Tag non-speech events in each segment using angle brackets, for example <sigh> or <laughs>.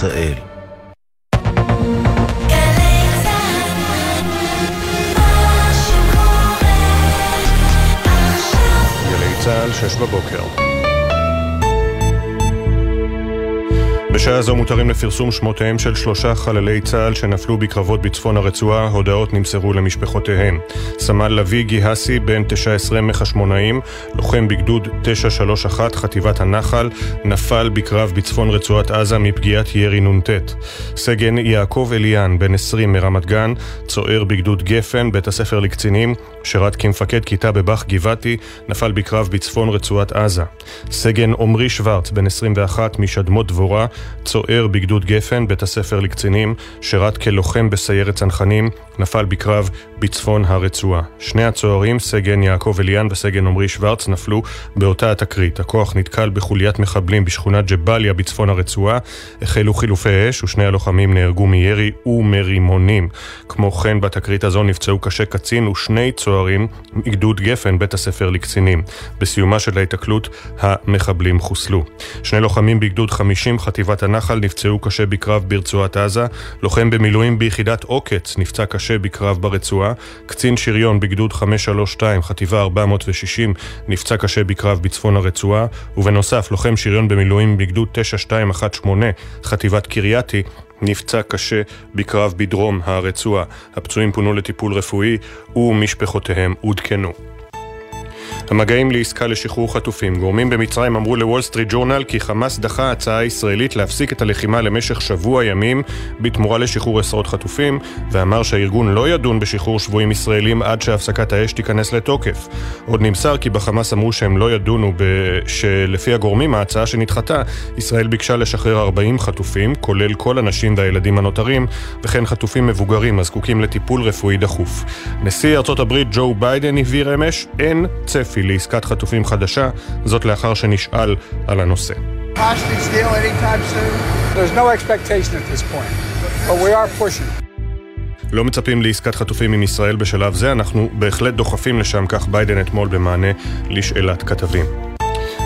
ישראל. צה"ל, שש בבוקר. בשעה זו מותרים לפרסום שמותיהם של שלושה חללי צה"ל שנפלו בקרבות בצפון הרצועה, הודעות נמסרו למשפחותיהם. סמל לביא גיהסי, בן 19 מחשמונאים, לוחם בגדוד 931, חטיבת הנחל, נפל בקרב בצפון רצועת עזה מפגיעת ירי נ"ט. סגן יעקב אליאן, בן 20 מרמת גן, צוער בגדוד גפן, בית הספר לקצינים, שירת כמפקד כיתה בבאח גבעתי, נפל בקרב בצפון רצועת עזה. סגן עמרי שוורץ, בן 21 משדמות דבורה, צוער בגדוד גפן, בית הספר לקצינים, שירת כלוחם בסיירת צנחנים, נפל בקרב בצפון הרצועה. שני הצוערים, סגן יעקב אליאן וסגן עמרי שוורץ, נפלו באותה התקרית. הכוח נתקל בחוליית מחבלים בשכונת ג'באליה בצפון הרצועה, החלו חילופי אש ושני הלוחמים נהרגו מירי ומרימונים. כמו כן, בתקרית הזו נפצעו קשה קצין ושני צוערים מגדוד גפן, בית הספר לקצינים. בסיומה של ההיתקלות, המחבלים חוסלו. שני לוחמים בגדוד 50, חטיבת הנחל, נפצעו קשה בקרב ברצועת עזה. לוחם במילואים ביחידת עוקץ נפצע קשה בקרב ברצועה. קצין שריון בגדוד 532, חטיבה 460, נפצע קשה בקרב בצפון הרצועה. ובנוסף, לוחם שריון במילואים בגדוד 9218, חטיבת קרייתי, נפצע קשה בקרב בדרום הרצועה. הפצועים פונו לטיפול רפואי ומשפחותיהם עודכנו. המגעים לעסקה לשחרור חטופים. גורמים במצרים אמרו לוול סטריט ג'ורנל כי חמאס דחה הצעה ישראלית להפסיק את הלחימה למשך שבוע ימים בתמורה לשחרור עשרות חטופים, ואמר שהארגון לא ידון בשחרור שבויים ישראלים עד שהפסקת האש תיכנס לתוקף. עוד נמסר כי בחמאס אמרו שהם לא ידונו שלפי הגורמים ההצעה שנדחתה, ישראל ביקשה לשחרר 40 חטופים, כולל כל הנשים והילדים הנותרים, וכן חטופים מבוגרים הזקוקים לטיפול רפואי דחוף. נשיא ארצות הברית ג'ו ביידן הבהיר אמש, אין צפי צפי לעסקת חטופים חדשה, זאת לאחר שנשאל על הנושא. לא מצפים לעסקת חטופים עם ישראל בשלב זה, אנחנו בהחלט דוחפים לשם, כך ביידן אתמול במענה לשאלת כתבים.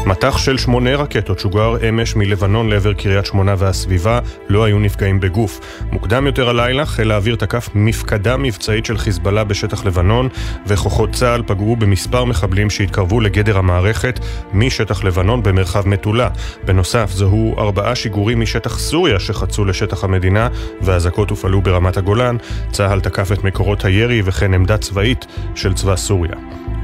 מטח של שמונה רקטות שוגר אמש מלבנון לעבר קריית שמונה והסביבה, לא היו נפגעים בגוף. מוקדם יותר הלילה חיל האוויר תקף מפקדה מבצעית של חיזבאללה בשטח לבנון, וכוחות צה"ל פגעו במספר מחבלים שהתקרבו לגדר המערכת משטח לבנון במרחב מטולה. בנוסף, זוהו ארבעה שיגורים משטח סוריה שחצו לשטח המדינה, ואזעקות הופעלו ברמת הגולן. צה"ל תקף את מקורות הירי וכן עמדה צבאית של צבא סוריה.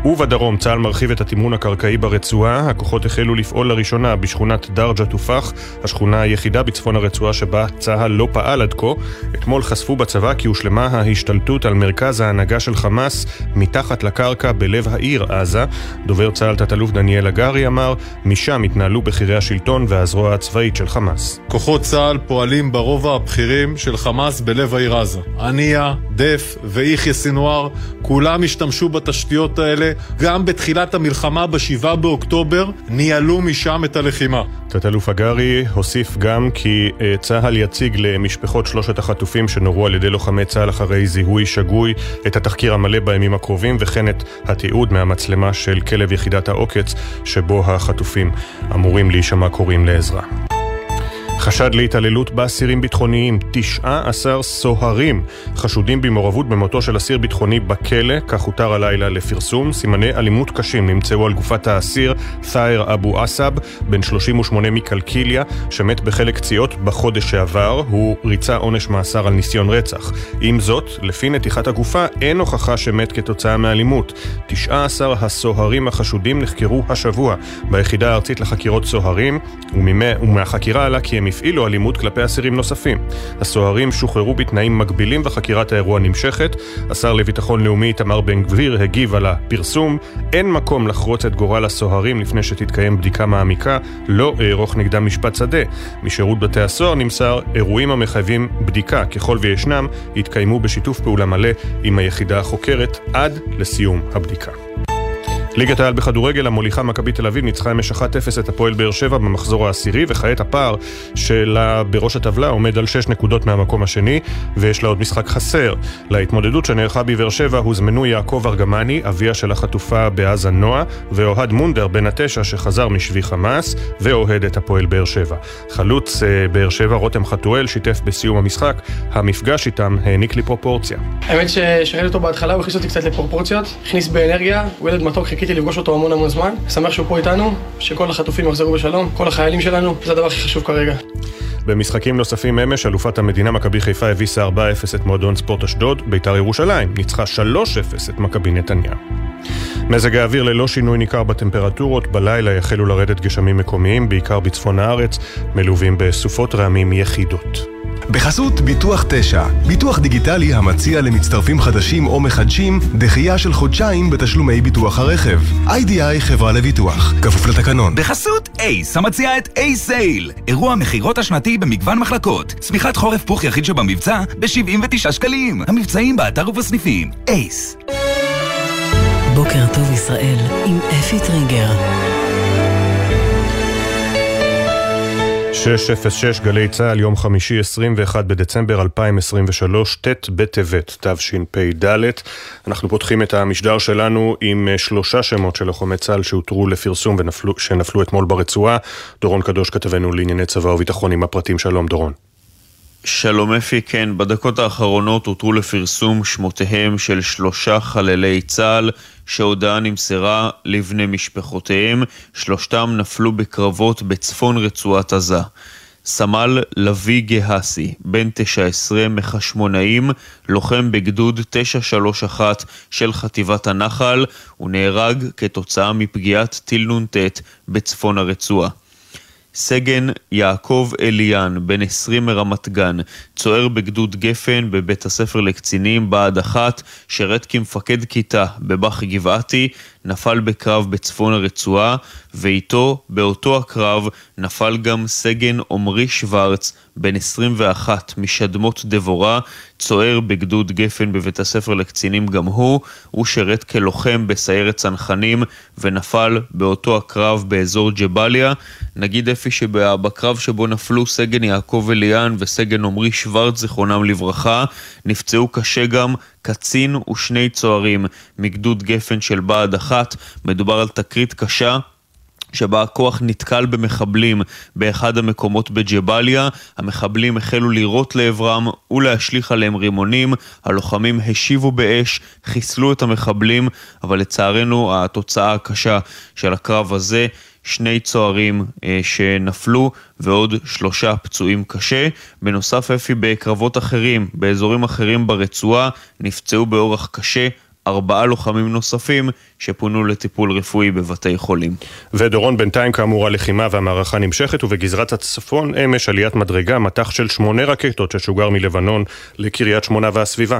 ובדרום צה"ל מרחיב את התמרון הקרקעי ברצועה, הכוחות החלו לפעול לראשונה בשכונת דרג'ה טופח, השכונה היחידה בצפון הרצועה שבה צה"ל לא פעל עד כה. אתמול חשפו בצבא כי הושלמה ההשתלטות על מרכז ההנהגה של חמאס מתחת לקרקע בלב העיר עזה. דובר צה"ל תת-אלוף דניאל הגרי אמר, משם התנהלו בכירי השלטון והזרוע הצבאית של חמאס. כוחות צה"ל פועלים ברובע הבכירים של חמאס בלב העיר עזה. הנייה, דף ואיחיה סינואר, כולם השתמשו בתשתיות האלה גם בתחילת המלחמה ב-7 באוקטובר ניהלו משם את הלחימה. תת-אלוף הגרי הוסיף גם כי אה, צה"ל יציג למשפחות שלושת החטופים שנורו על ידי לוחמי צה"ל אחרי זיהוי שגוי את התחקיר המלא בימים הקרובים וכן את התיעוד מהמצלמה של כלב יחידת העוקץ שבו החטופים אמורים להישמע קוראים לעזרה. חשד להתעללות באסירים ביטחוניים, 19 סוהרים חשודים במעורבות במותו של אסיר ביטחוני בכלא, כך הותר הלילה לפרסום. סימני אלימות קשים נמצאו על גופת האסיר ת'איר אבו עסב, בן 38 מקלקיליה, שמת בחלק קציעות בחודש שעבר. הוא ריצה עונש מאסר על ניסיון רצח. עם זאת, לפי נתיחת הגופה, אין הוכחה שמת כתוצאה מאלימות. 19 הסוהרים החשודים נחקרו השבוע ביחידה הארצית לחקירות סוהרים, ומהחקירה עלה כי הם הפעילו אלימות כלפי אסירים נוספים. הסוהרים שוחררו בתנאים מגבילים וחקירת האירוע נמשכת. השר לביטחון לאומי איתמר בן גביר הגיב על הפרסום: אין מקום לחרוץ את גורל הסוהרים לפני שתתקיים בדיקה מעמיקה, לא אערוך נגדם משפט שדה. משירות בתי הסוהר נמסר, אירועים המחייבים בדיקה, ככל וישנם, יתקיימו בשיתוף פעולה מלא עם היחידה החוקרת עד לסיום הבדיקה. ליגת העל בכדורגל, המוליכה מכבי תל אביב ניצחה אמש 1-0 את הפועל באר שבע במחזור העשירי, וכעת הפער שלה בראש הטבלה עומד על 6 נקודות מהמקום השני, ויש לה עוד משחק חסר. להתמודדות שנערכה בבאר שבע הוזמנו יעקב ארגמני, אביה של החטופה בעזה נועה, ואוהד מונדר בן התשע שחזר משבי חמאס, ואוהד את הפועל באר שבע. חלוץ אה, באר שבע רותם חתואל שיתף בסיום המשחק, המפגש איתם העניק לי פרופורציה. האמת שראיתי אותו בהתחלה, הוא הכניס אותי קצת לפרופורציות, הכניס באנרגיה, הוא ילד מתוק, חיכיתי לפגוש אותו המון המון זמן. שמח שהוא פה איתנו, שכל החטופים יחזרו בשלום, כל החיילים שלנו, זה הדבר הכי חשוב כרגע. במשחקים נוספים אמש, אלופת המדינה מכבי חיפה הביסה 4-0 את מועדון ספורט אשדוד, בית"ר ירושלים ניצחה 3-0 את מכבי נתניה. מזג האוויר ללא שינוי ניכר בטמפרטורות, בלילה יחלו לרדת גשמים מקומיים, בעיקר בצפון הארץ, מלווים בסופות רעמים יחידות. בחסות ביטוח 9, ביטוח דיגיטלי המציע למצטרפים חדשים או מחדשים דחייה של חודשיים בתשלומי ביטוח הרכב. איי-די-איי חברה לביטוח, כפוף לתקנון. בחסות אייס, המציע את אייס סייל, אירוע מכירות השנתי במגוון מחלקות. צמיחת חורף פוך יחיד שבמבצע ב-79 שקלים. המבצעים באתר ובסניפים. אייס. בוקר טוב ישראל עם אפי טריגר. 606 גלי צה"ל, יום חמישי 21 בדצמבר 2023, ט' בטבת תשפ"ד. אנחנו פותחים את המשדר שלנו עם שלושה שמות של לוחמי צה"ל שהותרו לפרסום ונפלו אתמול ברצועה. דורון קדוש כתבנו לענייני צבא וביטחון עם הפרטים. שלום דורון. שלום אפי, כן, בדקות האחרונות הותרו לפרסום שמותיהם של שלושה חללי צה"ל שהודעה נמסרה לבני משפחותיהם, שלושתם נפלו בקרבות בצפון רצועת עזה. סמל לוי גהסי, בן 19 מחשמונאים, לוחם בגדוד 931 של חטיבת הנחל, הוא נהרג כתוצאה מפגיעת טיל נ"ט בצפון הרצועה. סגן יעקב אליאן, בן 20 מרמת גן, צוער בגדוד גפן בבית הספר לקצינים, בה"ד אחת, שירת כמפקד כיתה בבאח גבעתי, נפל בקרב בצפון הרצועה, ואיתו, באותו הקרב, נפל גם סגן עמרי שוורץ, בן 21 משדמות דבורה, צוער בגדוד גפן בבית הספר לקצינים גם הוא, הוא שירת כלוחם בסיירת צנחנים ונפל באותו הקרב באזור ג'באליה. נגיד אפי שבקרב שבו נפלו סגן יעקב אליאן וסגן עמרי שוורץ זיכרונם לברכה, נפצעו קשה גם קצין ושני צוערים מגדוד גפן של בה"ד אחת. מדובר על תקרית קשה שבה הכוח נתקל במחבלים באחד המקומות בג'באליה, המחבלים החלו לירות לעברם ולהשליך עליהם רימונים, הלוחמים השיבו באש, חיסלו את המחבלים, אבל לצערנו התוצאה הקשה של הקרב הזה שני צוערים אה, שנפלו ועוד שלושה פצועים קשה. בנוסף אפי בקרבות אחרים, באזורים אחרים ברצועה, נפצעו באורח קשה ארבעה לוחמים נוספים שפונו לטיפול רפואי בבתי חולים. ודורון, בינתיים כאמור הלחימה והמערכה נמשכת, ובגזרת הצפון אמש עליית מדרגה, מטח של שמונה רקטות ששוגר מלבנון לקריית שמונה והסביבה.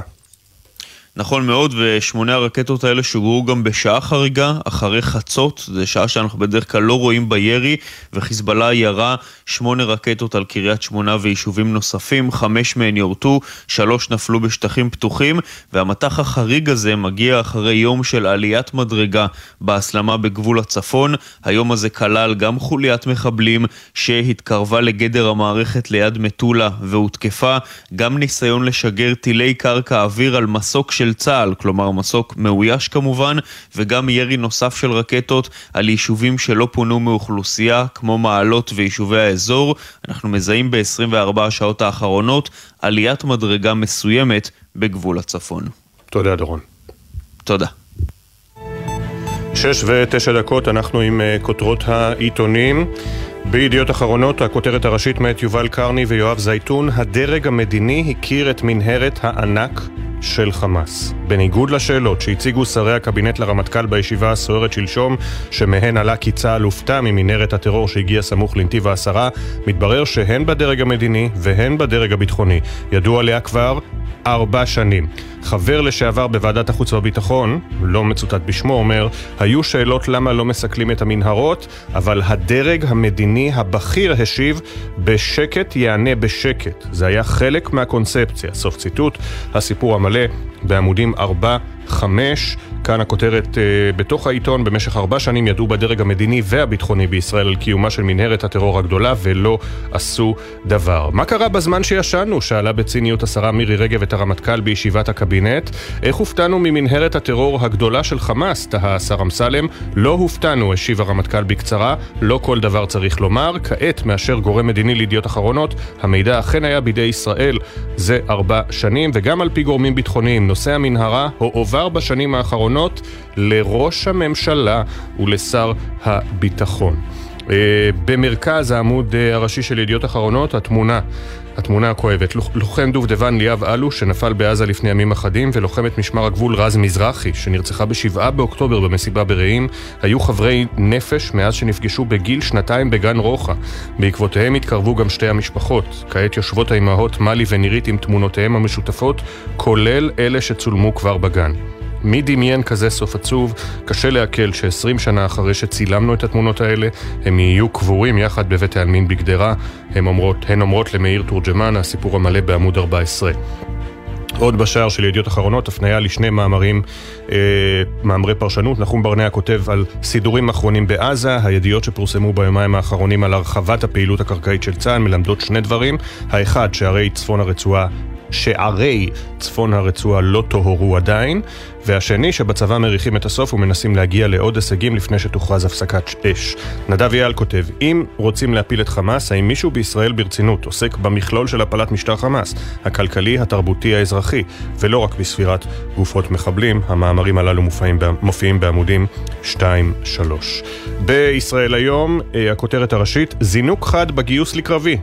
נכון מאוד, ושמונה הרקטות האלה שוגרו גם בשעה חריגה, אחרי חצות, זו שעה שאנחנו בדרך כלל לא רואים בירי, וחיזבאללה ירה שמונה רקטות על קריית שמונה ויישובים נוספים, חמש מהן יורטו, שלוש נפלו בשטחים פתוחים, והמטח החריג הזה מגיע אחרי יום של עליית מדרגה בהסלמה בגבול הצפון. היום הזה כלל גם חוליית מחבלים שהתקרבה לגדר המערכת ליד מטולה והותקפה, גם ניסיון לשגר טילי קרקע אוויר על מסוק של צה"ל, כלומר מסוק מאויש כמובן, וגם ירי נוסף של רקטות על יישובים שלא פונו מאוכלוסייה, כמו מעלות ויישובי האזור. אנחנו מזהים ב-24 השעות האחרונות עליית מדרגה מסוימת בגבול הצפון. תודה, דורון. תודה. שש ותשע דקות, אנחנו עם uh, כותרות העיתונים. בידיעות אחרונות, הכותרת הראשית מאת יובל קרני ויואב זייתון, הדרג המדיני הכיר את מנהרת הענק של חמאס. בניגוד לשאלות שהציגו שרי הקבינט לרמטכ"ל בישיבה הסוערת שלשום, שמהן עלה כי צה"ל הופתע ממנהרת הטרור שהגיע סמוך לנתיב העשרה, מתברר שהן בדרג המדיני והן בדרג הביטחוני ידעו עליה כבר ארבע שנים. חבר לשעבר בוועדת החוץ והביטחון, לא מצוטט בשמו, אומר, היו שאלות למה לא מסכלים את המנהרות, אבל הדרג המדיני הבכיר השיב, בשקט יענה בשקט. זה היה חלק מהקונספציה. סוף ציטוט. הסיפור המלא בעמודים 4, 5, כאן הכותרת אה, בתוך העיתון, במשך ארבע שנים ידעו בדרג המדיני והביטחוני בישראל על קיומה של מנהרת הטרור הגדולה ולא עשו דבר. מה קרה בזמן שישנו? שאלה בציניות השרה מירי רגב את הרמטכ"ל בישיבת הקבינט. איך הופתענו ממנהרת הטרור הגדולה של חמאס? תהה השר אמסלם. לא הופתענו, השיב הרמטכ"ל בקצרה. לא כל דבר צריך לומר. כעת, מאשר גורם מדיני לידיעות אחרונות, המידע אכן היה בידי ישראל זה ארבע שנים, וגם על פי גורמים ביטחוניים, נושא המנהרה הועבר בשנים האחרונות לראש הממשלה ולשר הביטחון. אה, במרכז העמוד אה, הראשי של ידיעות אחרונות, התמונה התמונה הכואבת. לוחם דובדבן ליאב אלו, שנפל בעזה לפני ימים אחדים, ולוחמת משמר הגבול רז מזרחי, שנרצחה בשבעה באוקטובר במסיבה ברעים, היו חברי נפש מאז שנפגשו בגיל שנתיים בגן רוחה. בעקבותיהם התקרבו גם שתי המשפחות. כעת יושבות האימהות מלי ונירית עם תמונותיהם המשותפות, כולל אלה שצולמו כבר בגן. מי דמיין כזה סוף עצוב? קשה לעכל ש-20 שנה אחרי שצילמנו את התמונות האלה, הם יהיו קבורים יחד בבית העלמין בגדרה. הן אומרות, הן אומרות למאיר תורג'מן, הסיפור המלא בעמוד 14. עוד בשער של ידיעות אחרונות, הפניה לשני מאמרים, אה, מאמרי פרשנות. נחום ברנע כותב על סידורים אחרונים בעזה, הידיעות שפורסמו ביומיים האחרונים על הרחבת הפעילות הקרקעית של צה"ל מלמדות שני דברים. האחד, שהרי צפון הרצועה שערי צפון הרצועה לא טהרו עדיין, והשני שבצבא מריחים את הסוף ומנסים להגיע לעוד הישגים לפני שתוכרז הפסקת אש. נדב אייל כותב, אם רוצים להפיל את חמאס, האם מישהו בישראל ברצינות עוסק במכלול של הפלת משטר חמאס, הכלכלי, התרבותי, האזרחי, ולא רק בספירת גופות מחבלים? המאמרים הללו מופיעים, מופיעים בעמודים 2-3. בישראל היום, אה, הכותרת הראשית, זינוק חד בגיוס לקרבי.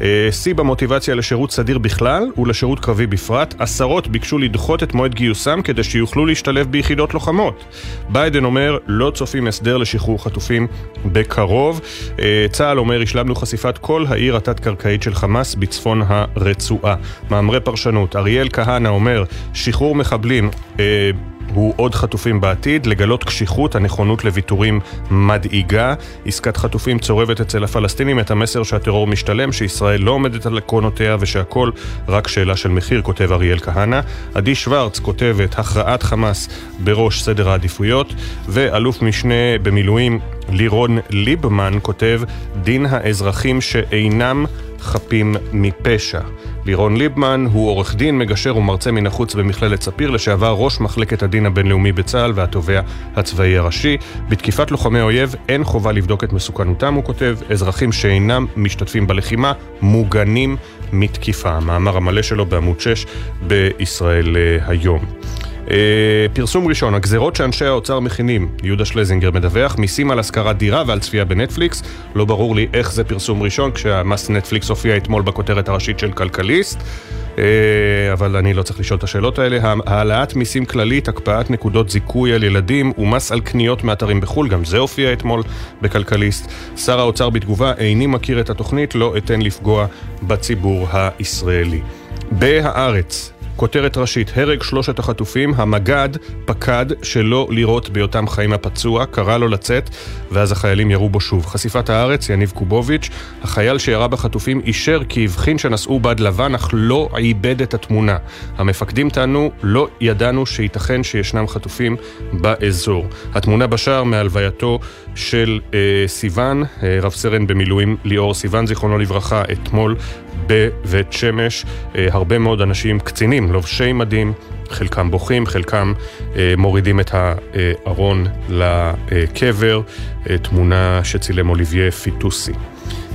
אה, שיא במוטיבציה לשירות סדיר בכלל ולשירות קרבי בפרט. עשרות ביקשו לדחות את מועד גיוסם כדי שיוכלו להשתלב ביחידות לוחמות. ביידן אומר, לא צופים הסדר לשחרור חטופים בקרוב. אה, צה"ל אומר, השלמנו חשיפת כל העיר התת-קרקעית של חמאס בצפון הרצועה. מאמרי פרשנות, אריאל כהנא אומר, שחרור מחבלים אה, הוא עוד חטופים בעתיד, לגלות קשיחות, הנכונות לוויתורים מדאיגה. עסקת חטופים צורבת אצל הפלסטינים את המסר שהטרור משתלם, שישראל לא עומדת על עקרונותיה ושהכל רק שאלה של מחיר, כותב אריאל כהנא. עדי שוורץ כותבת הכרעת חמאס בראש סדר העדיפויות, ואלוף משנה במילואים לירון ליבמן כותב דין האזרחים שאינם חפים מפשע. לירון ליבמן הוא עורך דין, מגשר ומרצה מן החוץ במכללת ספיר, לשעבר ראש מחלקת הדין הבינלאומי בצה"ל והתובע הצבאי הראשי. בתקיפת לוחמי אויב אין חובה לבדוק את מסוכנותם, הוא כותב, אזרחים שאינם משתתפים בלחימה מוגנים מתקיפה. המאמר המלא שלו בעמוד 6 בישראל אה, היום. אה, פרסום ראשון, הגזרות שאנשי האוצר מכינים, יהודה שלזינגר מדווח, מיסים על השכרת דירה ועל צפייה בנטפליקס. לא ברור לי איך זה פרסום ראשון, כשהמס נטפליקס הופיע אתמול בכותרת הראשית של כלכליסט. אה, אבל אני לא צריך לשאול את השאלות האלה. העלאת מיסים כללית, הקפאת נקודות זיכוי על ילדים ומס על קניות מאתרים בחו"ל, גם זה הופיע אתמול בכלכליסט. שר האוצר בתגובה, איני מכיר את התוכנית, לא אתן לפגוע בציבור הישראלי. בהארץ, כותרת ראשית, הרג שלושת החטופים, המג"ד פקד שלא לירות בהיותם חיים הפצוע, קרא לו לצאת, ואז החיילים ירו בו שוב. חשיפת הארץ, יניב קובוביץ', החייל שירה בחטופים אישר כי הבחין שנשאו בד לבן, אך לא עיבד את התמונה. המפקדים טענו, לא ידענו שייתכן שישנם חטופים באזור. התמונה בשער מהלווייתו של אה, סיוון, אה, רב סרן במילואים ליאור סיוון, זיכרונו לברכה, אתמול בבית שמש. אה, הרבה מאוד אנשים, קצינים, לובשי מדים, חלקם בוכים, חלקם אה, מורידים את הארון לקבר, אה, תמונה שצילם אוליביה פיטוסי.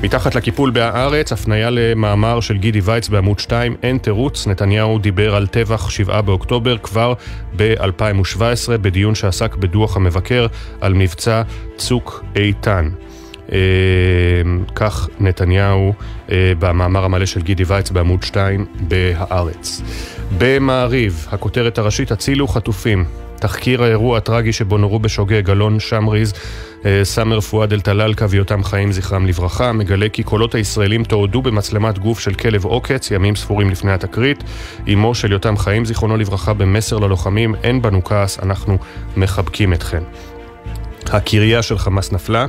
מתחת לקיפול בהארץ, הפניה למאמר של גידי וייץ בעמוד 2, אין תירוץ, נתניהו דיבר על טבח 7 באוקטובר כבר ב-2017, בדיון שעסק בדוח המבקר על מבצע צוק איתן. אה, כך נתניהו אה, במאמר המלא של גידי וייץ בעמוד 2 בהארץ. במעריב, הכותרת הראשית, הצילו חטופים. תחקיר האירוע הטרגי שבו נורו בשוגג אלון שמריז, אה, סאמר פואד אל-טלאלקה ויותם חיים זכרם לברכה, מגלה כי קולות הישראלים תועדו במצלמת גוף של כלב עוקץ ימים ספורים לפני התקרית. אמו של יותם חיים זיכרונו לברכה במסר ללוחמים, אין בנו כעס, אנחנו מחבקים אתכם. הקריה של חמאס נפלה.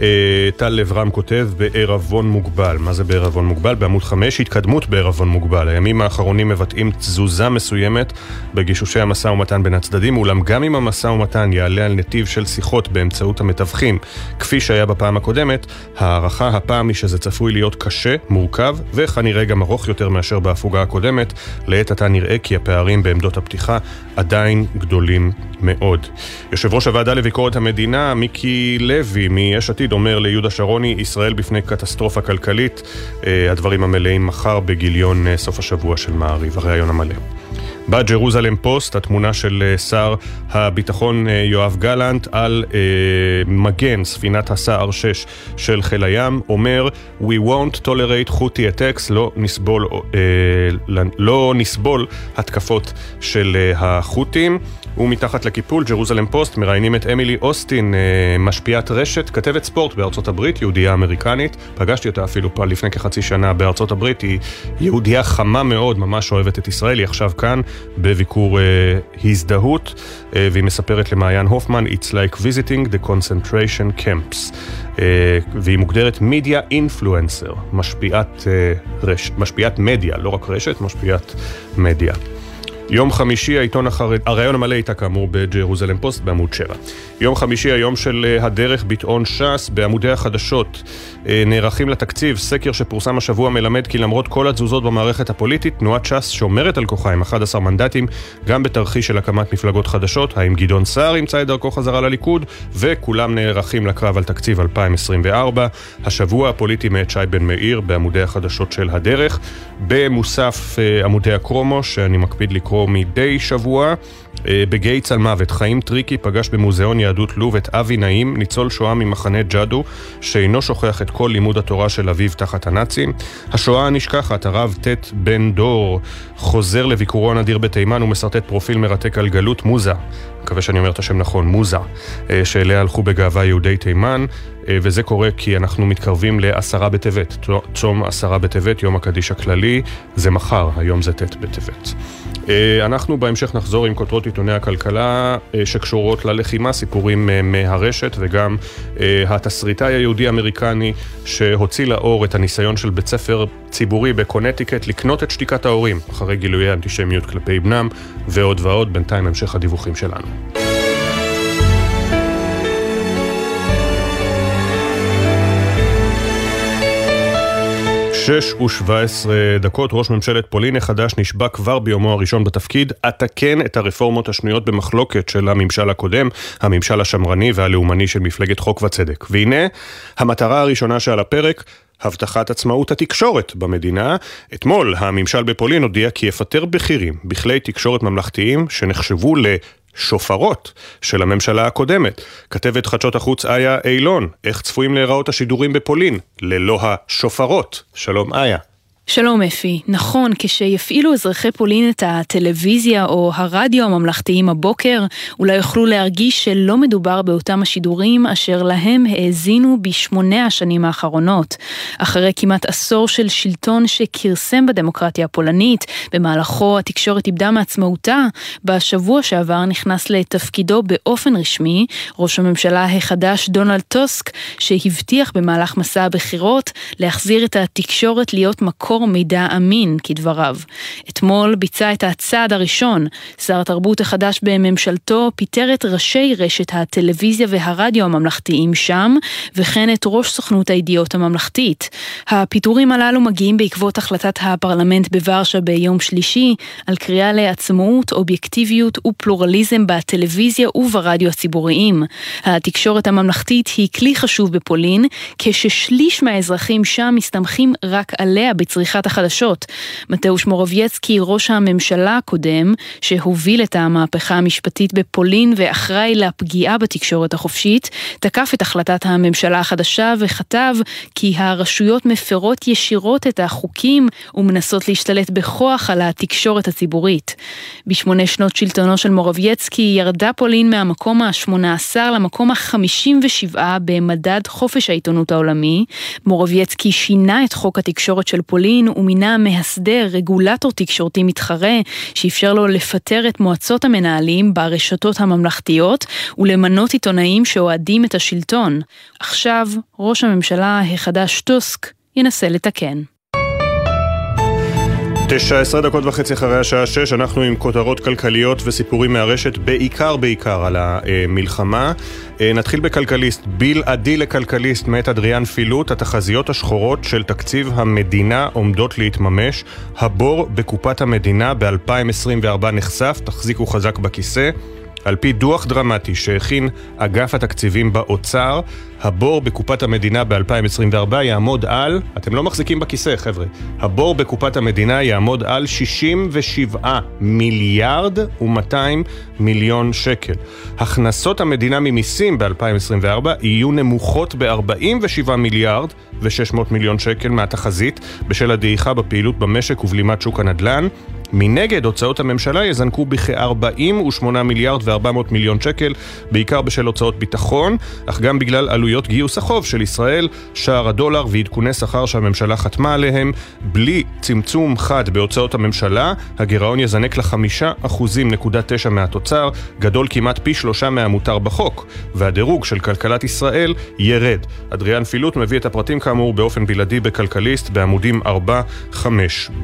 אה, טל לב רם כותב בערבון מוגבל. מה זה בערבון מוגבל? בעמוד 5, התקדמות בערבון מוגבל. הימים האחרונים מבטאים תזוזה מסוימת בגישושי המשא ומתן בין הצדדים, אולם גם אם המשא ומתן יעלה על נתיב של שיחות באמצעות המתווכים, כפי שהיה בפעם הקודמת, הערכה הפעם היא שזה צפוי להיות קשה, מורכב, וכנראה גם ארוך יותר מאשר בהפוגה הקודמת. לעת עתה נראה כי הפערים בעמדות הפתיחה עדיין גדולים מאוד. יושב ראש הוועדה לביקורת המדינה, מיקי לוי מיש עתיד, אומר ליהודה שרוני, ישראל בפני קטסטרופה כלכלית. אה, הדברים המלאים מחר בגיליון אה, סוף השבוע של מעריב, הריאיון המלא. בג'רוזלם פוסט, התמונה של אה, שר הביטחון יואב גלנט על אה, מגן ספינת הסער 6 של חיל הים, אומר We won't tolerate חוטי attacks, לא נסבול, אה, לא נסבול התקפות של אה, החות'ים. ומתחת לקיפול, ג'רוזלם פוסט, מראיינים את אמילי אוסטין, אה, משפיעת רשת, כתבת ספורט בארצות הברית, יהודייה אמריקנית. פגשתי אותה אפילו פה לפני כחצי שנה בארצות הברית, היא יהודייה חמה מאוד, ממש אוהבת את ישראל, היא עכשיו כאן בביקור uh, הזדהות, uh, והיא מספרת למעיין הופמן, It's like visiting the concentration camps. Uh, והיא מוגדרת מידיה אינפלואנסר, משפיעת, uh, משפיעת מדיה, לא רק רשת, משפיעת מדיה. יום חמישי, העיתון החרד... הרעיון המלא הייתה כאמור בג'רוזלם פוסט בעמוד 7. יום חמישי, היום של אה, הדרך ביטאון ש"ס, בעמודי החדשות אה, נערכים לתקציב. סקר שפורסם השבוע מלמד כי למרות כל התזוזות במערכת הפוליטית, תנועת ש"ס שומרת על כוחה עם 11 מנדטים, גם בתרחיש של הקמת מפלגות חדשות. האם גדעון סער ימצא את דרכו חזרה לליכוד? וכולם נערכים לקרב על תקציב 2024. השבוע הפוליטי מאת שי בן מאיר בעמודי החדשות של הדרך. במוסף אה, עמודי הקרומו, שאני מקפיד לקרוא מדי שבוע. אה, בגייטס על מוות, חיים טריקי פגש במוזיאון יהדות לוב את אבי נעים, ניצול שואה ממחנה ג'אדו, שאינו שוכח את כל לימוד התורה של אביו תחת הנאצים. השואה הנשכחת, הרב ט' בן דור, חוזר לביקורו הנדיר בתימן ומשרטט פרופיל מרתק על גלות מוזה. מקווה שאני אומר את השם נכון, מוזה, אה, שאליה הלכו בגאווה יהודי תימן, אה, וזה קורה כי אנחנו מתקרבים לעשרה בטבת, צום עשרה בטבת, יום הקדיש הכללי, זה מחר, היום זה ט' בטבת. אה, אנחנו בהמשך נחזור עם כותרות עיתוני הכלכלה אה, שקשורות ללחימה, סיפורים אה, מהרשת וגם התסריטאי היהודי-אמריקני שהוציא לאור את הניסיון של בית ספר ציבורי בקונטיקט לקנות את שתיקת ההורים אחרי גילויי אנטישמיות כלפי בנם ועוד ועוד, בינתיים המשך הדיווחים שלנו. שש ושבע עשרה דקות, ראש ממשלת פולין החדש נשבע כבר ביומו הראשון בתפקיד, אתקן את הרפורמות השנויות במחלוקת של הממשל הקודם, הממשל השמרני והלאומני של מפלגת חוק וצדק. והנה, המטרה הראשונה שעל הפרק, הבטחת עצמאות התקשורת במדינה. אתמול הממשל בפולין הודיע כי יפטר בכירים בכלי תקשורת ממלכתיים שנחשבו ל... שופרות של הממשלה הקודמת. כתבת חדשות החוץ איה אילון, איך צפויים להיראות השידורים בפולין ללא השופרות? שלום איה. שלום אפי, נכון, כשיפעילו אזרחי פולין את הטלוויזיה או הרדיו הממלכתיים הבוקר, אולי יוכלו להרגיש שלא מדובר באותם השידורים אשר להם האזינו בשמונה השנים האחרונות. אחרי כמעט עשור של שלטון שכרסם בדמוקרטיה הפולנית, במהלכו התקשורת איבדה מעצמאותה, בשבוע שעבר נכנס לתפקידו באופן רשמי ראש הממשלה החדש דונלד טוסק, שהבטיח במהלך מסע הבחירות להחזיר את התקשורת להיות מקום מקור מידע אמין, כדבריו. אתמול ביצע את הצעד הראשון. שר התרבות החדש בממשלתו פיטר את ראשי רשת הטלוויזיה והרדיו הממלכתיים שם, וכן את ראש סוכנות הידיעות הממלכתית. הפיטורים הללו מגיעים בעקבות החלטת הפרלמנט בוורשה ביום שלישי, על קריאה לעצמאות, אובייקטיביות ופלורליזם בטלוויזיה וברדיו הציבוריים. התקשורת הממלכתית היא כלי חשוב בפולין, כששליש מהאזרחים שם מסתמכים רק עליה בצריכה צריכת החדשות. מתאוש מורובייצקי, ראש הממשלה הקודם, שהוביל את המהפכה המשפטית בפולין ואחראי לפגיעה בתקשורת החופשית, תקף את החלטת הממשלה החדשה וכתב כי הרשויות מפרות ישירות את החוקים ומנסות להשתלט בכוח על התקשורת הציבורית. בשמונה שנות שלטונו של מורובייצקי ירדה פולין מהמקום ה-18 למקום ה-57 במדד חופש העיתונות העולמי. מורובייצקי שינה את חוק התקשורת של פולין פולין הוא מינה מהסדר, רגולטור תקשורתי מתחרה, שאפשר לו לפטר את מועצות המנהלים ברשתות הממלכתיות ולמנות עיתונאים שאוהדים את השלטון. עכשיו, ראש הממשלה החדש טוסק ינסה לתקן. תשע עשרה דקות וחצי אחרי השעה שש, אנחנו עם כותרות כלכליות וסיפורים מהרשת, בעיקר בעיקר על המלחמה. אה, נתחיל בכלכליסט, בלעדי לכלכליסט מאת אדריאן פילוט, התחזיות השחורות של תקציב המדינה עומדות להתממש. הבור בקופת המדינה ב-2024 נחשף, תחזיקו חזק בכיסא. על פי דוח דרמטי שהכין אגף התקציבים באוצר, הבור בקופת המדינה ב-2024 יעמוד על, אתם לא מחזיקים בכיסא חבר'ה, הבור בקופת המדינה יעמוד על 67 מיליארד ו-200 מיליון שקל. הכנסות המדינה ממיסים ב-2024 יהיו נמוכות ב-47 מיליארד ו-600 מיליון שקל מהתחזית בשל הדעיכה בפעילות במשק ובלימת שוק הנדל"ן. מנגד, הוצאות הממשלה יזנקו בכ-48 מיליארד ו-400 מיליון שקל, בעיקר בשל הוצאות ביטחון, אך גם בגלל עלויות גיוס החוב של ישראל, שער הדולר ועדכוני שכר שהממשלה חתמה עליהם. בלי צמצום חד בהוצאות הממשלה, הגירעון יזנק ל-5.9% מהתוצר, גדול כמעט פי שלושה מהמותר בחוק, והדירוג של כלכלת ישראל ירד. אדריאן פילוט מביא את הפרטים כאמור באופן בלעדי בכלכליסט בעמודים 4-5.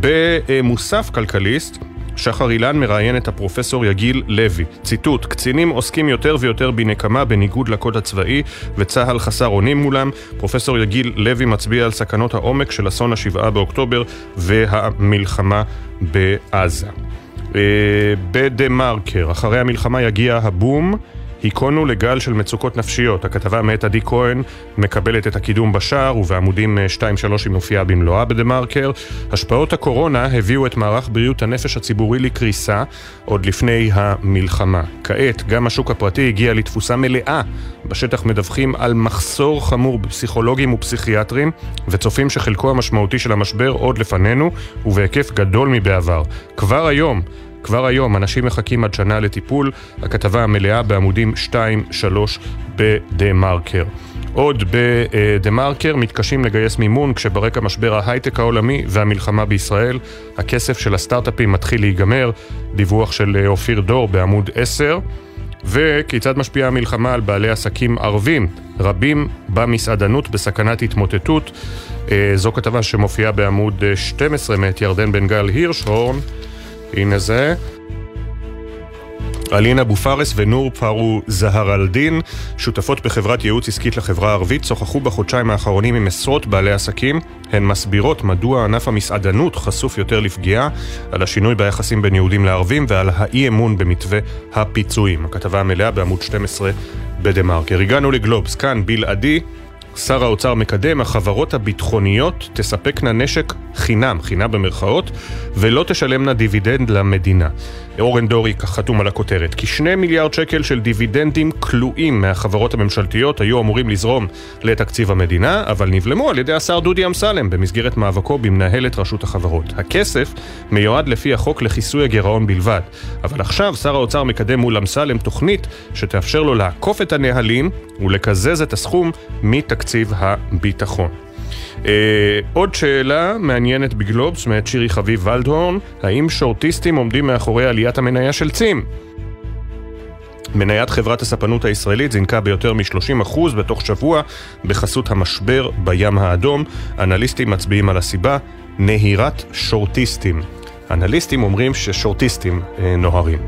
במוסף כלכליסט אנליסט, שחר אילן מראיין את הפרופסור יגיל לוי. ציטוט: קצינים עוסקים יותר ויותר בנקמה בניגוד לקוד הצבאי, וצה"ל חסר אונים מולם. פרופסור יגיל לוי מצביע על סכנות העומק של אסון השבעה באוקטובר והמלחמה בעזה. אה, בדה מרקר, אחרי המלחמה יגיע הבום. היכונו לגל של מצוקות נפשיות. הכתבה מאת עדי כהן מקבלת את הקידום בשער, ובעמודים 2-3 אה, היא מופיעה במלואה בדה מרקר. השפעות הקורונה הביאו את מערך בריאות הנפש הציבורי לקריסה עוד לפני המלחמה. כעת, גם השוק הפרטי הגיע לתפוסה מלאה. בשטח מדווחים על מחסור חמור בפסיכולוגים ופסיכיאטרים, וצופים שחלקו המשמעותי של המשבר עוד לפנינו, ובהיקף גדול מבעבר. כבר היום, כבר היום אנשים מחכים עד שנה לטיפול, הכתבה המלאה בעמודים 2-3 בדה מרקר. עוד בדה מרקר מתקשים לגייס מימון כשברקע משבר ההייטק העולמי והמלחמה בישראל. הכסף של הסטארט-אפים מתחיל להיגמר, דיווח של אופיר דור בעמוד 10. וכיצד משפיעה המלחמה על בעלי עסקים ערבים, רבים במסעדנות בסכנת התמוטטות. אה, זו כתבה שמופיעה בעמוד 12 מאת ירדן בן גל הירשהורן. הנה זה. אלינה אבו פארס ונור פארו זהר אלדין, שותפות בחברת ייעוץ עסקית לחברה הערבית, שוחחו בחודשיים האחרונים עם עשרות בעלי עסקים. הן מסבירות מדוע ענף המסעדנות חשוף יותר לפגיעה, על השינוי ביחסים בין יהודים לערבים ועל האי אמון במתווה הפיצויים. הכתבה המלאה בעמוד 12 בדה מרקר. הגענו לגלובס, כאן בלעדי. שר האוצר מקדם, החברות הביטחוניות תספקנה נשק חינם, חינם במרכאות, ולא תשלמנה דיבידנד למדינה. אורן דורי חתום על הכותרת. כשני מיליארד שקל של דיבידנדים כלואים מהחברות הממשלתיות היו אמורים לזרום לתקציב המדינה, אבל נבלמו על ידי השר דודי אמסלם במסגרת מאבקו במנהלת רשות החברות. הכסף מיועד לפי החוק לכיסוי הגירעון בלבד, אבל עכשיו שר האוצר מקדם מול אמסלם תוכנית שתאפשר לו לעקוף את הנהלים ולקזז את הסכום מתקציב הביטחון. Uh, עוד שאלה מעניינת בגלובס מאת שירי חביב ולדהורן, האם שורטיסטים עומדים מאחורי עליית המניה של צים? מניית חברת הספנות הישראלית זינקה ביותר מ-30% בתוך שבוע בחסות המשבר בים האדום. אנליסטים מצביעים על הסיבה, נהירת שורטיסטים. אנליסטים אומרים ששורטיסטים אה, נוהרים.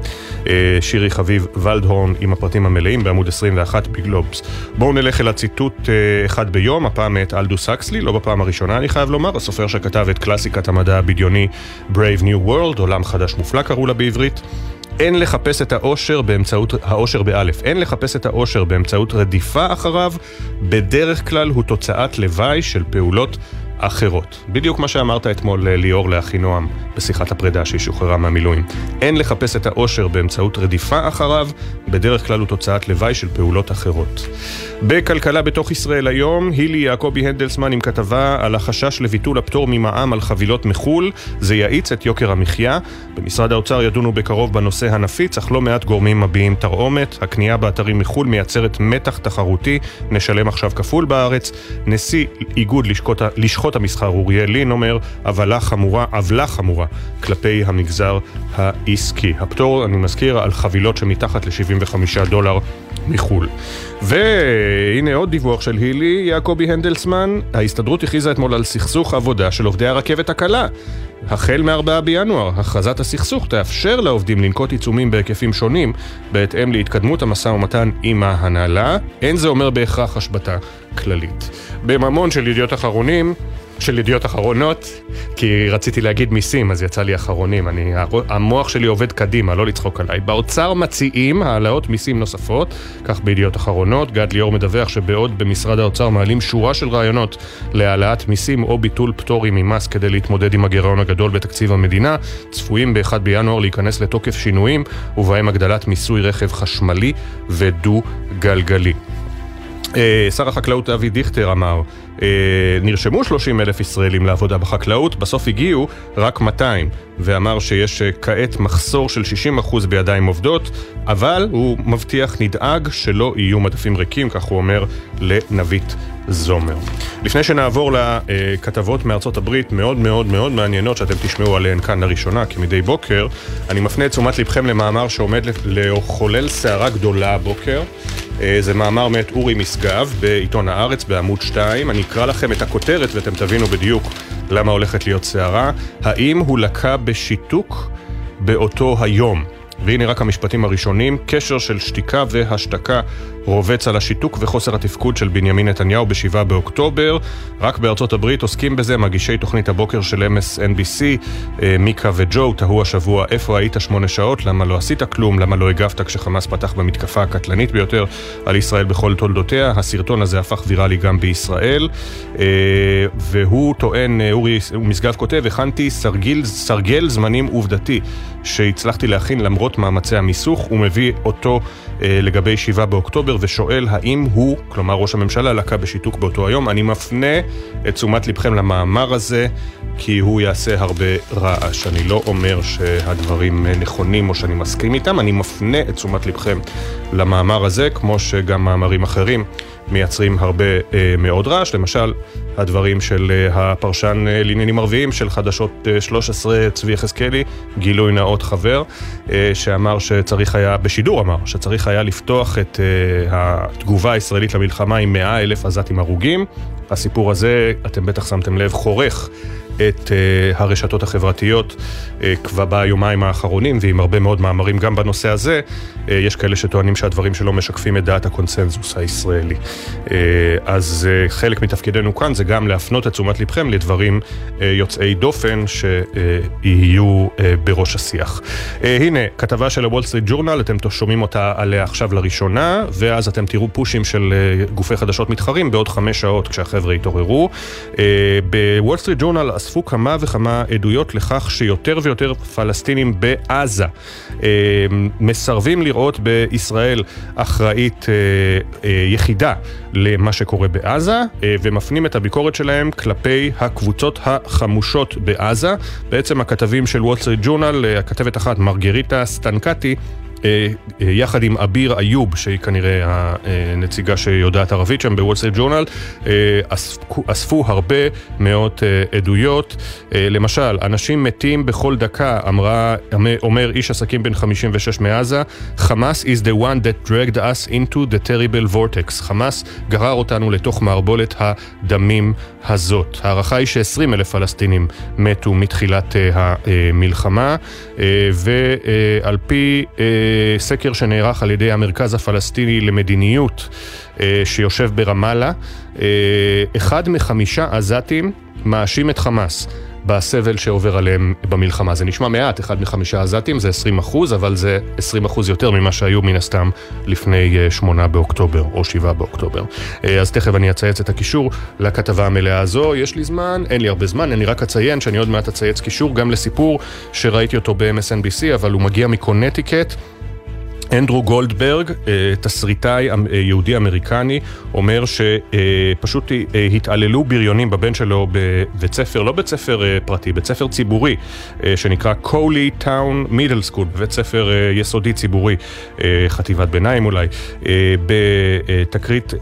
אה, שירי חביב ולדהורן עם הפרטים המלאים בעמוד 21 בגלובס. בואו נלך אל הציטוט אה, אחד ביום, הפעם מאת אלדוס אקסלי, לא בפעם הראשונה אני חייב לומר, הסופר שכתב את קלאסיקת המדע הבדיוני Brave New World, עולם חדש מופלא קראו לה בעברית. אין לחפש את האושר באמצעות, האושר באלף, אין לחפש את האושר באמצעות רדיפה אחריו, בדרך כלל הוא תוצאת לוואי של פעולות אחרות. בדיוק מה שאמרת אתמול ליאור לאחינועם בשיחת הפרידה שהיא שוחררה מהמילואים. אין לחפש את האושר באמצעות רדיפה אחריו, בדרך כלל הוא תוצאת לוואי של פעולות אחרות. בכלכלה בתוך ישראל היום, הילי יעקבי הנדלסמן עם כתבה על החשש לביטול הפטור ממע"מ על חבילות מחו"ל, זה יאיץ את יוקר המחיה. במשרד האוצר ידונו בקרוב בנושא הנפיץ, אך לא מעט גורמים מביעים תרעומת. הקנייה באתרים מחו"ל מייצרת מתח תחרותי, נשלם עכשיו כפול בארץ. נשיא איגוד לשכות, לשכות המסחר אוריאל לין אומר, עוולה חמורה, עוולה חמורה כלפי המגזר העסקי. הפטור, אני מזכיר, על חבילות שמתחת ל-75 דולר מחו"ל. והנה עוד דיווח של הילי, יעקבי הנדלסמן, ההסתדרות הכריזה אתמול על סכסוך עבודה של עובדי הרכבת הקלה. החל מ-4 בינואר, הכרזת הסכסוך תאפשר לעובדים לנקוט עיצומים בהיקפים שונים בהתאם להתקדמות המשא ומתן עם ההנהלה. אין זה אומר בהכרח השבתה כללית. בממון של ידיעות אחרונים, של ידיעות אחרונות, כי רציתי להגיד מיסים, אז יצא לי אחרונים. אני, המוח שלי עובד קדימה, לא לצחוק עליי. באוצר מציעים העלאות מיסים נוספות, כך בידיעות אחרונות. גד ליאור מדווח שבעוד במשרד האוצר מעלים שורה של רעיונות להעלאת מיסים או ביטול פטורים ממס כדי להתמודד עם הגירעון הגדול בתקציב המדינה, צפויים ב-1 בינואר להיכנס לתוקף שינויים, ובהם הגדלת מיסוי רכב חשמלי ודו-גלגלי. אה, שר החקלאות אבי דיכטר אמר, אה, נרשמו 30 אלף ישראלים לעבודה בחקלאות, בסוף הגיעו רק 200, ואמר שיש אה, כעת מחסור של 60% בידיים עובדות, אבל הוא מבטיח, נדאג שלא יהיו מדפים ריקים, כך הוא אומר לנבית זומר. לפני שנעבור לכתבות מארצות הברית מאוד מאוד מאוד מעניינות שאתם תשמעו עליהן כאן לראשונה כמדי בוקר, אני מפנה את תשומת לבכם למאמר שעומד לחולל סערה גדולה הבוקר. אה, זה מאמר מאת אורי משגב בעיתון הארץ בעמוד 2. אני אקרא לכם את הכותרת ואתם תבינו בדיוק למה הולכת להיות סערה. האם הוא לקה בשיתוק באותו היום? והנה רק המשפטים הראשונים, קשר של שתיקה והשתקה רובץ על השיתוק וחוסר התפקוד של בנימין נתניהו ב-7 באוקטובר. רק בארצות הברית עוסקים בזה מגישי תוכנית הבוקר של MSNBC, אה, מיקה וג'ו, תהו השבוע איפה היית שמונה שעות, למה לא עשית כלום, למה לא הגבת כשחמאס פתח במתקפה הקטלנית ביותר על ישראל בכל תולדותיה. הסרטון הזה הפך ויראלי גם בישראל, אה, והוא טוען, אה, אורי משגב כותב, הכנתי סרגל, סרגל זמנים עובדתי שהצלחתי להכין למרות מאמצי המיסוך, הוא מביא אותו לגבי 7 באוקטובר. ושואל האם הוא, כלומר ראש הממשלה, לקה בשיתוק באותו היום. אני מפנה את תשומת לבכם למאמר הזה, כי הוא יעשה הרבה רעש. אני לא אומר שהדברים נכונים או שאני מסכים איתם, אני מפנה את תשומת לבכם למאמר הזה, כמו שגם מאמרים אחרים מייצרים הרבה אה, מאוד רעש. למשל, הדברים של אה, הפרשן אה, לעניינים ערביים של חדשות אה, 13, צבי יחזקאלי, גילוי נאות חבר, אה, שאמר שצריך היה, בשידור אמר, שצריך היה לפתוח את אה, התגובה הישראלית למלחמה עם 100 אלף עזתים הרוגים. הסיפור הזה, אתם בטח שמתם לב, חורך את uh, הרשתות החברתיות uh, כבר ביומיים האחרונים, ועם הרבה מאוד מאמרים גם בנושא הזה, uh, יש כאלה שטוענים שהדברים שלו משקפים את דעת הקונסנזוס הישראלי. אז חלק מתפקידנו כאן זה גם להפנות את תשומת לבכם לדברים יוצאי דופן שיהיו בראש השיח. הנה, כתבה של הוול סטריט ג'ורנל, אתם שומעים אותה עליה עכשיו לראשונה, ואז אתם תראו פושים של גופי חדשות מתחרים בעוד חמש שעות כשהחבר'ה יתעוררו. בוול סטריט ג'ורנל אספו כמה וכמה עדויות לכך שיותר ויותר פלסטינים בעזה אה, מסרבים לראות בישראל אחראית אה, אה, יחידה למה שקורה בעזה, ומפנים את הביקורת שלהם כלפי הקבוצות החמושות בעזה. בעצם הכתבים של וול סטריט ג'ורנל, הכתבת אחת, מרגריטה סטנקטי, יחד עם אביר איוב, שהיא כנראה הנציגה שיודעת ערבית שם בוול סטריט ג'ורנל, אה, אספו הרבה מאוד עדויות. למשל, אנשים מתים בכל דקה, אמרה, אומר איש עסקים בן 56 מעזה, חמאס is the one that dragged us into the terrible vortex. חמאס גרר אותנו לתוך מערבולת הדמים הזאת. ההערכה היא ש-20 אלף פלסטינים מתו מתחילת המלחמה, ועל פי... סקר שנערך על ידי המרכז הפלסטיני למדיניות אה, שיושב ברמאללה, אה, אחד מחמישה עזתים מאשים את חמאס. בסבל שעובר עליהם במלחמה. זה נשמע מעט, אחד מחמישה עזתים זה 20 אחוז, אבל זה 20 אחוז יותר ממה שהיו מן הסתם לפני 8 באוקטובר או 7 באוקטובר. אז תכף אני אצייץ את הקישור לכתבה המלאה הזו. יש לי זמן, אין לי הרבה זמן, אני רק אציין שאני עוד מעט אצייץ קישור גם לסיפור שראיתי אותו ב-MSNBC, אבל הוא מגיע מקונטיקט. אנדרו גולדברג, אה, תסריטאי אה, יהודי אמריקני, אומר שפשוט אה, התעללו בריונים בבן שלו בבית ספר, לא בית ספר פרטי, בית ספר ציבורי, שנקרא קולי טאון מידל סקול, בית ספר יסודי ציבורי, חטיבת ביניים אולי, בתקרית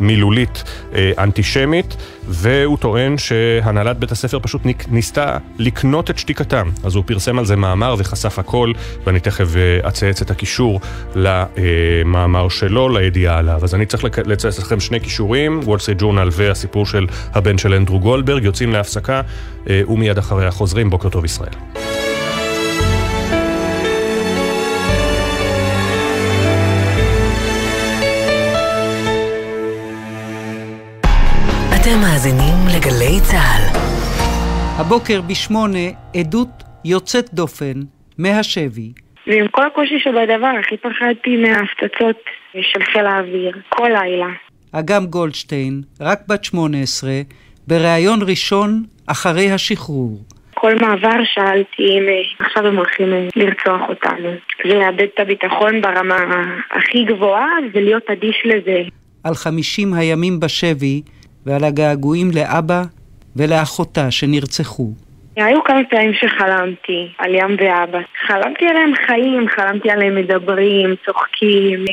מילולית אנטישמית. והוא טוען שהנהלת בית הספר פשוט ניסתה לקנות את שתיקתם. אז הוא פרסם על זה מאמר וחשף הכל, ואני תכף אה, אצייץ את הקישור למאמר שלו, לידיעה עליו. אז אני צריך לצייץ לכם שני קישורים, וול סטריט ג'ורנל והסיפור של הבן של אנדרו גולדברג, יוצאים להפסקה, אה, ומיד אחריה חוזרים. בוקר טוב ישראל. מאזינים לגלי צה"ל. הבוקר בשמונה, עדות יוצאת דופן מהשבי. ועם כל הקושי שבדבר, הכי פחדתי מההפצצות של חיל האוויר, כל לילה. אגם גולדשטיין, רק בת 18, בריאיון ראשון אחרי השחרור. כל מעבר שאלתי אם אה, עכשיו הם הולכים אה, לרצוח אותנו. זה לאבד את הביטחון ברמה הכי גבוהה ולהיות אדיש לזה. על חמישים הימים בשבי ועל הגעגועים לאבא ולאחותה שנרצחו. היו כמה פעמים שחלמתי על ים ואבא. חלמתי עליהם חיים, חלמתי עליהם מדברים, צוחקים.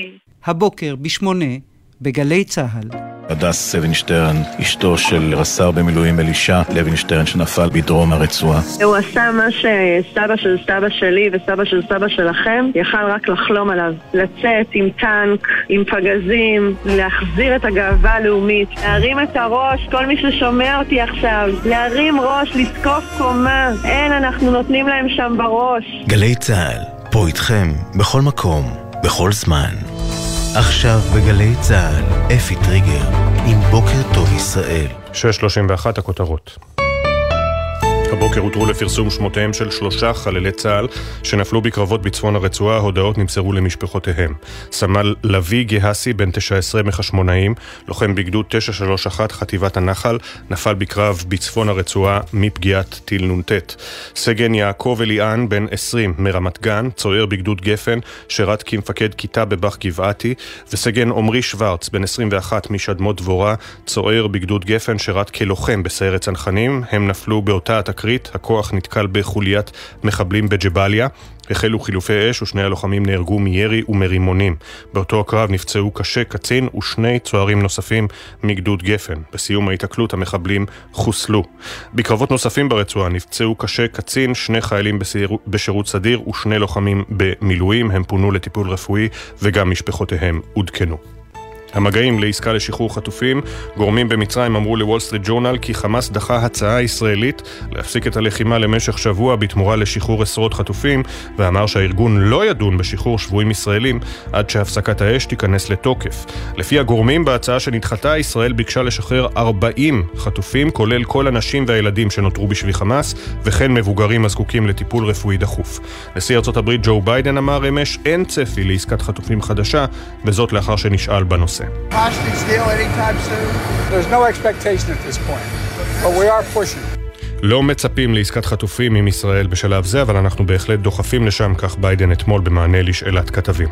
הבוקר בשמונה בגלי צה"ל. הדס לוינשטרן, אשתו של רס"ר במילואים אלישע לוינשטרן שנפל בדרום הרצועה. הוא עשה מה שסבא של סבא שלי וסבא של סבא שלכם יכל רק לחלום עליו. לצאת עם טנק, עם פגזים, להחזיר את הגאווה הלאומית, להרים את הראש, כל מי ששומע אותי עכשיו, להרים ראש, לזקוף קומה. אין, אנחנו נותנים להם שם בראש. גלי צה"ל, פה איתכם, בכל מקום, בכל זמן. עכשיו בגלי צה"ל, אפי טריגר, עם בוקר טוב ישראל. 6.31 הכותרות. הבוקר הותרו לפרסום שמותיהם של שלושה חללי צה"ל שנפלו בקרבות בצפון הרצועה, הודעות נמסרו למשפחותיהם. סמל לביא גהסי, בן 19 מחשמונאים, לוחם בגדוד 931 חטיבת הנחל, נפל בקרב בצפון הרצועה מפגיעת טיל נ"ט. סגן יעקב אליאן, בן 20 מרמת גן, צוער בגדוד גפן, שירת כמפקד כיתה בבאח גבעתי, וסגן עמרי שוורץ, בן 21 משדמות דבורה, צוער בגדוד גפן, שירת כלוחם בסיירת צנחנים, הם נפלו באותה התקרית תקרית, הכוח נתקל בחוליית מחבלים בג'באליה. החלו חילופי אש ושני הלוחמים נהרגו מירי ומרימונים. באותו הקרב נפצעו קשה קצין ושני צוערים נוספים מגדוד גפן. בסיום ההיתקלות המחבלים חוסלו. בקרבות נוספים ברצועה נפצעו קשה קצין, שני חיילים בסיר... בשירות סדיר ושני לוחמים במילואים. הם פונו לטיפול רפואי וגם משפחותיהם עודכנו. המגעים לעסקה לשחרור חטופים, גורמים במצרים אמרו לוול סטריט ג'ורנל כי חמאס דחה הצעה ישראלית להפסיק את הלחימה למשך שבוע בתמורה לשחרור עשרות חטופים, ואמר שהארגון לא ידון בשחרור שבויים ישראלים עד שהפסקת האש תיכנס לתוקף. לפי הגורמים בהצעה שנדחתה, ישראל ביקשה לשחרר 40 חטופים, כולל כל הנשים והילדים שנותרו בשבי חמאס, וכן מבוגרים הזקוקים לטיפול רפואי דחוף. נשיא ארצות הברית ג'ו ביידן אמר אמש אין צפי לעסקת חטופים חדשה, וזאת לאחר שנשאל בנושא. לא מצפים לעסקת חטופים עם ישראל בשלב זה, אבל אנחנו בהחלט דוחפים לשם, כך ביידן אתמול במענה לשאלת כתבים.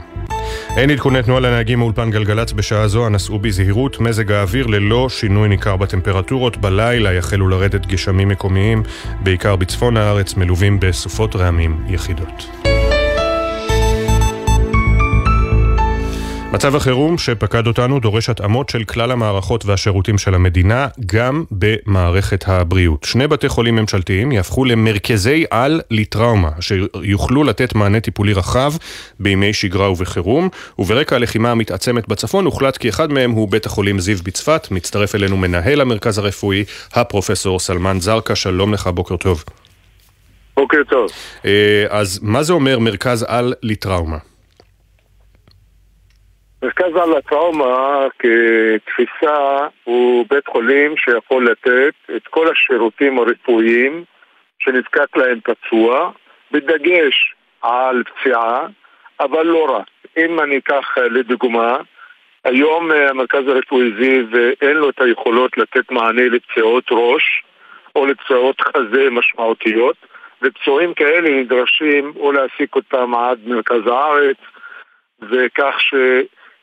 אין עדכוני תנועה לנהגים מאולפן גלגלצ בשעה זו, הנסעו בזהירות, מזג האוויר ללא שינוי ניכר בטמפרטורות. בלילה יחלו לרדת גשמים מקומיים, בעיקר בצפון הארץ, מלווים בסופות רעמים יחידות. מצב החירום שפקד אותנו דורש התאמות של כלל המערכות והשירותים של המדינה, גם במערכת הבריאות. שני בתי חולים ממשלתיים יהפכו למרכזי על לטראומה, שיוכלו לתת מענה טיפולי רחב בימי שגרה ובחירום, וברקע הלחימה המתעצמת בצפון הוחלט כי אחד מהם הוא בית החולים זיו בצפת. מצטרף אלינו מנהל המרכז הרפואי, הפרופסור סלמן זרקא, שלום לך, בוקר טוב. בוקר טוב. אה, אז מה זה אומר מרכז על לטראומה? מרכז על הטראומה כתפיסה הוא בית חולים שיכול לתת את כל השירותים הרפואיים שנזקק להם פצוע, בדגש על פציעה, אבל לא רק. אם אני אקח אה, לדוגמה, היום אה, המרכז הרפואי זיו אה, אין לו את היכולות לתת מענה לפציעות ראש או לפציעות חזה משמעותיות, ופצועים כאלה נדרשים או להעסיק אותם עד מרכז הארץ, וכך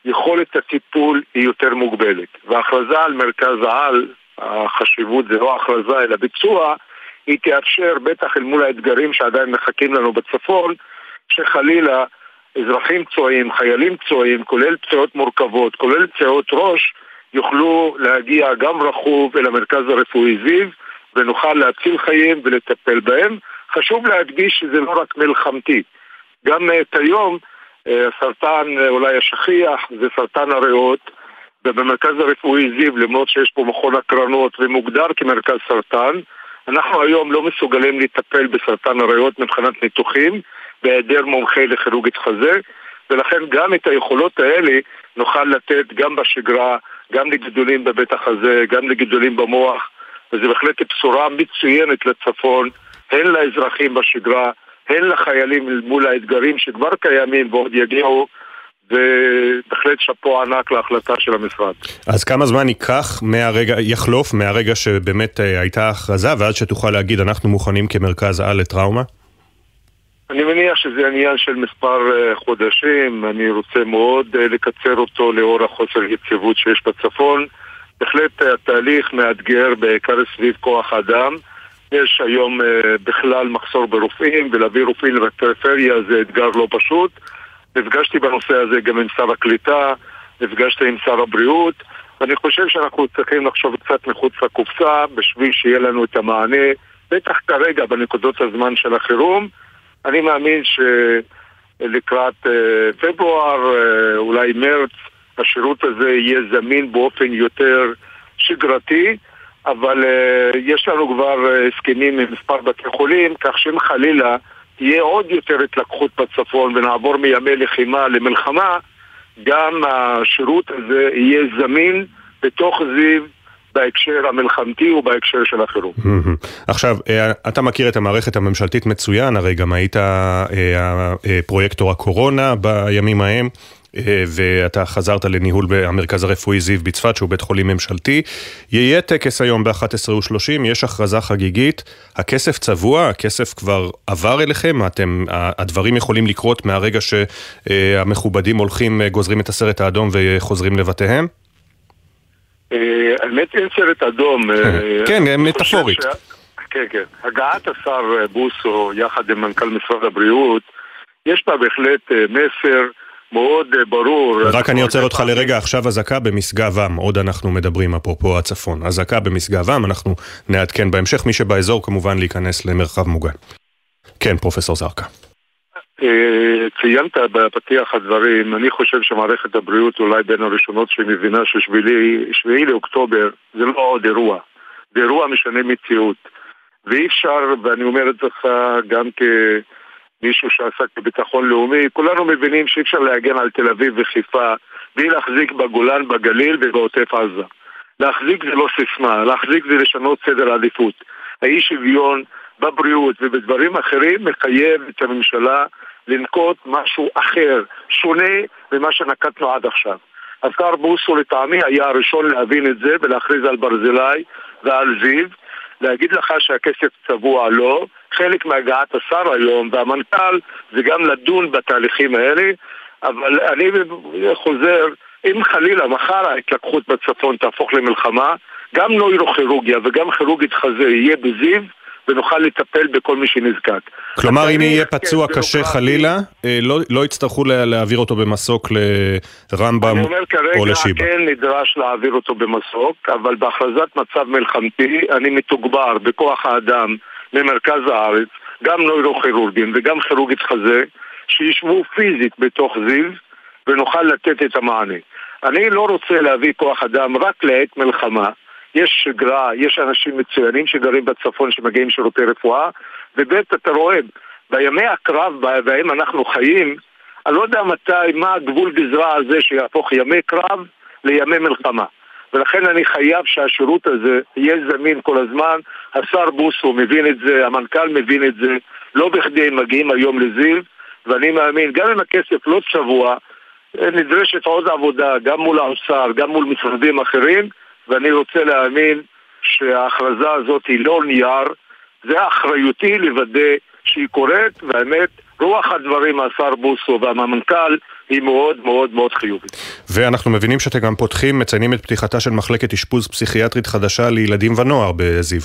שיכולת הטיפול היא יותר מוגבלת. והכרזה על מרכז העל, החשיבות זה לא הכרזה אלא ביצוע, היא תאפשר, בטח אל מול האתגרים שעדיין מחכים לנו בצפון, שחלילה אזרחים פצועים, חיילים פצועים, כולל פציעות מורכבות, כולל פציעות ראש, יוכלו להגיע גם רכוב אל המרכז הרפואי זיו ונוכל להציל חיים ולטפל בהם. חשוב להדגיש שזה לא רק מלחמתי. גם uh, כיום uh, הסרטן uh, אולי השכיח זה סרטן הריאות ובמרכז הרפואי זיו, למרות שיש פה מכון הקרנות ומוגדר כמרכז סרטן, אנחנו היום לא מסוגלים לטפל בסרטן הריאות מבחינת ניתוחים בהיעדר מומחה לכירורגית חזה ולכן גם את היכולות האלה נוכל לתת גם בשגרה, גם לגידולים בבית החזה, גם לגידולים במוח וזו בהחלט בשורה מצוינת לצפון, הן לאזרחים בשגרה, הן לחיילים מול האתגרים שכבר קיימים ועוד יגיעו ובהחלט שאפו ענק להחלטה של המשרד. אז כמה זמן ייקח מהרגע, יחלוף מהרגע שבאמת אה, הייתה הכרזה ועד שתוכל להגיד אנחנו מוכנים כמרכז על לטראומה? אני מניח שזה עניין של מספר אה, חודשים, אני רוצה מאוד אה, לקצר אותו לאור החוסר יציבות שיש בצפון. בהחלט התהליך מאתגר בעיקר סביב כוח אדם. יש היום בכלל מחסור ברופאים, ולהביא רופאים לפריפריה זה אתגר לא פשוט. נפגשתי בנושא הזה גם עם שר הקליטה, נפגשתי עם שר הבריאות, ואני חושב שאנחנו צריכים לחשוב קצת מחוץ לקופסה בשביל שיהיה לנו את המענה, בטח כרגע בנקודות הזמן של החירום. אני מאמין שלקראת uh, פברואר, uh, אולי מרץ, השירות הזה יהיה זמין באופן יותר שגרתי, אבל uh, יש לנו כבר uh, הסכמים עם מספר בתי חולים, כך שאם חלילה תהיה עוד יותר התלקחות בצפון ונעבור מימי לחימה למלחמה, גם השירות הזה יהיה זמין בתוך זיו בהקשר המלחמתי ובהקשר של החירום. עכשיו, אה, אתה מכיר את המערכת הממשלתית מצוין, הרי גם היית אה, אה, פרויקטור הקורונה בימים ההם. אה, ואתה חזרת לניהול המרכז הרפואי זיו בצפת, שהוא בית חולים ממשלתי. יהיה טקס היום ב-11:30, יש הכרזה חגיגית. הכסף צבוע, הכסף כבר עבר אליכם, אתם, הדברים יכולים לקרות מהרגע שהמכובדים הולכים, אה, גוזרים את הסרט האדום וחוזרים לבתיהם? אה, האמת אין סרט אדום. <laughs> כן, מטאפורית. כן, כן. הגעת השר בוסו יחד עם מנכ"ל משרד הבריאות, יש בה בהחלט מסר מאוד אה, ברור. רק אני עוצר אותך לרגע, עכשיו אזעקה במשגב עם, עוד אנחנו מדברים אפרופו הצפון. אזעקה במשגב עם, אנחנו נעדכן בהמשך, מי שבאזור כמובן להיכנס למרחב מוגן. כן, פרופסור זרקא. אה, ציינת בפתיח הדברים, אני חושב שמערכת הבריאות אולי בין הראשונות שמבינה ששביעי לאוקטובר זה לא עוד אירוע, זה אירוע משנה מציאות. ואי אפשר, ואני אומר את זה גם כ... מישהו שעסק בביטחון לאומי, כולנו מבינים שאי אפשר להגן על תל אביב וחיפה בלי להחזיק בגולן, בגליל ובעוטף עזה. להחזיק זה לא סיסמה, להחזיק זה לשנות סדר עדיפות. האי שוויון בבריאות ובדברים אחרים מחייב את הממשלה לנקוט משהו אחר, שונה ממה שנקטנו עד עכשיו. השר בוסו לטעמי היה הראשון להבין את זה ולהכריז על ברזילי ועל זיו להגיד לך שהכסף צבוע לא, חלק מהגעת השר היום והמנכ"ל זה גם לדון בתהליכים האלה, אבל אני חוזר, אם חלילה מחר ההתלקחות בצפון תהפוך למלחמה, גם נוירוכירורגיה וגם כירורגית חזה יהיה בזיו ונוכל לטפל בכל מי שנזקק. כלומר, אם יהיה פצוע קשה חלילה, אה, לא, לא יצטרכו להעביר אותו במסוק לרמב"ם או לשיבא. אני אומר כרגע, כן נדרש להעביר אותו במסוק, אבל בהכרזת מצב מלחמתי אני מתוגבר בכוח האדם ממרכז הארץ, גם נוירוכירורגים וגם כירורגית חזה, שישבו פיזית בתוך זיו ונוכל לתת את המענה. אני לא רוצה להביא כוח אדם רק לעת מלחמה. יש שגרה, יש אנשים מצוינים שגרים בצפון שמגיעים שירותי רפואה, וב' אתה רואה, בימי הקרב בהם אנחנו חיים, אני לא יודע מתי, מה הגבול גזרה הזה שיהפוך ימי קרב לימי מלחמה. ולכן אני חייב שהשירות הזה יהיה זמין כל הזמן. השר בוסו מבין את זה, המנכ"ל מבין את זה, לא בכדי הם מגיעים היום לזיו, ואני מאמין, גם אם הכסף לא צבוע, נדרשת עוד עבודה, גם מול האוצר, גם מול משרדים אחרים, ואני רוצה להאמין שההכרזה הזאת היא לא נייר, זה אחריותי לוודא שהיא קורית, והאמת, רוח הדברים מהשר בוסו והמנכ"ל היא מאוד מאוד מאוד חיובית. ואנחנו מבינים שאתם גם פותחים, מציינים את פתיחתה של מחלקת אשפוז פסיכיאטרית חדשה לילדים ונוער בזיו.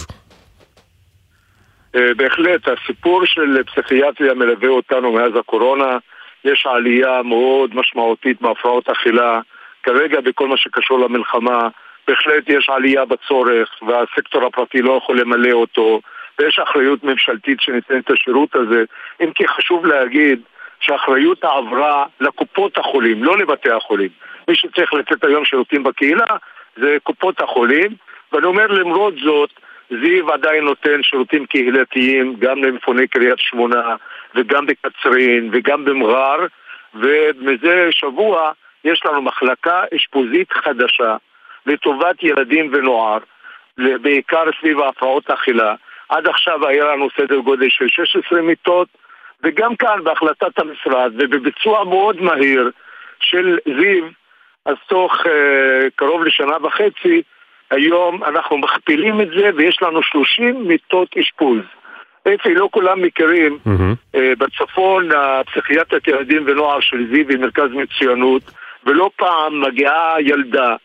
אה, בהחלט, הסיפור של פסיכיאטריה מלווה אותנו מאז הקורונה. יש עלייה מאוד משמעותית בהפרעות אכילה. כרגע בכל מה שקשור למלחמה, בהחלט יש עלייה בצורך, והסקטור הפרטי לא יכול למלא אותו, ויש אחריות ממשלתית שניתן את השירות הזה. אם כי חשוב להגיד שהאחריות עברה לקופות החולים, לא לבתי החולים. מי שצריך לתת היום שירותים בקהילה זה קופות החולים, ואני אומר למרות זאת, זיו עדיין נותן שירותים קהילתיים גם למפוני קריית שמונה וגם בקצרין וגם במרר ומזה שבוע יש לנו מחלקה אשפוזית חדשה לטובת ילדים ונוער בעיקר סביב ההפרעות האכילה עד עכשיו היה לנו סדר גודל של 16 מיטות וגם כאן בהחלטת המשרד ובביצוע מאוד מהיר של זיו אז תוך uh, קרוב לשנה וחצי היום אנחנו מכפילים את זה ויש לנו 30 מיטות אשפוז. אפי, לא כולם מכירים, mm-hmm. בצפון הפסיכיאטריית ילדים ונוער של זיו היא מרכז מצוינות, ולא פעם מגיעה ילדה,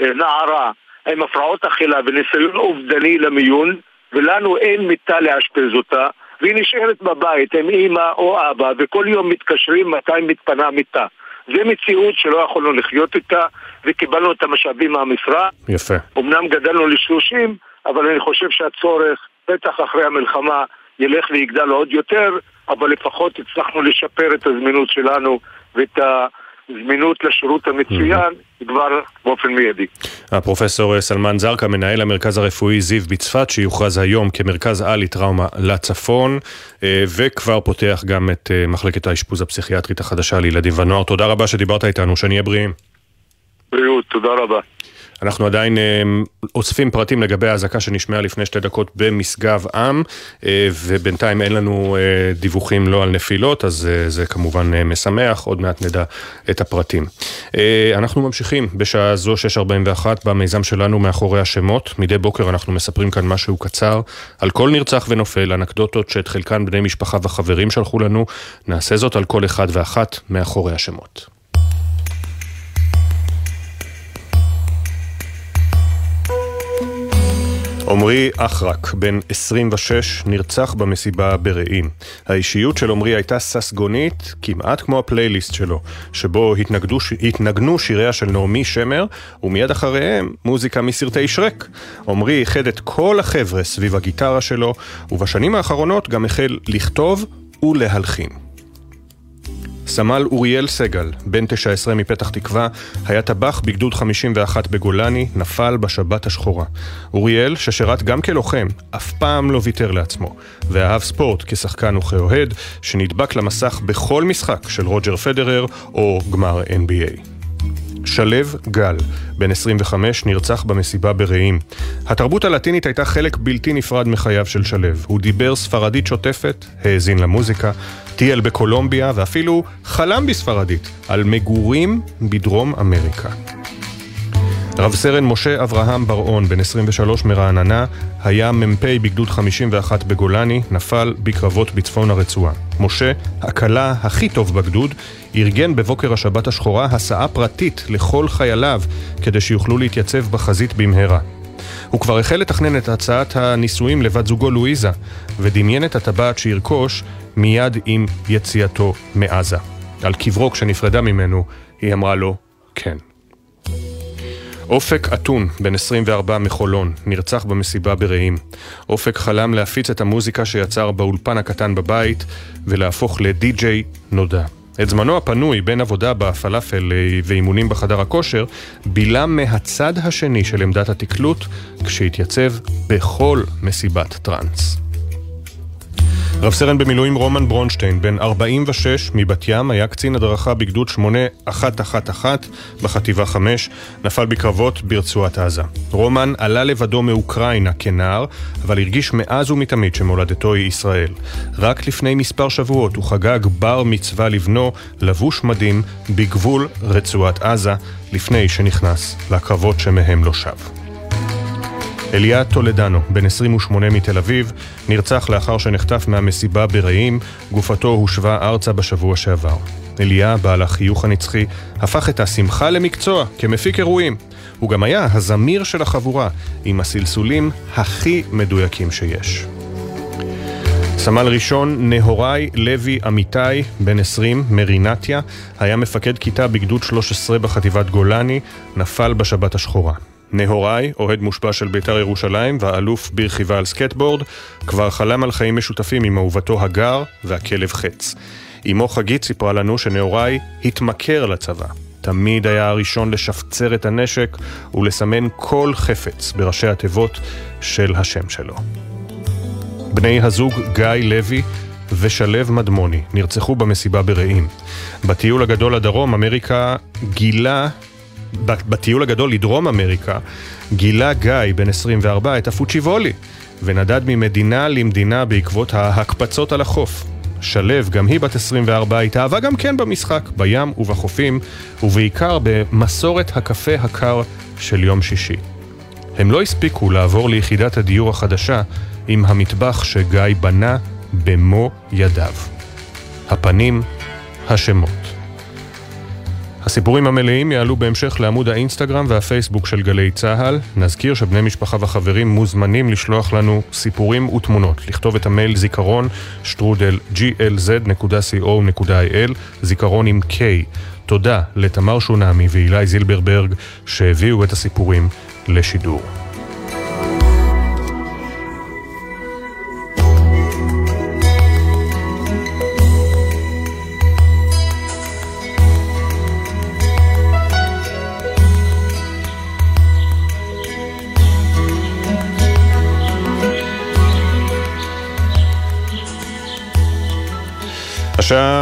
אה, נערה, עם הפרעות אכילה וניסיון אובדני למיון, ולנו אין מיטה לאשפז אותה, והיא נשארת בבית עם אימא או אבא, וכל יום מתקשרים מתי מתפנה מיטה. זו מציאות שלא יכולנו לחיות איתה, וקיבלנו את המשאבים מהמשרד. יפה. אמנם גדלנו ל-30, אבל אני חושב שהצורך, בטח אחרי המלחמה, ילך ויגדל עוד יותר, אבל לפחות הצלחנו לשפר את הזמינות שלנו ואת הזמינות לשירות המצוין כבר באופן מיידי. הפרופסור סלמן זרקא, מנהל המרכז הרפואי זיו בצפת, שיוכרז היום כמרכז על לטראומה לצפון, אה, וכבר פותח גם את אה, מחלקת האשפוז הפסיכיאטרית החדשה לילדים ונוער. תודה רבה שדיברת איתנו, שנהיה בריאים. בריאות, תודה רבה. אנחנו עדיין אה, אוספים פרטים לגבי האזעקה שנשמעה לפני שתי דקות במשגב עם, אה, ובינתיים אין לנו אה, דיווחים לא על נפילות, אז זה כמובן משמח, עוד מעט נדע את הפרטים. אנחנו ממשיכים בשעה זו 6.41 במיזם שלנו מאחורי השמות. מדי בוקר אנחנו מספרים כאן משהו קצר על כל נרצח ונופל, אנקדוטות שאת חלקן בני משפחה וחברים שלחו לנו. נעשה זאת על כל אחד ואחת מאחורי השמות. עמרי אחרק, בן 26, נרצח במסיבה ברעים. האישיות של עמרי הייתה ססגונית, כמעט כמו הפלייליסט שלו, שבו התנגדו, התנגנו שיריה של נעמי שמר, ומיד אחריהם מוזיקה מסרטי שרק. עמרי איחד את כל החבר'ה סביב הגיטרה שלו, ובשנים האחרונות גם החל לכתוב ולהלחין. סמל אוריאל סגל, בן 19 מפתח תקווה, היה טבח בגדוד 51 בגולני, נפל בשבת השחורה. אוריאל, ששירת גם כלוחם, אף פעם לא ויתר לעצמו, ואהב ספורט כשחקן וכאוהד, שנדבק למסך בכל משחק של רוג'ר פדרר או גמר NBA. שלו גל, בן 25, נרצח במסיבה ברעים. התרבות הלטינית הייתה חלק בלתי נפרד מחייו של שלו. הוא דיבר ספרדית שוטפת, האזין למוזיקה, טייל בקולומביה ואפילו חלם בספרדית על מגורים בדרום אמריקה. רב סרן משה אברהם בר-און, בן 23 מרעננה, היה מ"פ בגדוד 51 בגולני, נפל בקרבות בצפון הרצועה. משה, הכלה הכי טוב בגדוד, ארגן בבוקר השבת השחורה הסעה פרטית לכל חייליו כדי שיוכלו להתייצב בחזית במהרה. הוא כבר החל לתכנן את הצעת הנישואים לבת זוגו לואיזה, ודמיין את הטבעת שירכוש מיד עם יציאתו מעזה. על קברו כשנפרדה ממנו, היא אמרה לו, כן. אופק אתון, בן 24 מחולון, נרצח במסיבה ברעים. אופק חלם להפיץ את המוזיקה שיצר באולפן הקטן בבית ולהפוך לדי-ג'יי נודע. את זמנו הפנוי בין עבודה בפלאפל ואימונים בחדר הכושר, בילה מהצד השני של עמדת התקלוט כשהתייצב בכל מסיבת טראנס. רב סרן במילואים רומן ברונשטיין, בן 46 מבת ים, היה קצין הדרכה בגדוד 8111 בחטיבה 5, נפל בקרבות ברצועת עזה. רומן עלה לבדו מאוקראינה כנער, אבל הרגיש מאז ומתמיד שמולדתו היא ישראל. רק לפני מספר שבועות הוא חגג בר מצווה לבנו, לבוש מדים, בגבול רצועת עזה, לפני שנכנס לקרבות שמהם לא שב. אליה טולדנו, בן 28 מתל אביב, נרצח לאחר שנחטף מהמסיבה ברעים, גופתו הושבה ארצה בשבוע שעבר. אליה, בעל החיוך הנצחי, הפך את השמחה למקצוע, כמפיק אירועים. הוא גם היה הזמיר של החבורה, עם הסלסולים הכי מדויקים שיש. סמל ראשון נהוראי לוי אמיתי, בן 20, מרינתיה, היה מפקד כיתה בגדוד 13 בחטיבת גולני, נפל בשבת השחורה. נהוראי, אוהד מושבע של בית"ר ירושלים והאלוף ברכיבה על סקטבורד, כבר חלם על חיים משותפים עם אהובתו הגר והכלב חץ. אמו חגית סיפרה לנו שנהוראי התמכר לצבא. תמיד היה הראשון לשפצר את הנשק ולסמן כל חפץ בראשי התיבות של השם שלו. בני הזוג גיא לוי ושלו מדמוני נרצחו במסיבה ברעים. בטיול הגדול לדרום אמריקה גילה בטיול הגדול לדרום אמריקה, גילה גיא, בן 24, את הפוצ'יבולי, ונדד ממדינה למדינה בעקבות ההקפצות על החוף. שלו, גם היא בת 24, התאהבה גם כן במשחק, בים ובחופים, ובעיקר במסורת הקפה הקר של יום שישי. הם לא הספיקו לעבור ליחידת הדיור החדשה עם המטבח שגיא בנה במו ידיו. הפנים, השמות. הסיפורים המלאים יעלו בהמשך לעמוד האינסטגרם והפייסבוק של גלי צה"ל. נזכיר שבני משפחה וחברים מוזמנים לשלוח לנו סיפורים ותמונות. לכתוב את המייל זיכרון שטרודל glz.co.il זיכרון עם K. תודה לתמר שונמי ואילי זילברברג שהביאו את הסיפורים לשידור.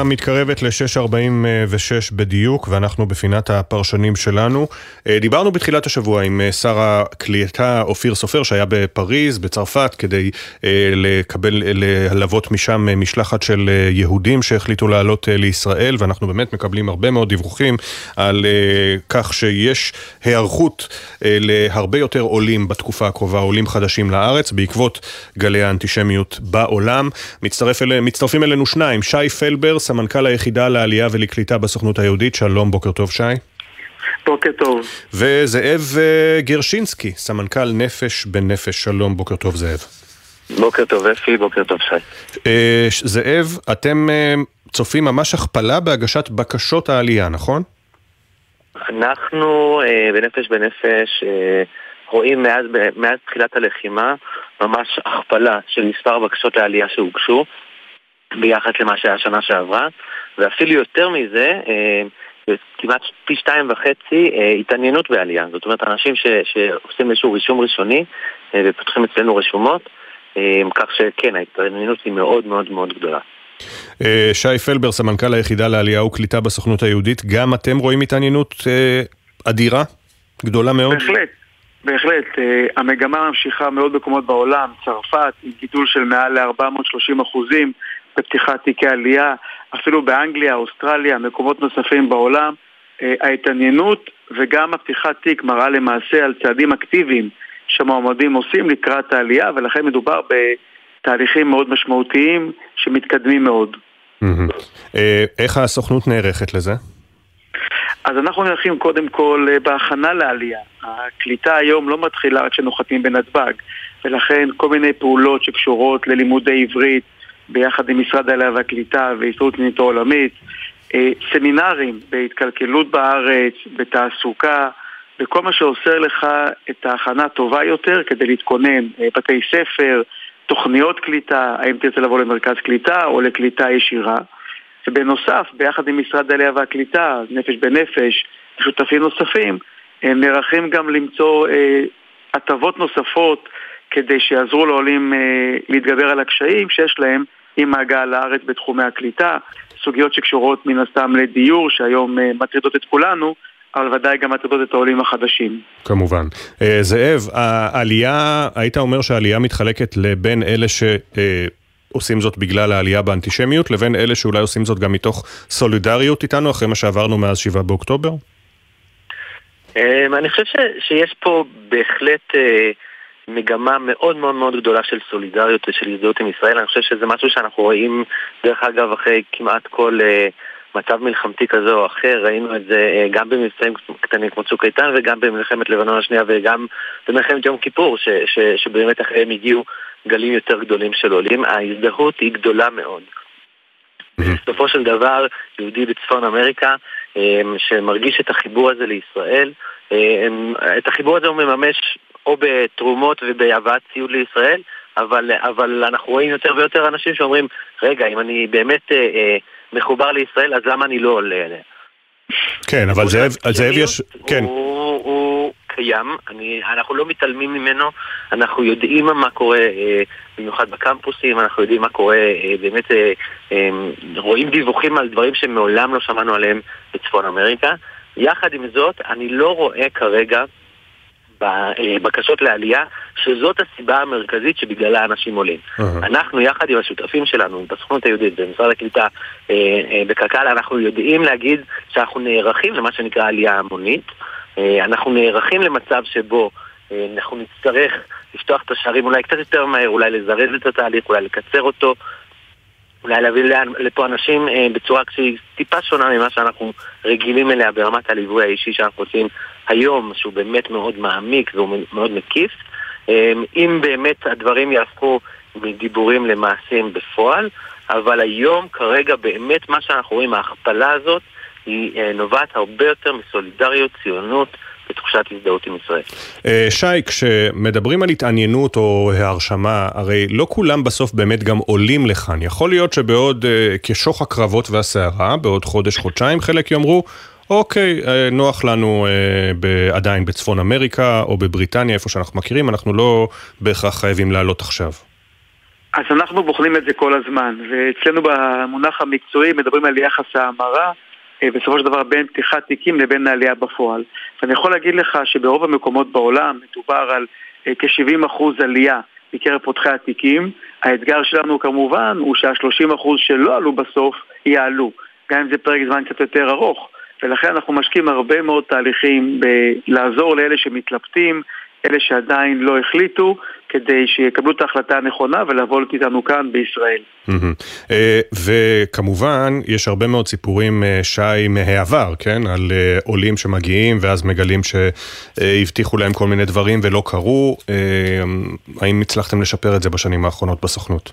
מתקרבת ל-6.46 בדיוק, ואנחנו בפינת הפרשנים שלנו. אה, דיברנו בתחילת השבוע עם אה, שר הקליטה אופיר סופר, שהיה בפריז, בצרפת, כדי אה, לקבל, ללוות משם משלחת של יהודים שהחליטו לעלות לישראל, ואנחנו באמת מקבלים הרבה מאוד דיווחים על כך שיש היערכות להרבה יותר עולים בתקופה הקרובה, עולים חדשים לארץ, בעקבות גלי האנטישמיות בעולם. מצטרף אל, מצטרפים אלינו שניים, שי פל פלבר, סמנכ"ל היחידה לעלייה ולקליטה בסוכנות היהודית, שלום, בוקר טוב שי. בוקר טוב. וזאב אה, גרשינסקי, סמנכ"ל נפש בנפש, שלום, בוקר טוב זאב. בוקר טוב אפי, בוקר טוב שי. אה, זאב, אתם אה, צופים ממש הכפלה בהגשת בקשות העלייה, נכון? אנחנו בנפש בנפש רואים מאז, מאז תחילת הלחימה ממש הכפלה של מספר בקשות לעלייה שהוגשו. ביחס למה שהיה שנה שעברה, ואפילו יותר מזה, אה, כמעט פי שתיים וחצי אה, התעניינות בעלייה. זאת אומרת, אנשים ש, שעושים איזשהו רישום ראשוני אה, ופותחים אצלנו רשומות, כך שכן, ההתעניינות היא מאוד מאוד מאוד גדולה. שי פלבר, סמנכ"ל היחידה לעלייה וקליטה בסוכנות היהודית, גם אתם רואים התעניינות אדירה? גדולה מאוד? בהחלט. בהחלט, המגמה ממשיכה מאוד מקומות בעולם, צרפת עם גידול של מעל ל-430 אחוזים, בפתיחת תיקי עלייה, אפילו באנגליה, אוסטרליה, מקומות נוספים בעולם, אה, ההתעניינות וגם הפתיחת תיק מראה למעשה על צעדים אקטיביים שהמועמדים עושים לקראת העלייה, ולכן מדובר בתהליכים מאוד משמעותיים שמתקדמים מאוד. אה, איך הסוכנות נערכת לזה? אז אנחנו נערכים קודם כל אה, בהכנה לעלייה. הקליטה היום לא מתחילה רק כשנוחתים בנתב"ג, ולכן כל מיני פעולות שקשורות ללימודי עברית, ביחד עם משרד העלייה והקליטה והסתדרות מינית העולמית, אה, סמינרים בהתקלקלות בארץ, בתעסוקה, וכל מה שעושה לך את ההכנה הטובה יותר כדי להתכונן, אה, בתי ספר, תוכניות קליטה, האם תרצה לבוא למרכז קליטה או לקליטה ישירה. ובנוסף, ביחד עם משרד העלייה והקליטה, נפש בנפש, שותפים נוספים, הם נערכים גם למצוא אה, הטבות נוספות כדי שיעזרו לעולים להתגבר על הקשיים שיש להם עם ההגעה לארץ בתחומי הקליטה, סוגיות שקשורות מן הסתם לדיור, שהיום אה, מטרידות את כולנו, אבל ודאי גם מטרידות את העולים החדשים. כמובן. אה, זאב, העלייה, היית אומר שהעלייה מתחלקת לבין אלה ש... אה, עושים זאת בגלל העלייה באנטישמיות, לבין אלה שאולי עושים זאת גם מתוך סולידריות איתנו, אחרי מה שעברנו מאז 7 באוקטובר? אמ, אני חושב שיש פה בהחלט מגמה מאוד מאוד מאוד גדולה של סולידריות ושל הזדהות עם ישראל. אני חושב שזה משהו שאנחנו רואים, דרך אגב, אחרי כמעט כל מצב מלחמתי כזה או אחר, ראינו את זה אה, גם במבצעים קטנים כמו צוק איתן וגם במלחמת לבנון השנייה וגם במלחמת יום כיפור, ש, ש, שבאמת אחריהם הגיעו גלים יותר גדולים של עולים. ההזדהות היא גדולה מאוד. בסופו של דבר, יהודי בצפון אמריקה אה, שמרגיש את החיבור הזה לישראל, אה, את החיבור הזה הוא מממש או בתרומות ובהבאת ציוד לישראל, אבל, אבל אנחנו רואים יותר ויותר אנשים שאומרים, רגע, אם אני באמת... אה, אה, מחובר לישראל, אז למה אני לא עולה אליה? כן, אבל זאב, זאב יש... כן. הוא, הוא קיים, אני, אנחנו לא מתעלמים ממנו, אנחנו יודעים מה קורה, אה, במיוחד בקמפוסים, אנחנו יודעים מה קורה, אה, באמת אה, אה, רואים דיווחים על דברים שמעולם לא שמענו עליהם בצפון אמריקה. יחד עם זאת, אני לא רואה כרגע בבקשות לעלייה, שזאת הסיבה המרכזית שבגללה אנשים עולים. Uh-huh. אנחנו יחד עם השותפים שלנו, בסוכנות היהודית, במשרד הקליטה, אה, אה, בקק"ל, אנחנו יודעים להגיד שאנחנו נערכים למה שנקרא עלייה המונית. אה, אנחנו נערכים למצב שבו אנחנו נצטרך לפתוח את השערים אולי קצת יותר מהר, אולי לזרז את התהליך, אולי לקצר אותו. אולי להביא לפה אנשים אה, בצורה שהיא טיפה שונה ממה שאנחנו רגילים אליה ברמת הליווי האישי שאנחנו עושים היום, שהוא באמת מאוד מעמיק והוא מאוד מקיף. אה, אם באמת הדברים יהפכו מדיבורים למעשים בפועל, אבל היום כרגע באמת מה שאנחנו רואים, ההכפלה הזאת, היא אה, נובעת הרבה יותר מסולידריות, ציונות, ותחושת הזדהות עם ישראל. אה, שי, כשמדברים על התעניינות או ההרשמה, הרי לא כולם בסוף באמת גם עולים לכאן. יכול להיות שבעוד, אה, כשוך הקרבות והסערה, בעוד חודש-חודשיים, חלק יאמרו, אוקיי, אה, נוח לנו עדיין בצפון אמריקה או בבריטניה, איפה שאנחנו מכירים, אנחנו לא בהכרח חייבים לעלות עכשיו. אז אנחנו בוחנים את זה כל הזמן, ואצלנו במונח המקצועי מדברים על יחס ההמרה. אה, בסופו של דבר בין פתיחת תיקים לבין העלייה בפועל. ואני יכול להגיד לך שברוב המקומות בעולם מדובר על אה, כ-70% עלייה מקרב פותחי התיקים. האתגר שלנו כמובן הוא שה-30% שלא עלו בסוף יעלו, גם אם זה פרק זמן קצת יותר ארוך. ולכן אנחנו משקיעים הרבה מאוד תהליכים בלעזור לאלה שמתלבטים, אלה שעדיין לא החליטו, כדי שיקבלו את ההחלטה הנכונה ולבוא איתנו כאן בישראל. אה, וכמובן, יש הרבה מאוד סיפורים, אה, שי, מהעבר, כן? על אה, עולים שמגיעים ואז מגלים שהבטיחו להם כל מיני דברים ולא קרו. האם הצלחתם לשפר את זה בשנים האחרונות בסוכנות?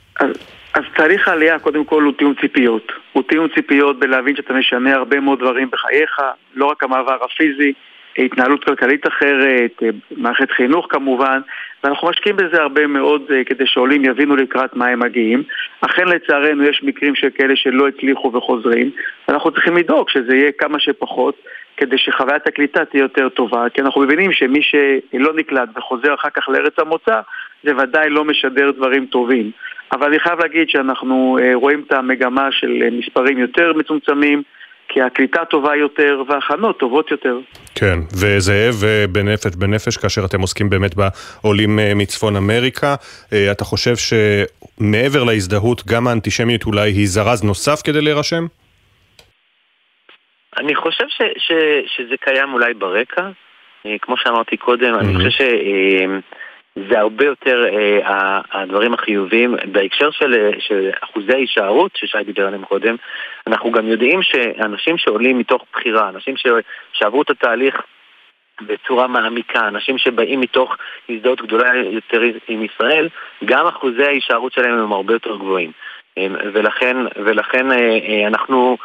אז, תהליך העלייה, קודם כל, הוא תיאום ציפיות. הוא תיאום ציפיות בלהבין שאתה משנה הרבה מאוד דברים בחייך, לא רק המעבר הפיזי. התנהלות כלכלית אחרת, מערכת חינוך כמובן, ואנחנו משקיעים בזה הרבה מאוד אה, כדי שעולים יבינו לקראת מה הם מגיעים. אכן לצערנו יש מקרים של כאלה שלא הצליחו וחוזרים, ואנחנו צריכים לדאוג שזה יהיה כמה שפחות, כדי שחוויית הקליטה תהיה יותר טובה, כי אנחנו מבינים שמי שלא נקלט וחוזר אחר כך לארץ המוצא, זה ודאי לא משדר דברים טובים. אבל אני חייב להגיד שאנחנו אה, רואים את המגמה של מספרים יותר מצומצמים, כי הקליטה טובה יותר וההכנות טובות יותר. כן, וזאב בנפש בנפש, כאשר אתם עוסקים באמת בעולים אה, מצפון אמריקה, אה, אתה חושב שמעבר להזדהות, גם האנטישמיות אולי היא זרז נוסף כדי להירשם? אני חושב ש, ש, שזה קיים אולי ברקע. אה, כמו שאמרתי קודם, mm-hmm. אני חושב ש... זה הרבה יותר אה, הדברים החיוביים. בהקשר של, אה, של אחוזי ההישארות ששי דיבר עליהם קודם, אנחנו גם יודעים שאנשים שעולים מתוך בחירה, אנשים ש, שעברו את התהליך בצורה מעמיקה, אנשים שבאים מתוך הזדהות גדולה יותר עם ישראל, גם אחוזי ההישארות שלהם הם הרבה יותר גבוהים. אה, ולכן, ולכן אה, אה, אנחנו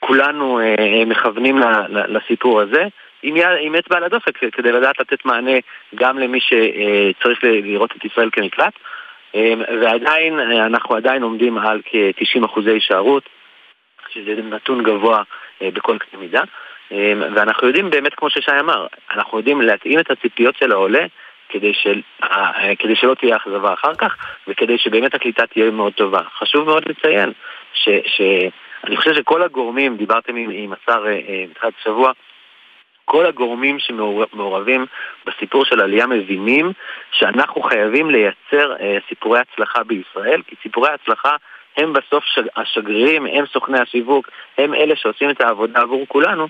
כולנו אה, מכוונים לסיפור הזה. עם, עם אצבע על הדופק כדי לדעת לתת מענה גם למי שצריך לראות את ישראל כמקלט אמ, ועדיין, אנחנו עדיין עומדים על כ-90 אחוזי הישארות שזה נתון גבוה אה, בכל קנה מידה אמ, ואנחנו יודעים באמת, כמו ששי אמר, אנחנו יודעים להתאים את הציפיות של העולה כדי, של, אה, כדי שלא תהיה אכזבה אחר כך, וכדי שבאמת הקליטה תהיה מאוד טובה. חשוב מאוד לציין ש... ש אני חושב שכל הגורמים, דיברתם עם, עם השר בתחילת אה, השבוע, כל הגורמים שמעורבים בסיפור של עלייה מבינים שאנחנו חייבים לייצר אה, סיפורי הצלחה בישראל, כי סיפורי הצלחה הם בסוף השגרירים, הם סוכני השיווק, הם אלה שעושים את העבודה עבור כולנו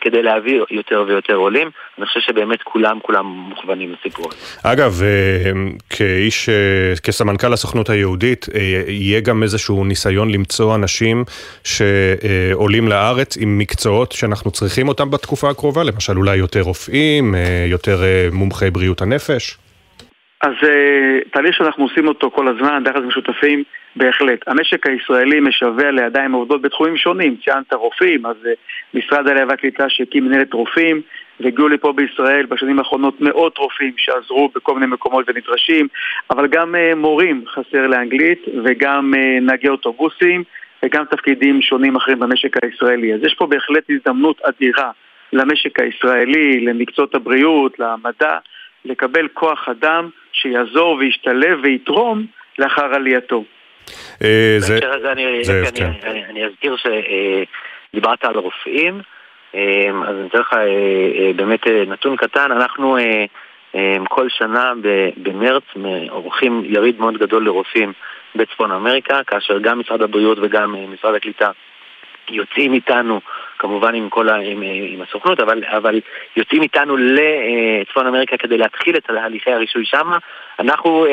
כדי להביא יותר ויותר עולים. אני חושב שבאמת כולם, כולם מוכוונים לסיפור הזה. אגב, אה, כאיש, אה, כסמנכ"ל הסוכנות היהודית, יהיה גם איזשהו ניסיון למצוא אנשים שעולים לארץ עם מקצועות שאנחנו צריכים אותם בתקופה הקרובה, למשל אולי יותר רופאים, יותר מומחי בריאות הנפש? אז תהליך שאנחנו עושים אותו כל הזמן, ביחד עם שותפים, בהחלט. המשק הישראלי משווע לידיים עובדות בתחומים שונים. ציינת רופאים, אז אה, משרד העלייה והקליטה שהקים מנהלת רופאים, והגיעו לפה בישראל בשנים האחרונות מאות רופאים שעזרו בכל מיני מקומות ונדרשים, אבל גם uh, מורים חסר לאנגלית, וגם uh, נהגי אוטובוסים, וגם תפקידים שונים אחרים במשק הישראלי. אז יש פה בהחלט הזדמנות אדירה למשק הישראלי, למקצועות הבריאות, למדע, לקבל כוח אדם שיעזור וישתלב ויתרום לאחר עלייתו. אה, בהקשר הזה. אני אזכיר שדיברת על רופאים, אה, אז אני אתן לך אה, באמת נתון קטן, אנחנו כל שנה במרץ עורכים יריד מאוד גדול לרופאים בצפון אמריקה, כאשר גם משרד הבריאות וגם משרד הקליטה יוצאים איתנו, כמובן עם, כל ה, עם, עם הסוכנות, אבל, אבל יוצאים איתנו לצפון אמריקה כדי להתחיל את הליכי הרישוי שם. אנחנו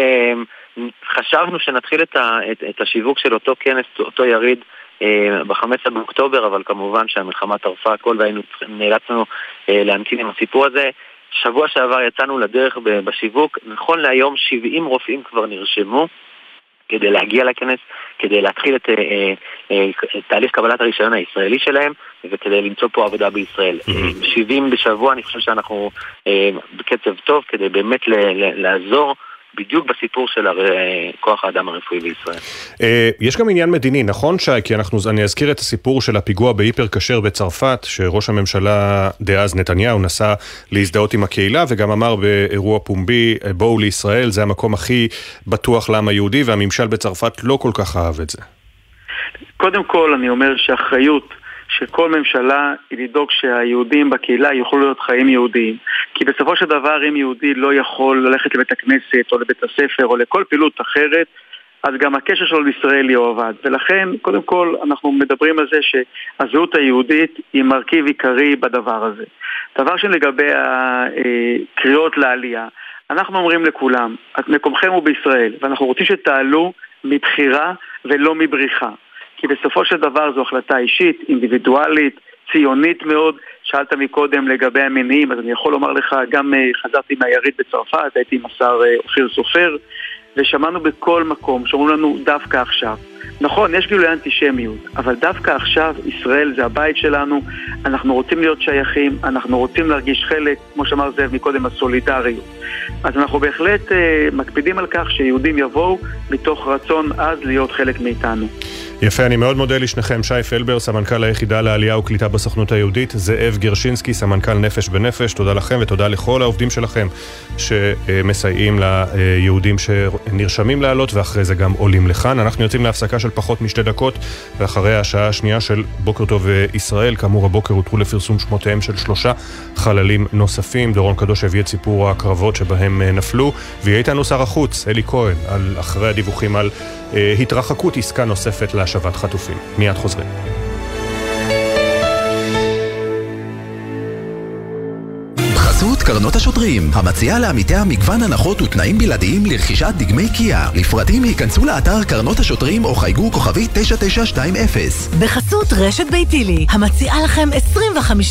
חשבנו שנתחיל את, ה, את, את השיווק של אותו כנס, אותו יריד, אה, ב-15 באוקטובר, אבל כמובן שהמלחמה טרפה הכל והיינו נאלצנו אה, להמתין עם הסיפור הזה. שבוע שעבר יצאנו לדרך בשיווק, נכון להיום 70 רופאים כבר נרשמו כדי להגיע לכנס, כדי להתחיל את, אה, את תהליך קבלת הרישיון הישראלי שלהם וכדי למצוא פה עבודה בישראל. Mm-hmm. 70 בשבוע, אני חושב שאנחנו בקצב טוב כדי באמת לעזור בדיוק בסיפור של כוח האדם הרפואי בישראל. אה, יש גם עניין מדיני, נכון שי? כי אנחנו, אני אזכיר את הסיפור של הפיגוע בהיפר כשר בצרפת, שראש הממשלה דאז נתניהו נסע להזדהות עם הקהילה, וגם אמר באירוע פומבי, בואו לישראל, זה המקום הכי בטוח לעם היהודי, והממשל בצרפת לא כל כך אהב את זה. קודם כל, אני אומר שאחריות שכל ממשלה היא לדאוג שהיהודים בקהילה יוכלו להיות חיים יהודיים. כי בסופו של דבר אם יהודי לא יכול ללכת לבית הכנסת או לבית הספר או לכל פעילות אחרת, אז גם הקשר שלו לישראל יהיה עובד. ולכן, קודם כל, אנחנו מדברים על זה שהזהות היהודית היא מרכיב עיקרי בדבר הזה. דבר שני לגבי הקריאות לעלייה, אנחנו אומרים לכולם, מקומכם הוא בישראל, ואנחנו רוצים שתעלו מבחירה ולא מבריחה. כי בסופו של דבר זו החלטה אישית, אינדיבידואלית, ציונית מאוד. שאלת מקודם לגבי המניעים, אז אני יכול לומר לך, גם אה, חזרתי מהיריד בצרפת, הייתי עם השר אה, אופיר סופר, ושמענו בכל מקום שאומרים לנו דווקא עכשיו. נכון, יש גילוי אנטישמיות, אבל דווקא עכשיו ישראל זה הבית שלנו, אנחנו רוצים להיות שייכים, אנחנו רוצים להרגיש חלק, כמו שאמר זאב מקודם, הסולידריות. אז אנחנו בהחלט אה, מקפידים על כך שיהודים יבואו מתוך רצון עז להיות חלק מאיתנו. יפה, אני מאוד מודה לשניכם. שי פלבר, סמנכ"ל היחידה לעלייה וקליטה בסוכנות היהודית, זאב גרשינסקי, סמנכ"ל נפש בנפש, תודה לכם ותודה לכל העובדים שלכם שמסייעים ליהודים שנרשמים לעלות ואחרי זה גם עולים לכאן. אנחנו יוצאים להפסקה של פחות משתי דקות, ואחרי השעה השנייה של בוקר טוב ישראל, כאמור הבוקר הותרו לפרסום שמותיהם של שלושה חללים נוספים. דורון קדוש הביא את סיפור הקרבות שבהם נפלו, ויהיה איתנו שר החוץ, אלי כהן, על אחרי הדיווחים על אה, התרחקות עסקה נוספת להשבת חטופים. מיד חוזרים. קרנות השוטרים, המציעה לעמיתיה מגוון הנחות ותנאים בלעדיים לרכישת דגמי קיה. לפרטים ייכנסו לאתר קרנות השוטרים או חייגו כוכבי 9920. בחסות רשת ביתילי, המציעה לכם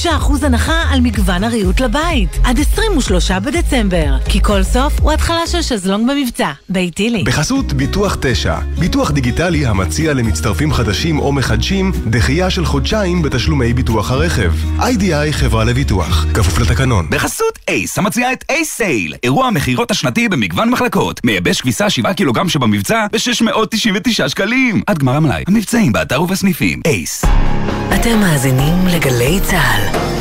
25% הנחה על מגוון הריהוט לבית. עד 23 בדצמבר, כי כל סוף הוא התחלה של שזלונג במבצע. ביתילי. בחסות ביטוח 9, ביטוח דיגיטלי המציע למצטרפים חדשים או מחדשים דחייה של חודשיים בתשלומי ביטוח הרכב. איי-די-איי חברה לביטוח, כפוף לתקנון. בחסות אייס, המציעה את אייס סייל, אירוע המכירות השנתי במגוון מחלקות. מייבש כביסה 7 קילוגרם שבמבצע ב-699 שקלים. עד גמר המלאי, המבצעים באתר ובסניפים. אייס. אתם מאזינים לגלי צה"ל.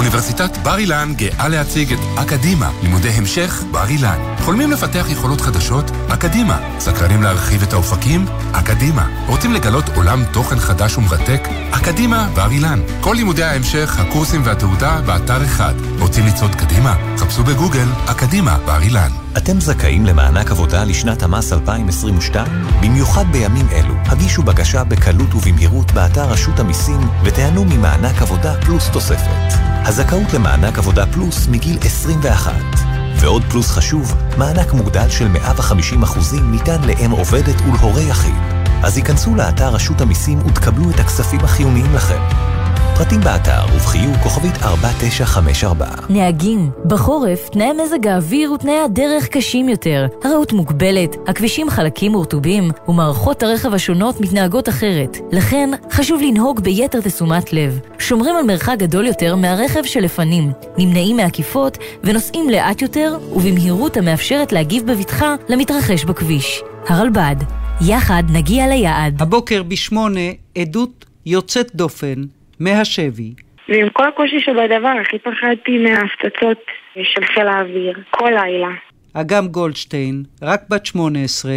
אוניברסיטת בר אילן גאה להציג את אקדימה, לימודי המשך בר אילן. חולמים לפתח יכולות חדשות? אקדימה. סקרנים להרחיב את האופקים? אקדימה. רוצים לגלות עולם תוכן חדש ומרתק? אקדימה בר אילן. כל לימודי ההמשך, הקורסים והתעודה באתר אחד. רוצים לצעוד קדימה? חפשו בגוגל אקדימה בר אילן. אתם זכאים למענק עבודה לשנת המס 2022? במיוחד בימים אלו, הגישו בקשה בקלות ובמהירות באתר רשות המיסים ותיהנו ממענק עבודה פלוס תוספת. הזכאות למענק עבודה פלוס מגיל 21. ועוד פלוס חשוב, מענק מוגדל של 150% ניתן לאם עובדת ולהורה יחיד. אז היכנסו לאתר רשות המיסים ותקבלו את הכספים החיוניים לכם. פרטים באתר ובחיוג כוכבית 4954. נהגים, בחורף תנאי מזג האוויר ותנאי הדרך קשים יותר. הרעות מוגבלת, הכבישים חלקים ורטובים, ומערכות הרכב השונות מתנהגות אחרת. לכן, חשוב לנהוג ביתר תשומת לב. שומרים על מרחק גדול יותר מהרכב שלפנים, נמנעים מעקיפות ונוסעים לאט יותר ובמהירות המאפשרת להגיב בבטחה למתרחש בכביש. הרלב"ד, יחד נגיע ליעד. הבוקר בשמונה, עדות יוצאת דופן מהשבי. ועם כל הקושי שבדבר, הכי פחדתי מההפצצות של חיל האוויר, כל לילה. אגם גולדשטיין, רק בת 18,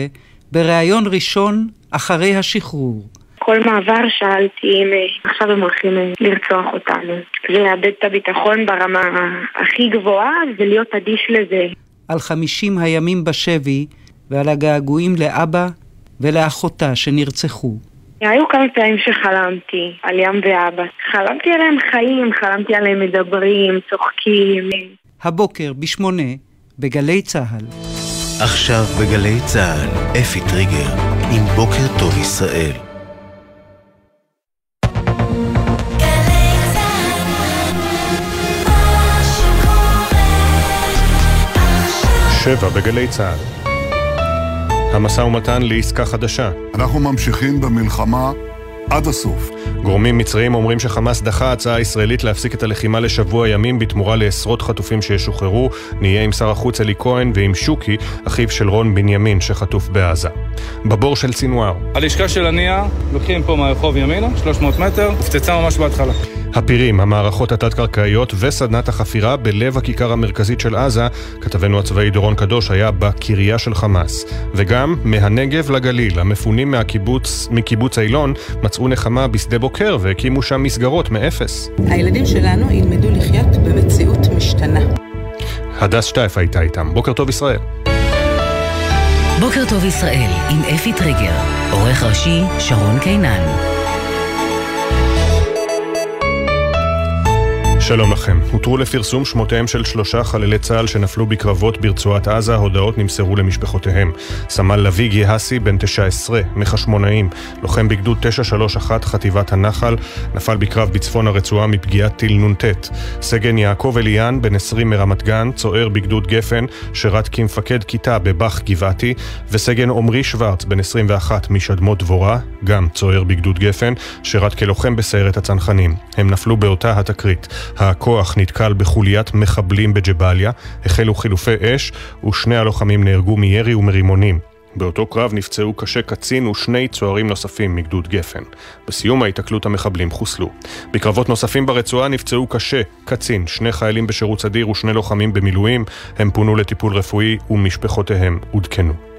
בריאיון ראשון אחרי השחרור. כל מעבר שאלתי אם אה, עכשיו הם הולכים אה, לרצוח אותנו. זה לאבד את הביטחון ברמה הכי גבוהה ולהיות אדיש לזה. על 50 הימים בשבי ועל הגעגועים לאבא ולאחותה שנרצחו. היו כמה פעמים שחלמתי על ים ואבא. חלמתי עליהם חיים, חלמתי עליהם מדברים, צוחקים. הבוקר בשמונה, בגלי צה"ל. עכשיו בגלי צה"ל, אפי טריגר, עם בוקר טוב ישראל. שבע בגלי צה"ל. המשא ומתן לעסקה חדשה. אנחנו ממשיכים במלחמה עד הסוף. גורמים מצריים אומרים שחמאס דחה הצעה ישראלית להפסיק את הלחימה לשבוע ימים בתמורה לעשרות חטופים שישוחררו. נהיה עם שר החוץ אלי כהן ועם שוקי, אחיו של רון בנימין שחטוף בעזה. בבור של סינואר. הלשכה של הנייה, לוקחים פה מהרחוב ימינה, 300 מטר, הופצצה ממש בהתחלה. הפירים, המערכות התת-קרקעיות וסדנת החפירה בלב הכיכר המרכזית של עזה, כתבנו הצבאי דורון קדוש היה בקריה של חמאס. וגם מהנגב לגליל, המפונים מהקיבוץ, מקיבוץ אילון מצאו נחמה בשדה בוקר והקימו שם מסגרות מאפס. הילדים שלנו ילמדו לחיות במציאות משתנה. הדס שטייף הייתה איתם. בוקר טוב ישראל. בוקר טוב ישראל עם אפי טריגר, עורך ראשי שרון קינן. שלום לכם. הותרו לפרסום שמותיהם של שלושה חללי צה"ל שנפלו בקרבות ברצועת עזה, הודעות נמסרו למשפחותיהם. סמל לביא גיהסי, בן 19, מחשמונאים, לוחם בגדוד 931 חטיבת הנחל, נפל בקרב בצפון הרצועה מפגיעת טיל נ"ט. סגן יעקב אליאן, בן 20 מרמת גן, צוער בגדוד גפן, שירת כמפקד כיתה בבאח גבעתי, וסגן עמרי שוורץ, בן 21 משדמות דבורה, גם צוער בגדוד גפן, שירת כלוחם בסיירת הצנחנים. הם נפלו באותה התקרית. הכוח נתקל בחוליית מחבלים בג'באליה, החלו חילופי אש, ושני הלוחמים נהרגו מירי ומרימונים. באותו קרב נפצעו קשה קצין ושני צוערים נוספים מגדוד גפן. בסיום ההיתקלות המחבלים חוסלו. בקרבות נוספים ברצועה נפצעו קשה קצין, שני חיילים בשירות סדיר ושני לוחמים במילואים. הם פונו לטיפול רפואי ומשפחותיהם עודכנו.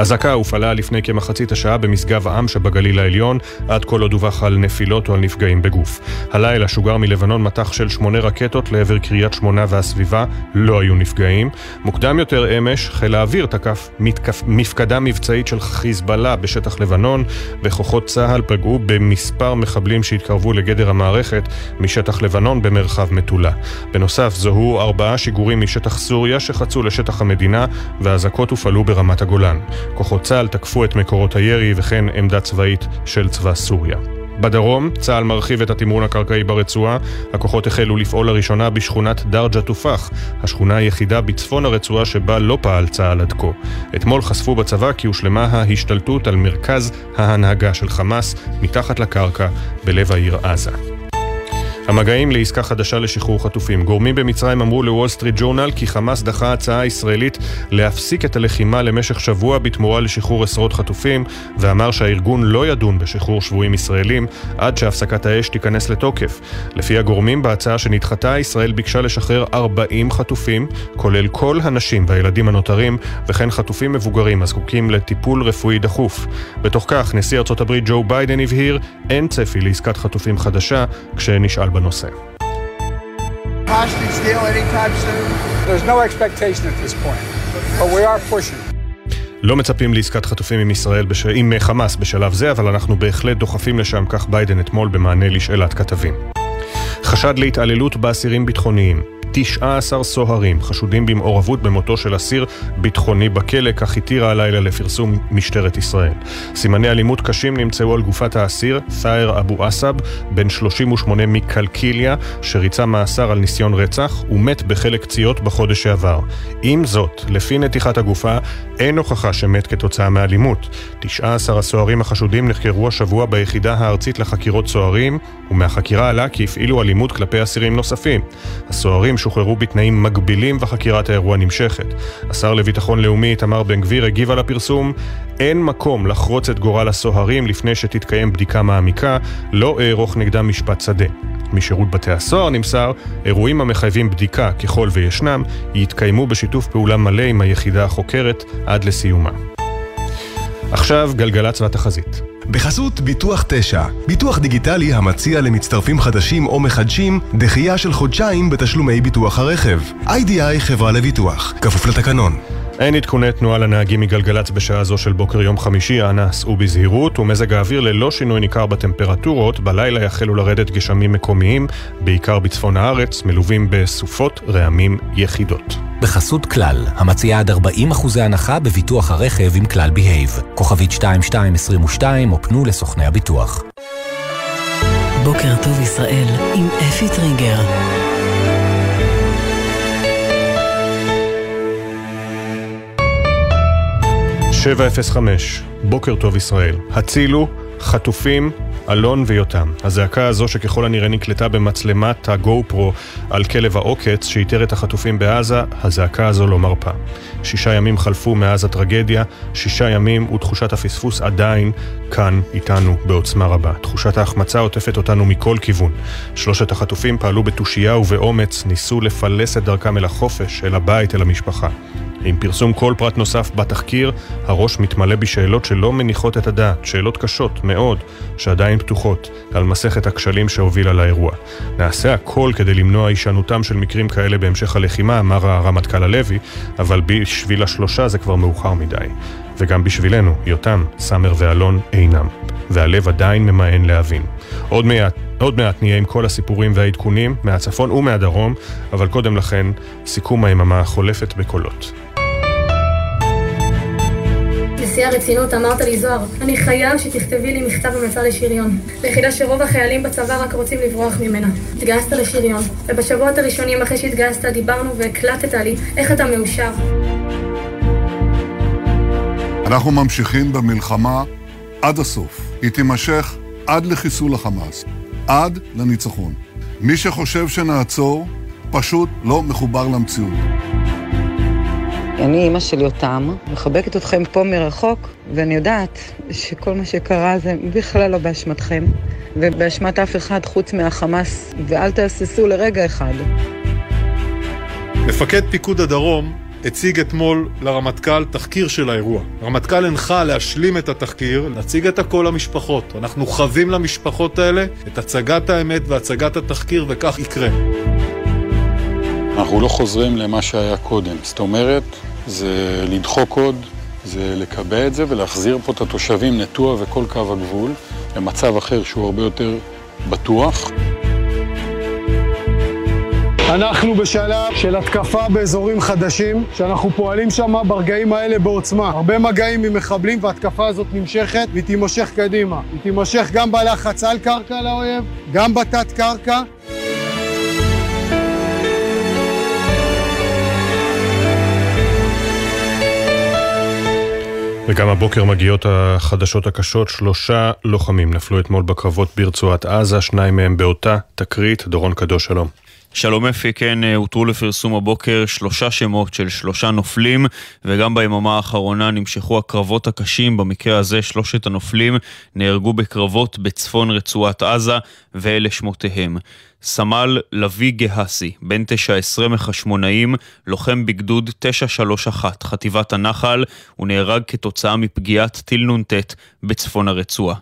אזעקה הופעלה לפני כמחצית השעה במשגב העם שבגליל העליון, עד כה לא דווח על נפילות או על נפגעים בגוף. הלילה שוגר מלבנון מטח של שמונה רקטות לעבר קריית שמונה והסביבה, לא היו נפגעים. מוקדם יותר אמש, חיל האוויר תקף מתקף, מפקדה מבצעית של חיזבאללה בשטח לבנון, וכוחות צה"ל פגעו במספר מחבלים שהתקרבו לגדר המערכת משטח לבנון במרחב מטולה. בנוסף, זוהו ארבעה שיגורים משטח סוריה שחצו לשטח המדינה, והאזעקות הופעלו ברמת הגולן. כוחות צה"ל תקפו את מקורות הירי וכן עמדה צבאית של צבא סוריה. בדרום, צה"ל מרחיב את התמרון הקרקעי ברצועה. הכוחות החלו לפעול לראשונה בשכונת דרג' א-תופאח, השכונה היחידה בצפון הרצועה שבה לא פעל צה"ל עד כה. אתמול חשפו בצבא כי הושלמה ההשתלטות על מרכז ההנהגה של חמאס מתחת לקרקע בלב העיר עזה. המגעים לעסקה חדשה לשחרור חטופים. גורמים במצרים אמרו לוול סטריט ג'ורנל כי חמאס דחה הצעה ישראלית להפסיק את הלחימה למשך שבוע בתמורה לשחרור עשרות חטופים, ואמר שהארגון לא ידון בשחרור שבויים ישראלים עד שהפסקת האש תיכנס לתוקף. לפי הגורמים, בהצעה שנדחתה, ישראל ביקשה לשחרר 40 חטופים, כולל כל הנשים והילדים הנותרים, וכן חטופים מבוגרים הזקוקים לטיפול רפואי דחוף. בתוך כך, נשיא ארצות הברית ג'ו ביידן הבהיר, אין צפי לעסקת חטופים חדשה, כשנשאל בנושא. לא מצפים לעסקת חטופים עם ישראל, בש... עם חמאס בשלב זה, אבל אנחנו בהחלט דוחפים לשם, כך ביידן אתמול במענה לשאלת כתבים. חשד להתעללות באסירים ביטחוניים. 19 סוהרים חשודים במעורבות במותו של אסיר ביטחוני בכלא, כך התירה הלילה לפרסום משטרת ישראל. סימני אלימות קשים נמצאו על גופת האסיר, ת'אר אבו אסב, בן 38 מקלקיליה, שריצה מאסר על ניסיון רצח, ומת בחלק קציעות בחודש שעבר. עם זאת, לפי נתיחת הגופה, אין הוכחה שמת כתוצאה מאלימות. 19 הסוהרים החשודים נחקרו השבוע ביחידה הארצית לחקירות סוהרים, ומהחקירה עלה כי הפעילו אלימות כלפי אסירים נוספים. הסוהרים שוחררו בתנאים מגבילים וחקירת האירוע נמשכת. השר לביטחון לאומי איתמר בן גביר הגיב על הפרסום אין מקום לחרוץ את גורל הסוהרים לפני שתתקיים בדיקה מעמיקה, לא אערוך נגדם משפט שדה. משירות בתי הסוהר נמסר, אירועים המחייבים בדיקה, ככל וישנם, יתקיימו בשיתוף פעולה מלא עם היחידה החוקרת עד לסיומה. עכשיו גלגלצ והתחזית. בחסות ביטוח 9, ביטוח דיגיטלי המציע למצטרפים חדשים או מחדשים דחייה של חודשיים בתשלומי ביטוח הרכב. איי-די-איי חברה לביטוח, כפוף לתקנון. אין עדכוני תנועה לנהגים מגלגלצ בשעה זו של בוקר יום חמישי, אנא סעו בזהירות, ומזג האוויר ללא שינוי ניכר בטמפרטורות, בלילה יחלו לרדת גשמים מקומיים, בעיקר בצפון הארץ, מלווים בסופות רעמים יחידות. בחסות כלל, המציעה עד 40 אחוזי הנחה בביטוח הרכב עם כלל בהייב. כוכבית 2222 או פנו לסוכני הביטוח. בוקר טוב ישראל עם אפי טריגר. שבע אפס חמש, בוקר טוב ישראל. הצילו, חטופים, אלון ויותם. הזעקה הזו שככל הנראה נקלטה במצלמת הגו פרו על כלב העוקץ שאיתר את החטופים בעזה, הזעקה הזו לא מרפה. שישה ימים חלפו מאז הטרגדיה, שישה ימים ותחושת הפספוס עדיין כאן איתנו בעוצמה רבה. תחושת ההחמצה עוטפת אותנו מכל כיוון. שלושת החטופים פעלו בתושייה ובאומץ, ניסו לפלס את דרכם אל החופש, אל הבית, אל המשפחה. עם פרסום כל פרט נוסף בתחקיר, הראש מתמלא בשאלות שלא מניחות את הדעת, שאלות קשות מאוד, שעדיין פתוחות, על מסכת הכשלים שהובילה לאירוע. נעשה הכל כדי למנוע הישנותם של מקרים כאלה בהמשך הלחימה, אמר הרמטכ"ל הלוי, אבל בשביל השלושה זה כבר מאוחר מדי. וגם בשבילנו, יותם, סאמר ואלון אינם. והלב עדיין ממאן להבין. עוד מעט, עוד מעט נהיה עם כל הסיפורים והעדכונים מהצפון ומהדרום, אבל קודם לכן, סיכום היממה החולפת בקולות. בשיא הרצינות אמרת לי, זוהר, אני חייב שתכתבי לי מכתב המלצה לשריון. ליחידה שרוב החיילים בצבא רק רוצים לברוח ממנה. התגייסת לשריון, ובשבועות הראשונים אחרי שהתגייסת דיברנו והקלטת לי איך אתה מאושר. אנחנו ממשיכים במלחמה עד הסוף. היא תימשך עד לחיסול החמאס, עד לניצחון. מי שחושב שנעצור, פשוט לא מחובר למציאות. אני אימא של יותם, מחבקת אתכם פה מרחוק, ואני יודעת שכל מה שקרה זה בכלל לא באשמתכם, ובאשמת אף אחד חוץ מהחמאס, ואל תהססו לרגע אחד. מפקד פיקוד הדרום הציג אתמול לרמטכ"ל תחקיר של האירוע. הרמטכ"ל הנחה להשלים את התחקיר, להציג את הכל למשפחות. אנחנו חווים למשפחות האלה את הצגת האמת והצגת התחקיר, וכך יקרה. אנחנו לא חוזרים למה שהיה קודם. זאת אומרת, זה לדחוק עוד, זה לקבע את זה ולהחזיר פה את התושבים נטוע וכל קו הגבול למצב אחר שהוא הרבה יותר בטוח. אנחנו בשלב של התקפה באזורים חדשים, שאנחנו פועלים שם ברגעים האלה בעוצמה. הרבה מגעים עם מחבלים וההתקפה הזאת נמשכת והיא תימשך קדימה. היא תימשך גם בלחץ על קרקע לאויב, גם בתת וגם הבוקר מגיעות החדשות הקשות, שלושה לוחמים נפלו אתמול בקרבות ברצועת עזה, שניים מהם באותה תקרית. דורון קדוש, שלום. שלום אפי, כן, אה, הותרו לפרסום הבוקר שלושה שמות של שלושה נופלים, וגם ביממה האחרונה נמשכו הקרבות הקשים. במקרה הזה שלושת הנופלים נהרגו בקרבות בצפון רצועת עזה, ואלה שמותיהם. סמל לביא גהסי, בן 19 מחשמונאים, לוחם בגדוד 931, חטיבת הנחל, הוא נהרג כתוצאה מפגיעת טיל נ"ט בצפון הרצועה.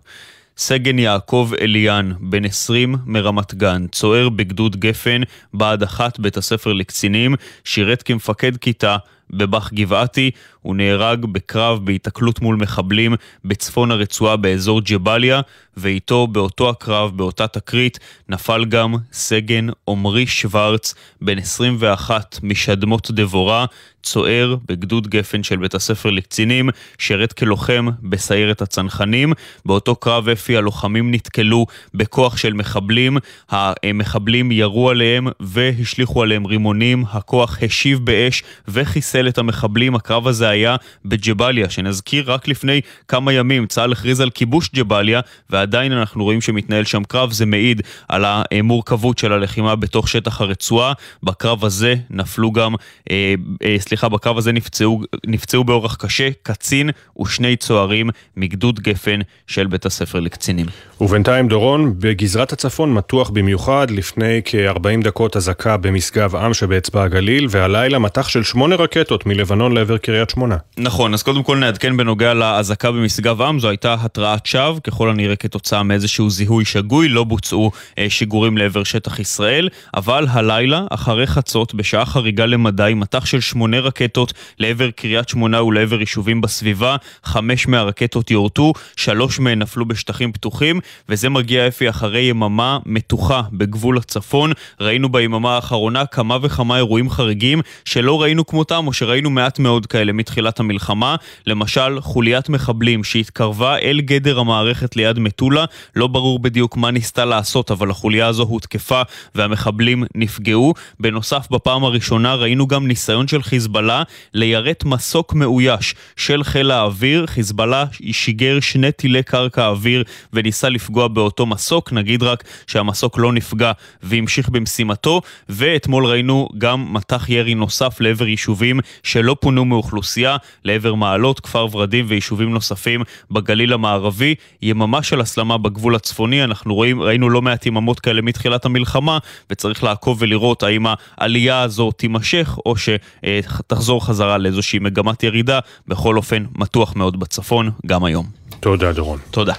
סגן יעקב אליאן, בן 20 מרמת גן, צוער בגדוד גפן, בעד אחת בית הספר לקצינים, שירת כמפקד כיתה בבאח גבעתי, הוא נהרג בקרב בהיתקלות מול מחבלים בצפון הרצועה באזור ג'באליה, ואיתו באותו הקרב, באותה תקרית, נפל גם סגן עמרי שוורץ, בן 21 משדמות דבורה, צוער בגדוד גפן של בית הספר לקצינים, שירת כלוחם בסיירת הצנחנים. באותו קרב אפי הלוחמים נתקלו בכוח של מחבלים, המחבלים ירו עליהם והשליכו עליהם רימונים, הכוח השיב באש וחיסל את המחבלים. הקרב הזה היה בג'באליה, שנזכיר רק לפני כמה ימים צה"ל הכריז על כיבוש ג'באליה, ועדיין אנחנו רואים שמתנהל שם קרב, זה מעיד על המורכבות של הלחימה בתוך שטח הרצועה. בקרב הזה נפלו גם, אה, אה, סליחה, בקרב הזה נפצעו, נפצעו באורח קשה קצין ושני צוערים מגדוד גפן של בית הספר לקצינים. ובינתיים דורון, בגזרת הצפון מתוח במיוחד, לפני כ-40 דקות אזעקה במשגב עם שבאצבע הגליל, והלילה מטח של שמונה רקטות מלבנון לעבר קריית שמונה. נכון, אז קודם כל נעדכן בנוגע לאזעקה במשגב עם, זו הייתה התרעת שווא, ככל הנראה כתוצאה מאיזשהו זיהוי שגוי, לא בוצעו אה, שיגורים לעבר שטח ישראל, אבל הלילה, אחרי חצות, בשעה חריגה למדי, מטח של שמונה רקטות לעבר קריית שמונה ולעבר יישובים בסביבה, חמש מהרקטות יורטו, שלוש מהן נפלו בשטחים פתוחים, וזה מגיע אפי אחרי יממה מתוחה בגבול הצפון. ראינו ביממה האחרונה כמה וכמה אירועים חריגים שלא ראינו כמותם, או שראינו מעט מאוד כאלה מתחילת המלחמה. למשל, חוליית מחבלים שהתקרבה אל גדר המערכת ליד מטולה, לא ברור בדיוק מה ניסתה לעשות, אבל החוליה הזו הותקפה והמחבלים נפגעו. בנוסף, בפעם הראשונה ראינו גם ניסיון של חיזבאללה ליירט מסוק מאויש של חיל האוויר. חיזבאללה שיגר שני טילי קרקע אוויר וניסה לפגוע באותו מסוק, נגיד רק שהמסוק לא נפגע והמשיך במשימתו, ואתמול ראינו גם מטח ירי נוסף לעבר יישובים שלא פונו מאוכלוסייה, לעבר מעלות, כפר ורדים ויישובים נוספים בגליל המערבי. יממה של הסלמה בגבול הצפוני, אנחנו רואים, ראינו לא מעט יממות כאלה מתחילת המלחמה, וצריך לעקוב ולראות האם העלייה הזו תימשך, או שתחזור חזרה לאיזושהי מגמת ירידה. בכל אופן, מתוח מאוד בצפון, גם היום. תודה, דורון. תודה.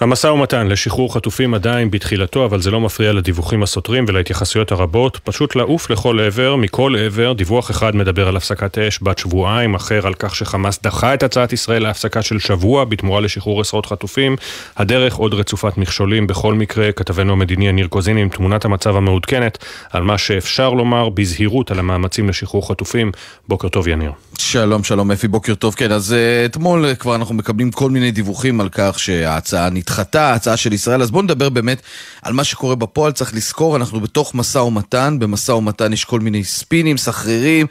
המשא ומתן לשחרור חטופים עדיין בתחילתו, אבל זה לא מפריע לדיווחים הסותרים ולהתייחסויות הרבות. פשוט לעוף לכל עבר, מכל עבר. דיווח אחד מדבר על הפסקת אש בת שבועיים, אחר על כך שחמאס דחה את הצעת ישראל להפסקה של שבוע בתמורה לשחרור עשרות חטופים. הדרך עוד רצופת מכשולים בכל מקרה. כתבנו המדיני יניר קוזין עם תמונת המצב המעודכנת על מה שאפשר לומר בזהירות על המאמצים לשחרור חטופים. בוקר טוב יניר. שלום, שלום אפי, בוקר טוב. כן, אז uh, אתמול כבר אנחנו מקבלים כל מיני דיווחים על כך שההצעה נדחתה, ההצעה של ישראל. אז בואו נדבר באמת על מה שקורה בפועל. צריך לזכור, אנחנו בתוך משא ומתן. במשא ומתן יש כל מיני ספינים, סחרירים,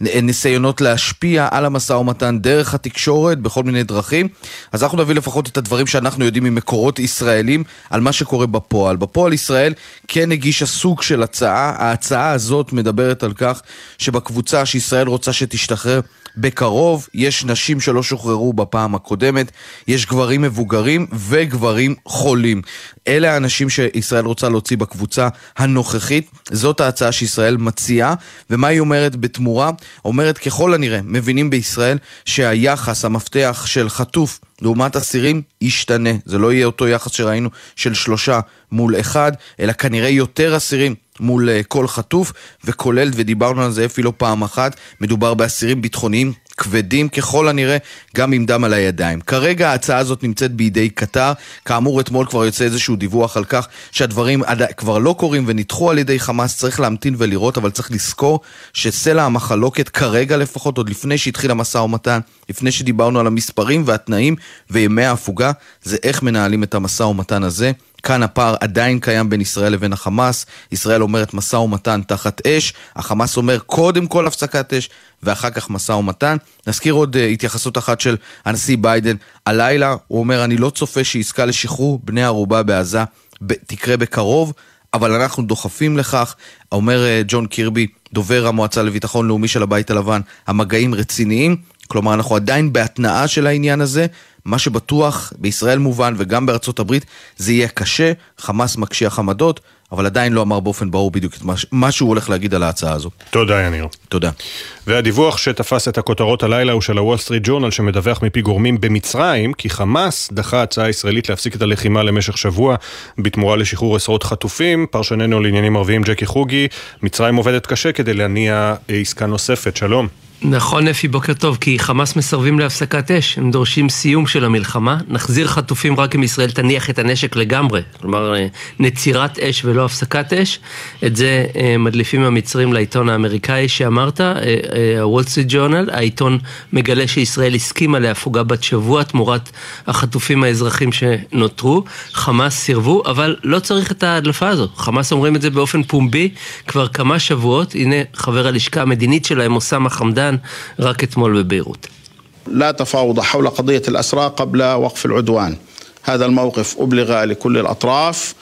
ניסיונות להשפיע על המשא ומתן דרך התקשורת, בכל מיני דרכים. אז אנחנו נביא לפחות את הדברים שאנחנו יודעים ממקורות ישראלים על מה שקורה בפועל. בפועל ישראל כן הגישה סוג של הצעה. ההצעה הזאת מדברת על כך שבקבוצה שישראל רוצה שתשתחרר בקרוב, יש נשים שלא שוחררו בפעם הקודמת, יש גברים מבוגרים וגברים חולים. אלה האנשים שישראל רוצה להוציא בקבוצה הנוכחית, זאת ההצעה שישראל מציעה, ומה היא אומרת בתמורה? אומרת ככל הנראה, מבינים בישראל שהיחס, המפתח של חטוף לעומת אסירים ישתנה. זה לא יהיה אותו יחס שראינו של שלושה מול אחד, אלא כנראה יותר אסירים מול uh, כל חטוף, וכולל, ודיברנו על זה אפילו לא פעם אחת, מדובר באסירים ביטחוניים כבדים ככל הנראה, גם עם דם על הידיים. כרגע ההצעה הזאת נמצאת בידי קטר. כאמור, אתמול כבר יוצא איזשהו דיווח על כך שהדברים עד... כבר לא קורים ונדחו על ידי חמאס. צריך להמתין ולראות, אבל צריך לזכור שסלע המחלוקת כרגע לפחות, עוד לפני שהתחיל המשא ומתן, לפני שדיברנו על המספרים והתנאים וימי ההפוגה, זה איך מנהלים את המשא ומתן הזה. כאן הפער עדיין קיים בין ישראל לבין החמאס. ישראל אומרת משא ומתן תחת אש, החמאס אומר קודם כל הפסקת אש ואחר כך משא ומתן. נזכיר עוד uh, התייחסות אחת של הנשיא ביידן הלילה, הוא אומר אני לא צופה שעסקה לשחרור בני ערובה בעזה תקרה בקרוב. אבל אנחנו דוחפים לכך, אומר אה, ג'ון קירבי, דובר המועצה לביטחון לאומי של הבית הלבן, המגעים רציניים, כלומר אנחנו עדיין בהתנעה של העניין הזה, מה שבטוח בישראל מובן וגם בארצות הברית זה יהיה קשה, חמאס מקשיח עמדות, אבל עדיין לא אמר באופן ברור בדיוק את מה שהוא הולך להגיד על ההצעה הזו. תודה יניר. תודה. והדיווח שתפס את הכותרות הלילה הוא של הוול סטריט ג'ורנל שמדווח מפי גורמים במצרים כי חמאס דחה הצעה ישראלית להפסיק את הלחימה למשך שבוע בתמורה לשחרור עשרות חטופים. פרשננו לעניינים ערביים ג'קי חוגי, מצרים עובדת קשה כדי להניע עסקה נוספת. שלום. נכון, אפי, בוקר טוב, כי חמאס מסרבים להפסקת אש, הם דורשים סיום של המלחמה, נחזיר חטופים רק אם ישראל תניח את הנשק לגמרי, כלומר אה, נצירת אש ולא הפסקת אש, את זה אה, מדליפים המצרים לעיתון האמריקאי שאמרת, הוול סטריט ג'ורנל, העיתון מגלה שישראל הסכימה להפוגה בת שבוע תמורת החטופים האזרחים שנותרו, חמאס סירבו, אבל לא צריך את ההדלפה הזאת, חמאס אומרים את זה באופן פומבי כבר כמה שבועות, הנה חבר הלשכה המדינית שלהם, אוסאמה חמדן, רק אתמול בביירות. لا تفاوض حول قضية الأسرى قبل وقف العدوان هذا الموقف أبلغ لكل الأطراف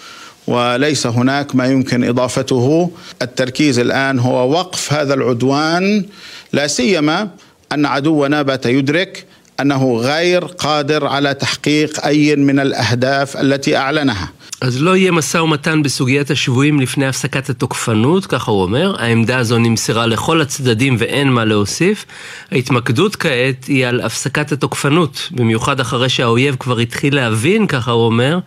وليس هناك ما يمكن إضافته التركيز الآن هو وقف هذا العدوان لا سيما أن عدونا بات يدرك أنه غير قادر على تحقيق أي من الأهداف التي أعلنها אז לא יהיה משא ומתן בסוגיית השבויים לפני הפסקת התוקפנות, ככה הוא אומר. העמדה הזו נמסרה לכל הצדדים ואין מה להוסיף. ההתמקדות כעת היא על הפסקת התוקפנות, במיוחד אחרי שהאויב כבר התחיל להבין, ככה הוא אומר,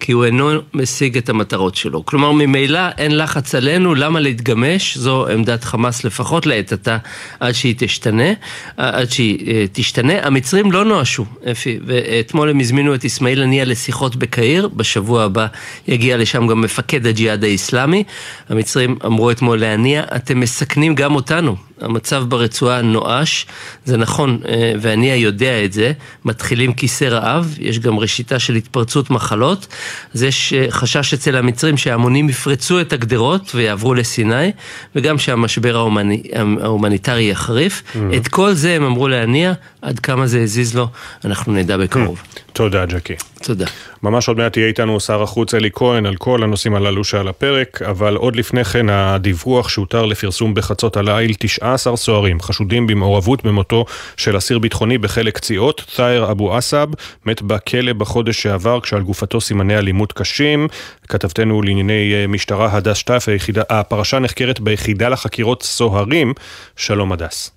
כי הוא אינו משיג את המטרות שלו. כלומר, ממילא אין לחץ עלינו, למה להתגמש? זו עמדת חמאס לפחות לעת עתה, עד שהיא תשתנה. עד שהיא תשתנה. המצרים לא נואשו, אפי, ואתמול הם הזמינו את אסמאעיל הנייה לשיחות בקהיר, בשבוע הבא יגיע לשם גם מפקד הג'יהאד האיסלאמי. המצרים אמרו אתמול להניע, אתם מסכנים גם אותנו. המצב ברצועה נואש, זה נכון, והנייה יודע את זה, מתחילים כיסא רעב, יש גם ראשיתה של התפרצות מחלות, אז יש חשש אצל המצרים שההמונים יפרצו את הגדרות ויעברו לסיני, וגם שהמשבר ההומני, ההומניטרי יחריף. Mm-hmm. את כל זה הם אמרו להנייה, עד כמה זה הזיז לו, אנחנו נדע בקרוב. תודה, ג'קי. תודה. ממש עוד מעט יהיה איתנו שר החוץ אלי כהן על כל הנושאים הללו שעל הפרק, אבל עוד לפני כן הדיווח שהותר לפרסום בחצות הליל, 19 סוהרים חשודים במעורבות במותו של אסיר ביטחוני בכלא קציעות, ת'איר אבו אסב, מת בכלא בחודש שעבר כשעל גופתו סימני אלימות קשים. כתבתנו לענייני משטרה הדס שטייף, הפרשה נחקרת ביחידה לחקירות סוהרים. שלום הדס.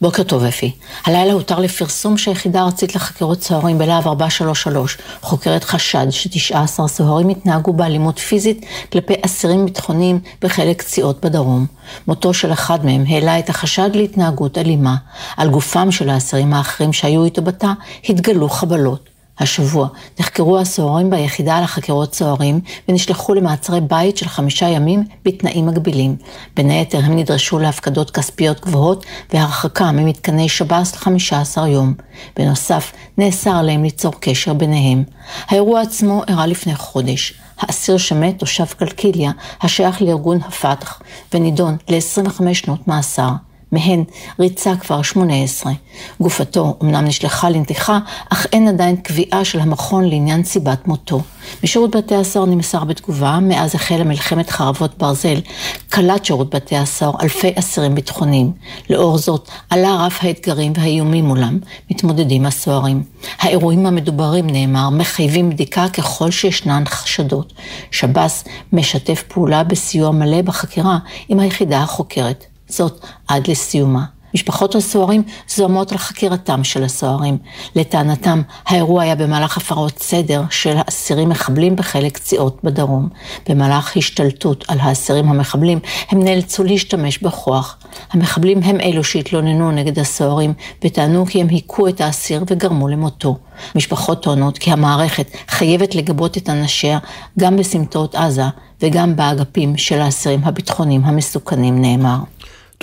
בוקר טוב אפי. הלילה הותר לפרסום שהיחידה הארצית לחקירות סוהרים בלהב 433 חוקרת חשד ש-19 סוהרים התנהגו באלימות פיזית כלפי אסירים ביטחוניים בחלק קציעות בדרום. מותו של אחד מהם העלה את החשד להתנהגות אלימה. על גופם של האסירים האחרים שהיו איתו בתא התגלו חבלות. השבוע נחקרו הסוהרים ביחידה לחקירות סוהרים ונשלחו למעצרי בית של חמישה ימים בתנאים מגבילים. בין היתר הם נדרשו להפקדות כספיות גבוהות והרחקה ממתקני שב"ס לחמישה עשר יום. בנוסף, נאסר עליהם ליצור קשר ביניהם. האירוע עצמו אירע לפני חודש. האסיר שמת תושב קלקיליה, השייך לארגון הפתח, ונידון ל-25 שנות מאסר. מהן ריצה כבר 18. גופתו אמנם נשלחה לנתיחה, אך אין עדיין קביעה של המכון לעניין סיבת מותו. משירות בתי הסוהר נמסר בתגובה, מאז החלה מלחמת חרבות ברזל, קלט שירות בתי הסוהר אלפי אסירים ביטחוניים. לאור זאת, עלה רף האתגרים והאיומים מולם, מתמודדים הסוהרים. האירועים המדוברים, נאמר, מחייבים בדיקה ככל שישנן חשדות. שב"ס משתף פעולה בסיוע מלא בחקירה עם היחידה החוקרת. זאת עד לסיומה. משפחות הסוהרים זוהמות על חקירתם של הסוהרים. לטענתם, האירוע היה במהלך הפרות סדר של האסירים מחבלים בחלק קציעות בדרום. במהלך השתלטות על האסירים המחבלים, הם נאלצו להשתמש בכוח. המחבלים הם אלו שהתלוננו נגד הסוהרים, וטענו כי הם היכו את האסיר וגרמו למותו. משפחות טוענות כי המערכת חייבת לגבות את אנשיה גם בסמטאות עזה וגם באגפים של האסירים הביטחוניים המסוכנים, נאמר.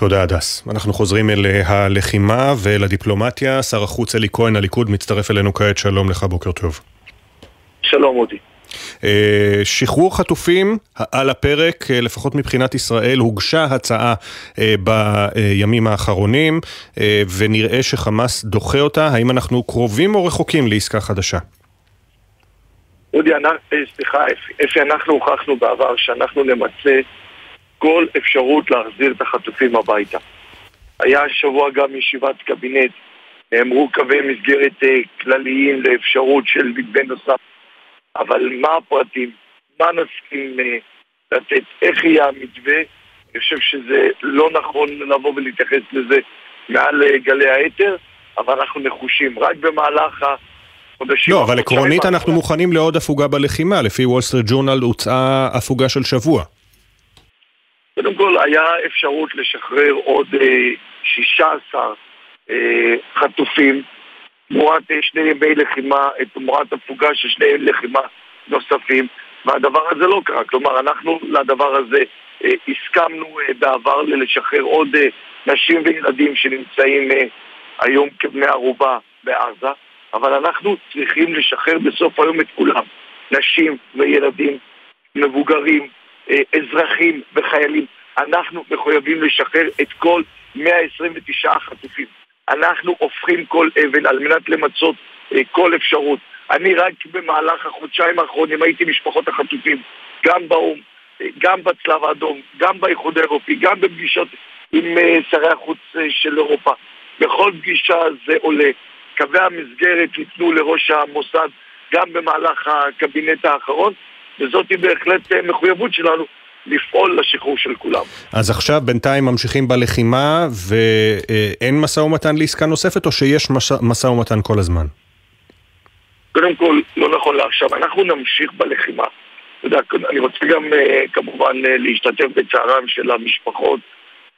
תודה הדס. אנחנו חוזרים אל הלחימה ואל הדיפלומטיה. שר החוץ אלי כהן, הליכוד, מצטרף אלינו כעת. שלום לך, בוקר טוב. שלום אודי. אה, שחרור חטופים על הפרק, אה, לפחות מבחינת ישראל, הוגשה הצעה בימים האחרונים, ונראה שחמאס דוחה אותה. האם אנחנו קרובים או רחוקים לעסקה חדשה? אודי, סליחה, אפי, אנחנו הוכחנו בעבר שאנחנו נמצה כל אפשרות להחזיר את החטופים הביתה. היה השבוע גם ישיבת קבינט, נאמרו קווי מסגרת אה, כלליים לאפשרות של מתווה נוסף, אבל מה הפרטים? מה נסכים אה, לתת? איך יהיה המתווה? אני חושב שזה לא נכון לבוא ולהתייחס לזה מעל אה, גלי האתר, אבל אנחנו נחושים. רק במהלך החודשים... לא, אבל עקרונית אנחנו מוכנים לעוד הפוגה בלחימה. לפי וול סטריט ג'ורנל הוצאה הפוגה של שבוע. קודם כל, היה אפשרות לשחרר עוד 16 אה, חטופים. תמורת אה, שני ימי לחימה, אה, תמורת הפוגה של שני ימי לחימה נוספים. והדבר הזה לא קרה, כלומר אנחנו לדבר הזה הסכמנו בעבר לשחרר עוד נשים וילדים שנמצאים היום כבני ערובה בעזה. אבל אנחנו צריכים לשחרר בסוף היום את כולם. נשים וילדים, מבוגרים, אזרחים וחיילים אנחנו מחויבים לשחרר את כל 129 החטופים אנחנו הופכים כל אבן על מנת למצות אה, כל אפשרות. אני רק במהלך החודשיים האחרונים הייתי משפחות החטופים, גם באו"ם, אה, גם בצלב האדום, גם באיחוד האירופי, גם בפגישות עם אה, שרי החוץ של אירופה. בכל פגישה זה עולה. קווי המסגרת ניתנו לראש המוסד גם במהלך הקבינט האחרון, וזאת בהחלט מחויבות שלנו לפעול לשחרור של כולם. אז עכשיו בינתיים ממשיכים בלחימה ואין משא ומתן לעסקה נוספת או שיש משא ומתן כל הזמן? קודם כל, לא נכון לעכשיו, אנחנו נמשיך בלחימה. אתה יודע, אני רוצה גם אה, כמובן אה, להשתתף בצערם של המשפחות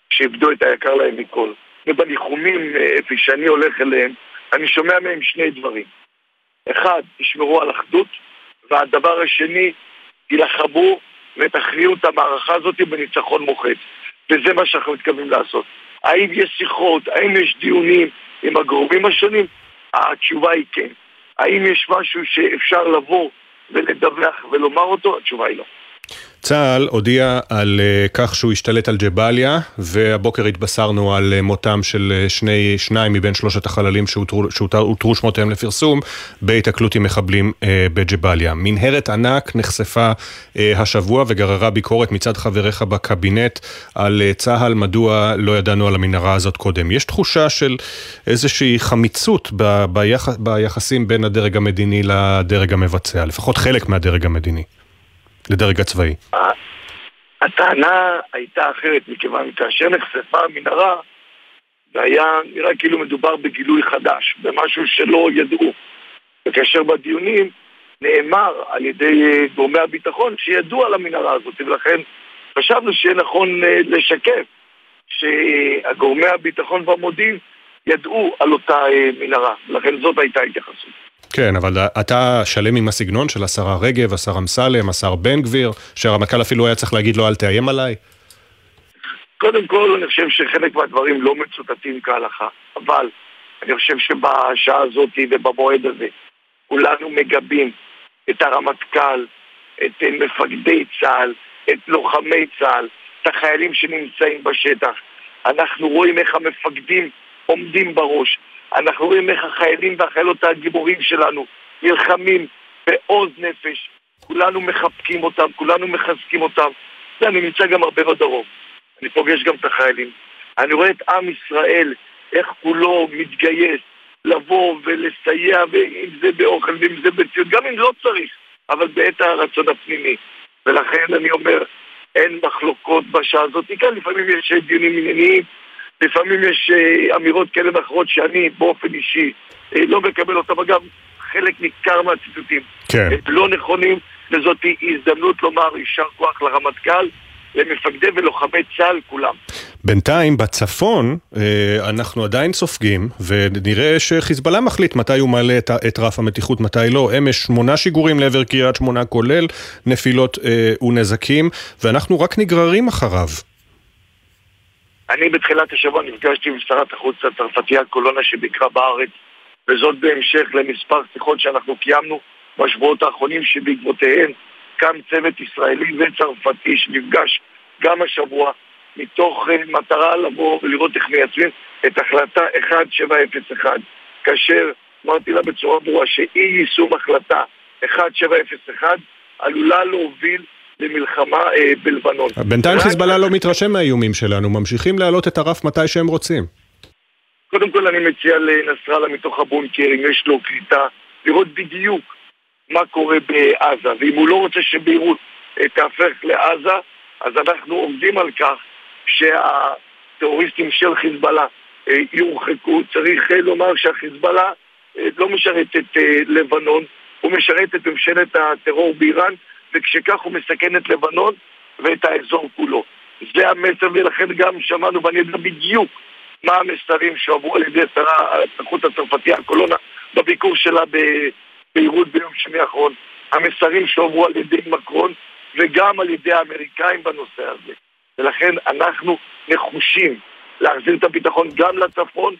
שאיבדו את היקר להם מכל. ובניחומים, אה, איפה שאני הולך אליהם, אני שומע מהם שני דברים. אחד, תשמרו על אחדות, והדבר השני, תילחמו ותכריעו את המערכה הזאת בניצחון מוחץ. וזה מה שאנחנו מתכוונים לעשות. האם יש שיחות, האם יש דיונים עם הגורמים השונים? התשובה היא כן. האם יש משהו שאפשר לבוא ולדווח ולומר אותו? התשובה היא לא. צה"ל הודיע על uh, כך שהוא השתלט על ג'באליה, והבוקר התבשרנו על uh, מותם של uh, שני, שניים מבין שלושת החללים שהותרו שמותיהם לפרסום בהיתקלות עם מחבלים בג'באליה. מנהרת ענק נחשפה השבוע וגררה ביקורת מצד חבריך בקבינט על צה"ל, מדוע לא ידענו על המנהרה הזאת קודם. יש תחושה של איזושהי חמיצות ב, ביח, ביחסים בין הדרג המדיני לדרג המבצע, לפחות חלק מהדרג המדיני. לדרג הצבאי? הטענה הייתה אחרת, מכיוון כאשר נחשפה המנהרה, זה היה נראה כאילו מדובר בגילוי חדש, במשהו שלא ידעו. וכאשר בדיונים נאמר על ידי גורמי הביטחון שידעו על המנהרה הזאת, ולכן חשבנו שיהיה נכון אה, לשקף שהגורמי הביטחון והמודיעין ידעו על אותה אה, מנהרה, ולכן זאת הייתה ההתייחסות. כן, אבל אתה שלם עם הסגנון של השרה רגב, השר אמסלם, השר בן גביר, שהרמטכ"ל אפילו היה צריך להגיד לו אל תאיים עליי? קודם כל, אני חושב שחלק מהדברים לא מצוטטים כהלכה, אבל אני חושב שבשעה הזאת ובמועד הזה כולנו מגבים את הרמטכ"ל, את מפקדי צה"ל, את לוחמי צה"ל, את החיילים שנמצאים בשטח. אנחנו רואים איך המפקדים עומדים בראש. אנחנו רואים איך החיילים והחיילות הגיבורים שלנו נלחמים בעוז נפש, כולנו מחבקים אותם, כולנו מחזקים אותם. אני נמצא גם הרבה בדרום, אני פוגש גם את החיילים. אני רואה את עם ישראל, איך כולו מתגייס לבוא ולסייע, אם זה באוכל ואם זה בציון, גם אם לא צריך, אבל בעת הרצון הפנימי. ולכן אני אומר, אין מחלוקות בשעה הזאת. כאן לפעמים יש דיונים ענייניים, לפעמים יש אה, אמירות כאלה ואחרות שאני באופן אישי אה, לא מקבל אותם. אגב, חלק ניכר מהציטוטים כן. לא נכונים, וזאת הזדמנות לומר יישר כוח לרמטכ"ל. למפקדי ולוחמי צה"ל כולם. בינתיים בצפון אה, אנחנו עדיין סופגים ונראה שחיזבאללה מחליט מתי הוא מעלה את, את רף המתיחות, מתי לא. אמש שמונה שיגורים לעבר קריית שמונה כולל נפילות ונזקים ואנחנו רק נגררים אחריו. אני בתחילת השבוע נפגשתי עם שרת החוץ הצרפתייה קולונה שביקרה בארץ וזאת בהמשך למספר שיחות שאנחנו קיימנו בשבועות האחרונים שבעקבותיהן קם צוות ישראלי וצרפתי שנפגש גם השבוע מתוך uh, מטרה לבוא ולראות איך מייצבים את החלטה 1701 כאשר אמרתי לה בצורה ברורה שאי יישום החלטה 1701 עלולה להוביל למלחמה אה, בלבנון. בינתיים חיזבאללה לא מתרשם מהאיומים שלנו, ממשיכים להעלות את הרף מתי שהם רוצים. קודם כל אני מציע לנסראללה מתוך הבונקר, אם יש לו קליטה, לראות בדיוק מה קורה בעזה, ואם הוא לא רוצה שביירות אה, תהפך לעזה, אז אנחנו עומדים על כך שהטרוריסטים של חיזבאללה אה, יורחקו. צריך אה, לומר שהחיזבאללה לא משרת את לבנון, הוא משרת את ממשלת הטרור באיראן, וכשכך הוא מסכן את לבנון ואת האזור כולו. זה המסר, ולכן גם שמענו, ואני יודע בדיוק מה המסרים שהועברו על ידי שרה החוץ הצרפתי, הקולונה, בביקור שלה בביירות ביום שני האחרון. המסרים שהועברו על ידי מקרון וגם על ידי האמריקאים בנושא הזה. ולכן אנחנו נחושים להחזיר את הביטחון גם לצפון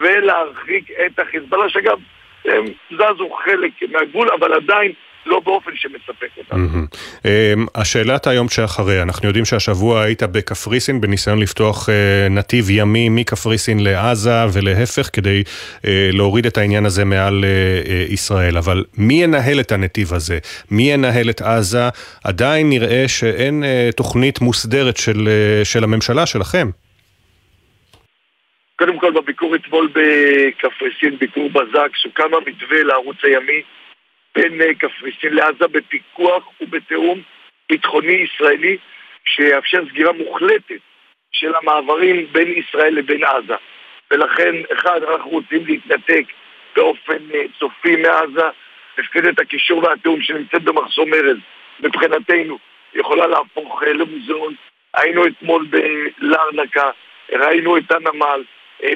ולהרחיק את החיזבאללה, שאגב, זזו חלק מהגבול, אבל עדיין לא באופן שמספק אותנו. אמ, השאלת היום שאחריה, אנחנו יודעים שהשבוע היית בקפריסין בניסיון לפתוח אה, נתיב ימי מקפריסין לעזה ולהפך כדי אה, להוריד את העניין הזה מעל אה, ישראל, אבל מי ינהל את הנתיב הזה? מי ינהל את עזה? עדיין נראה שאין תוכנית מוסדרת של, של הממשלה, שלכם. קודם כל בביקור אתמול בקפריסין, ביקור בזק, סוכם המתווה לערוץ הימי בין אה, קפריסין לעזה בפיקוח ובתיאום ביטחוני ישראלי שיאפשר סגירה מוחלטת של המעברים בין ישראל לבין עזה. ולכן, אחד, אנחנו רוצים להתנתק באופן אה, סופי מעזה. מפקדת הקישור והתיאום שנמצאת במחסום ארז, מבחינתנו, יכולה להפוך אה, למוזיאון. היינו אתמול בלרנקה, ראינו את הנמל.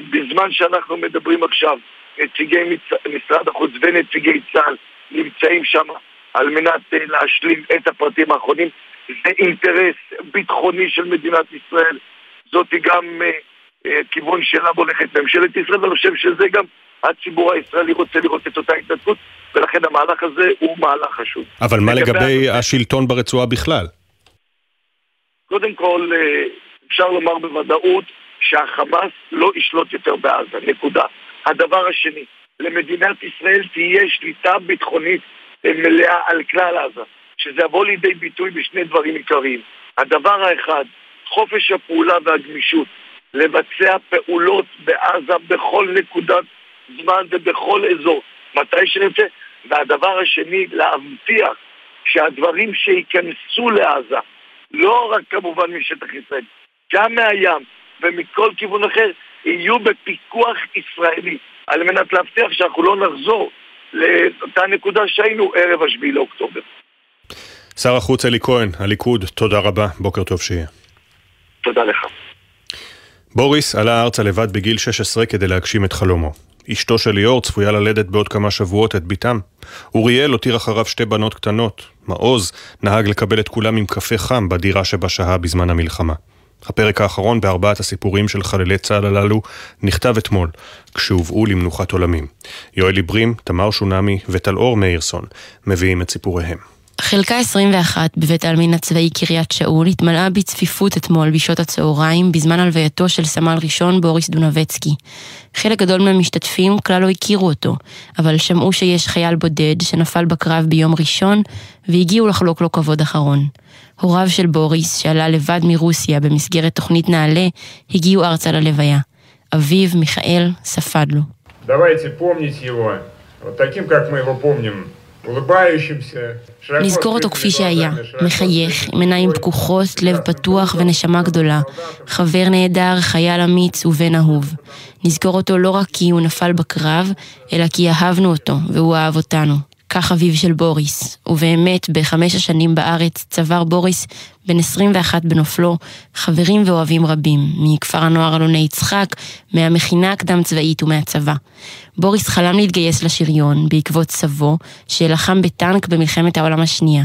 בזמן שאנחנו מדברים עכשיו, נציגי משרד החוץ ונציגי צה"ל נמצאים שם על מנת אה, להשלים את הפרטים האחרונים. זה אינטרס ביטחוני של מדינת ישראל. זאת גם אה, אה, כיוון שאליו הולכת ממשלת ישראל, ואני חושב שזה גם הציבור הישראלי רוצה לראות את אותה התנתקות, ולכן המהלך הזה הוא מהלך חשוב. אבל מה לגבי השלטון ברצועה בכלל? קודם כל, אפשר לומר בוודאות שהחמאס לא ישלוט יותר בעזה, נקודה. הדבר השני, למדינת ישראל תהיה שליטה ביטחונית מלאה על כלל עזה, שזה יבוא לידי ביטוי בשני דברים עיקריים. הדבר האחד, חופש הפעולה והגמישות לבצע פעולות בעזה בכל נקודת זמן ובכל אזור, מתי שנרצה, והדבר השני, להבטיח שהדברים שייכנסו לעזה, לא רק כמובן משטח ישראל, גם מהים ומכל כיוון אחר, יהיו בפיקוח ישראלי. על מנת להבטיח שאנחנו לא נחזור לאותה נקודה שהיינו ערב השביעי לאוקטובר. שר החוץ אלי כהן, הליכוד, תודה רבה, בוקר טוב שיהיה. תודה לך. בוריס עלה ארצה לבד בגיל 16 כדי להגשים את חלומו. אשתו של ליאור צפויה ללדת בעוד כמה שבועות את בתם. אוריאל הותיר אחריו שתי בנות קטנות. מעוז נהג לקבל את כולם עם קפה חם בדירה שבה שהה בזמן המלחמה. הפרק האחרון בארבעת הסיפורים של חללי צה"ל הללו נכתב אתמול, כשהובאו למנוחת עולמים. יואל עיברים, תמר שונמי וטלאור מאירסון מביאים את סיפוריהם. חלקה 21 בבית העלמין הצבאי קריית שאול התמלאה בצפיפות אתמול בשעות הצהריים בזמן הלווייתו של סמל ראשון בוריס דונבצקי. חלק גדול מהמשתתפים כלל לא הכירו אותו, אבל שמעו שיש חייל בודד שנפל בקרב ביום ראשון והגיעו לחלוק לו כבוד אחרון. הוריו של בוריס, שעלה לבד מרוסיה במסגרת תוכנית נעל"ה, הגיעו ארצה ללוויה. אביו, מיכאל, ספד לו. נזכור אותו כפי שהיה, מחייך, עם עיניים פקוחות, לב פתוח ונשמה גדולה. חבר נהדר, חייל אמיץ ובן אהוב. נזכור אותו לא רק כי הוא נפל בקרב, אלא כי אהבנו אותו והוא אהב אותנו. כך אביו של בוריס, ובאמת בחמש השנים בארץ צבר בוריס בן 21 בנופלו חברים ואוהבים רבים, מכפר הנוער אלוני יצחק, מהמכינה הקדם צבאית ומהצבא. בוריס חלם להתגייס לשריון בעקבות סבו, שלחם בטנק במלחמת העולם השנייה.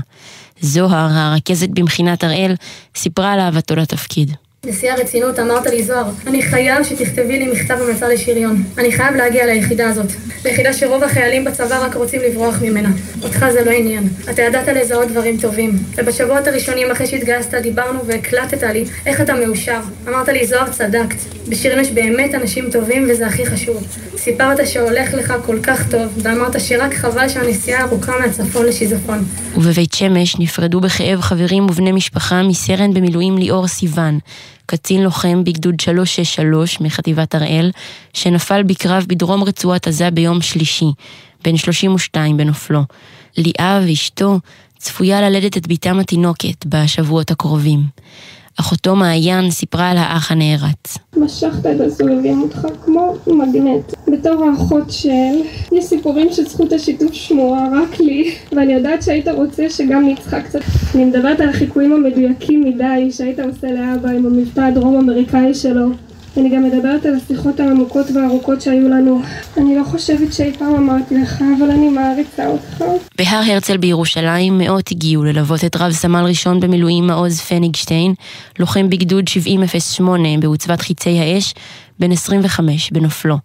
זוהר, הרכזת במכינת הראל, סיפרה על אהבתו לתפקיד. בשיא הרצינות אמרת לי, זוהר, אני חייב שתכתבי לי מכתב המלצה לשריון. אני חייב להגיע ליחידה הזאת. ליחידה שרוב החיילים בצבא רק רוצים לברוח ממנה. אותך זה לא עניין. אתה ידעת לזהות דברים טובים. ובשבועות הראשונים אחרי שהתגייסת דיברנו והקלטת לי איך אתה מאושר. אמרת לי, זוהר, צדקת. בשירים יש באמת אנשים טובים וזה הכי חשוב. סיפרת שהולך לך כל כך טוב, ואמרת שרק חבל שהנסיעה ארוכה מהצפון לשיזפון. ובבית שמש נפרדו בכאב חברים ובני משפחה מסרן במילואים ליאור סיוון, קצין לוחם בגדוד 363 מחטיבת הראל, שנפל בקרב בדרום רצועת עזה ביום שלישי, בן 32 בנופלו. ליאה ואשתו צפויה ללדת את בתם התינוקת בשבועות הקרובים. אחותו מעיין סיפרה על האח הנערץ. משכת את הסובבים אותך כמו מגנט. בתור האחות של, יש סיפורים שזכות השיתוף שמורה רק לי, ואני יודעת שהיית רוצה שגם נצחק קצת. אני מדברת על החיקויים המדויקים מדי שהיית עושה לאבא עם המבטא הדרום אמריקאי שלו. אני גם מדברת על השיחות העמוקות והארוכות שהיו לנו. אני לא חושבת שאי פעם אמרתי לך, אבל אני מעריצה אותך. בהר הרצל בירושלים מאות הגיעו ללוות את רב סמל ראשון במילואים מעוז פניגשטיין, לוחם בגדוד 7008 בעוצבת חיצי האש, בן 25 בנופלו.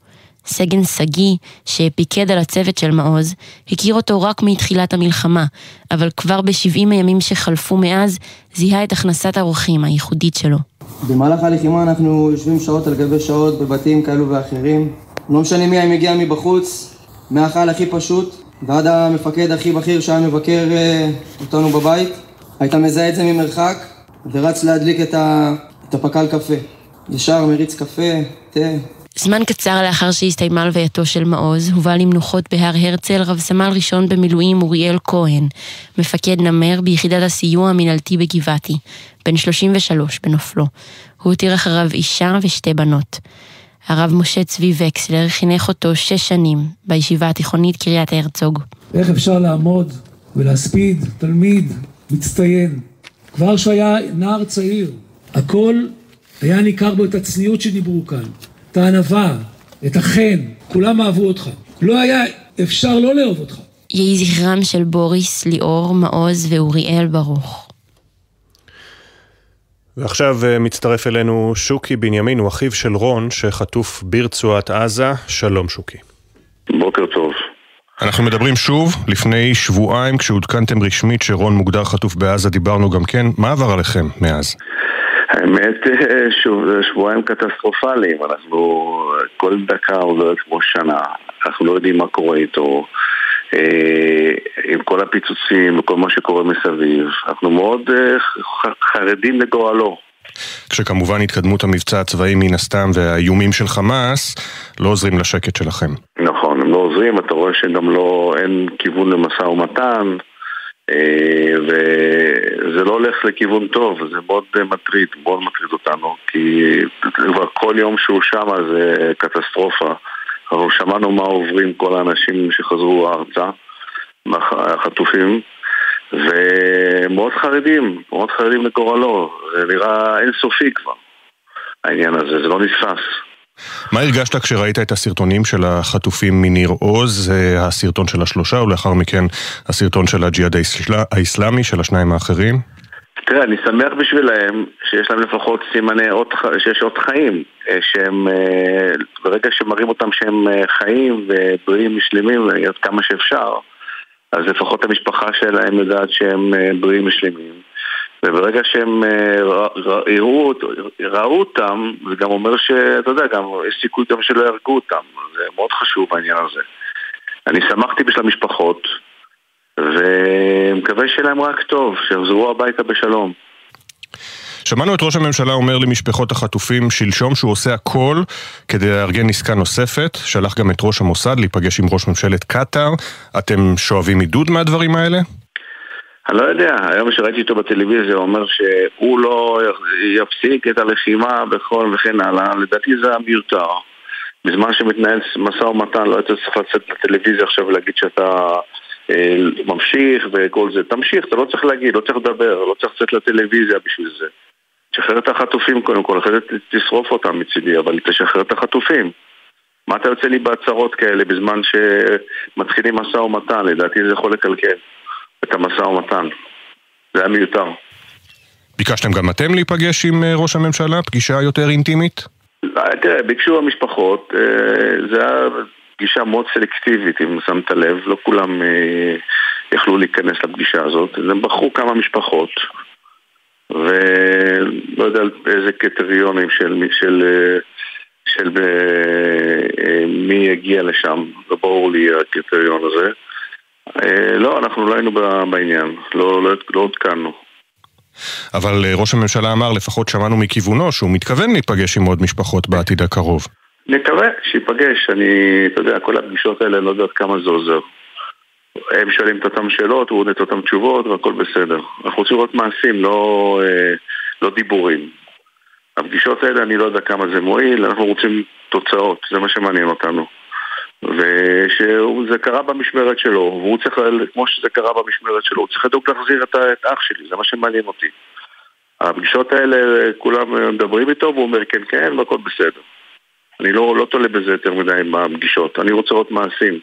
סגן שגיא, שפיקד על הצוות של מעוז, הכיר אותו רק מתחילת המלחמה, אבל כבר ב-70 הימים שחלפו מאז, זיהה את הכנסת האורחים הייחודית שלו. במהלך הלחימה אנחנו יושבים שעות על גבי שעות בבתים כאלו ואחרים. לא משנה מי מגיע מבחוץ, מהאכל הכי פשוט ועד המפקד הכי בכיר שהיה מבקר אה, אותנו בבית. היית מזהה את זה ממרחק ורץ להדליק את, ה... את הפקל קפה. ישר מריץ קפה, תה. זמן קצר לאחר שהסתיימה לווייתו של מעוז, הובא למנוחות בהר הרצל רב סמל ראשון במילואים אוריאל כהן, מפקד נמר ביחידת הסיוע המינהלתי בגבעתי, בן 33 בנופלו. הוא הותיר אחריו אישה ושתי בנות. הרב משה צבי וקסלר חינך אותו שש שנים בישיבה התיכונית קריית הרצוג. איך אפשר לעמוד ולהספיד תלמיד מצטיין? כבר כשהוא היה נער צעיר, הכל היה ניכר בו את הצניעות שדיברו כאן. את הענווה, את החן, כולם אהבו אותך. לא היה אפשר לא לאהוב אותך. יהי זכרם של בוריס, ליאור, מעוז ואוריאל ברוך. ועכשיו אה, מצטרף אלינו שוקי בנימין, הוא אחיו של רון, שחטוף ברצועת עזה. שלום שוקי. בוקר טוב. אנחנו מדברים שוב, לפני שבועיים כשעודכנתם רשמית שרון מוגדר חטוף בעזה, דיברנו גם כן. מה עבר עליכם מאז? האמת, אה, שוב, זה שבועיים קטסטרופליים, אנחנו כל דקה עוברת כמו שנה, אנחנו לא יודעים מה קורה איתו, אה, עם כל הפיצוצים וכל מה שקורה מסביב, אנחנו מאוד אה, חרדים לגורלו. כשכמובן התקדמות המבצע הצבאי מן הסתם והאיומים של חמאס לא עוזרים לשקט שלכם. נכון, הם לא עוזרים, אתה רואה שגם לא, אין כיוון למשא ומתן. אה, וזה לא הולך לכיוון טוב, זה מאוד מטריד, מאוד מטריד אותנו, כי כבר כל יום שהוא שם זה קטסטרופה. אנחנו שמענו מה עוברים כל האנשים שחזרו ארצה, החטופים, ומאוד חרדים, מאוד חרדים לגורלו, זה נראה אינסופי כבר, העניין הזה, זה לא נתפס. מה הרגשת כשראית את הסרטונים של החטופים מניר עוז, הסרטון של השלושה, ולאחר מכן הסרטון של הג'יהאד האיסלאמי, של השניים האחרים? תראה, אני שמח בשבילם שיש להם לפחות סימני עוד, שיש עוד חיים, אה, שהם, אה, ברגע שמראים אותם שהם אה, חיים ובריאים ושלמים עד כמה שאפשר, אז לפחות המשפחה שלהם יודעת שהם בריאים ושלמים. וברגע שהם אה, ראו, ראו אותם, זה גם אומר שאתה יודע, גם יש סיכוי גם שלא יהרגו אותם. זה מאוד חשוב העניין הזה. אני שמחתי בשביל המשפחות, ומקווה שיהיה להם רק טוב, שיחזרו הביתה בשלום. שמענו את ראש הממשלה אומר למשפחות החטופים שלשום שהוא עושה הכל כדי לארגן עסקה נוספת, שלח גם את ראש המוסד להיפגש עם ראש ממשלת קטאר. אתם שואבים עידוד מהדברים האלה? אני לא יודע, היום שראיתי אותו בטלוויזיה הוא אומר שהוא לא יפסיק את הלחימה בכל וכן הלאה, לדעתי זה היה מיותר. בזמן שמתנהל משא ומתן לא היית צריך לצאת לטלוויזיה עכשיו ולהגיד שאתה אה, ממשיך וכל זה. תמשיך, אתה לא צריך להגיד, לא צריך לדבר, לא צריך לצאת לטלוויזיה בשביל זה. תשחרר את החטופים קודם כל, אחרי זה תשרוף אותם מצידי, אבל תשחרר את החטופים. מה אתה יוצא לי בהצהרות כאלה בזמן שמתחילים משא ומתן? לדעתי זה יכול לקלקל. את המשא ומתן. זה היה מיותר. ביקשתם גם אתם להיפגש עם ראש הממשלה? פגישה יותר אינטימית? תראה, ביקשו המשפחות, זה היה פגישה מאוד סלקטיבית, אם שמת לב, לא כולם יכלו להיכנס לפגישה הזאת, הם בחרו כמה משפחות, ולא יודע איזה קריטריונים של, של, של, של מי יגיע לשם, לא ברור לי הקריטריון הזה. לא, אנחנו לא היינו בעניין, לא, לא, לא עודכנו. אבל ראש הממשלה אמר, לפחות שמענו מכיוונו, שהוא מתכוון להיפגש עם עוד משפחות בעתיד הקרוב. נקווה שייפגש, אני, אתה יודע, כל הפגישות האלה, לא יודעת כמה זה עוזר. הם שואלים את אותם שאלות, הוא עונה את אותם תשובות והכל בסדר. אנחנו רוצים לראות מעשים, לא, אה, לא דיבורים. הפגישות האלה, אני לא יודע כמה זה מועיל, אנחנו רוצים תוצאות, זה מה שמעניין אותנו. ושזה קרה במשמרת שלו, והוא צריך, כמו שזה קרה במשמרת שלו, הוא צריך לדאוג להחזיר את, את אח שלי, זה מה שמעניין אותי. הפגישות האלה, כולם מדברים איתו, והוא אומר כן כן, והכל בסדר. אני לא, לא תולה בזה יותר מדי עם הפגישות, אני רוצה לראות מעשים.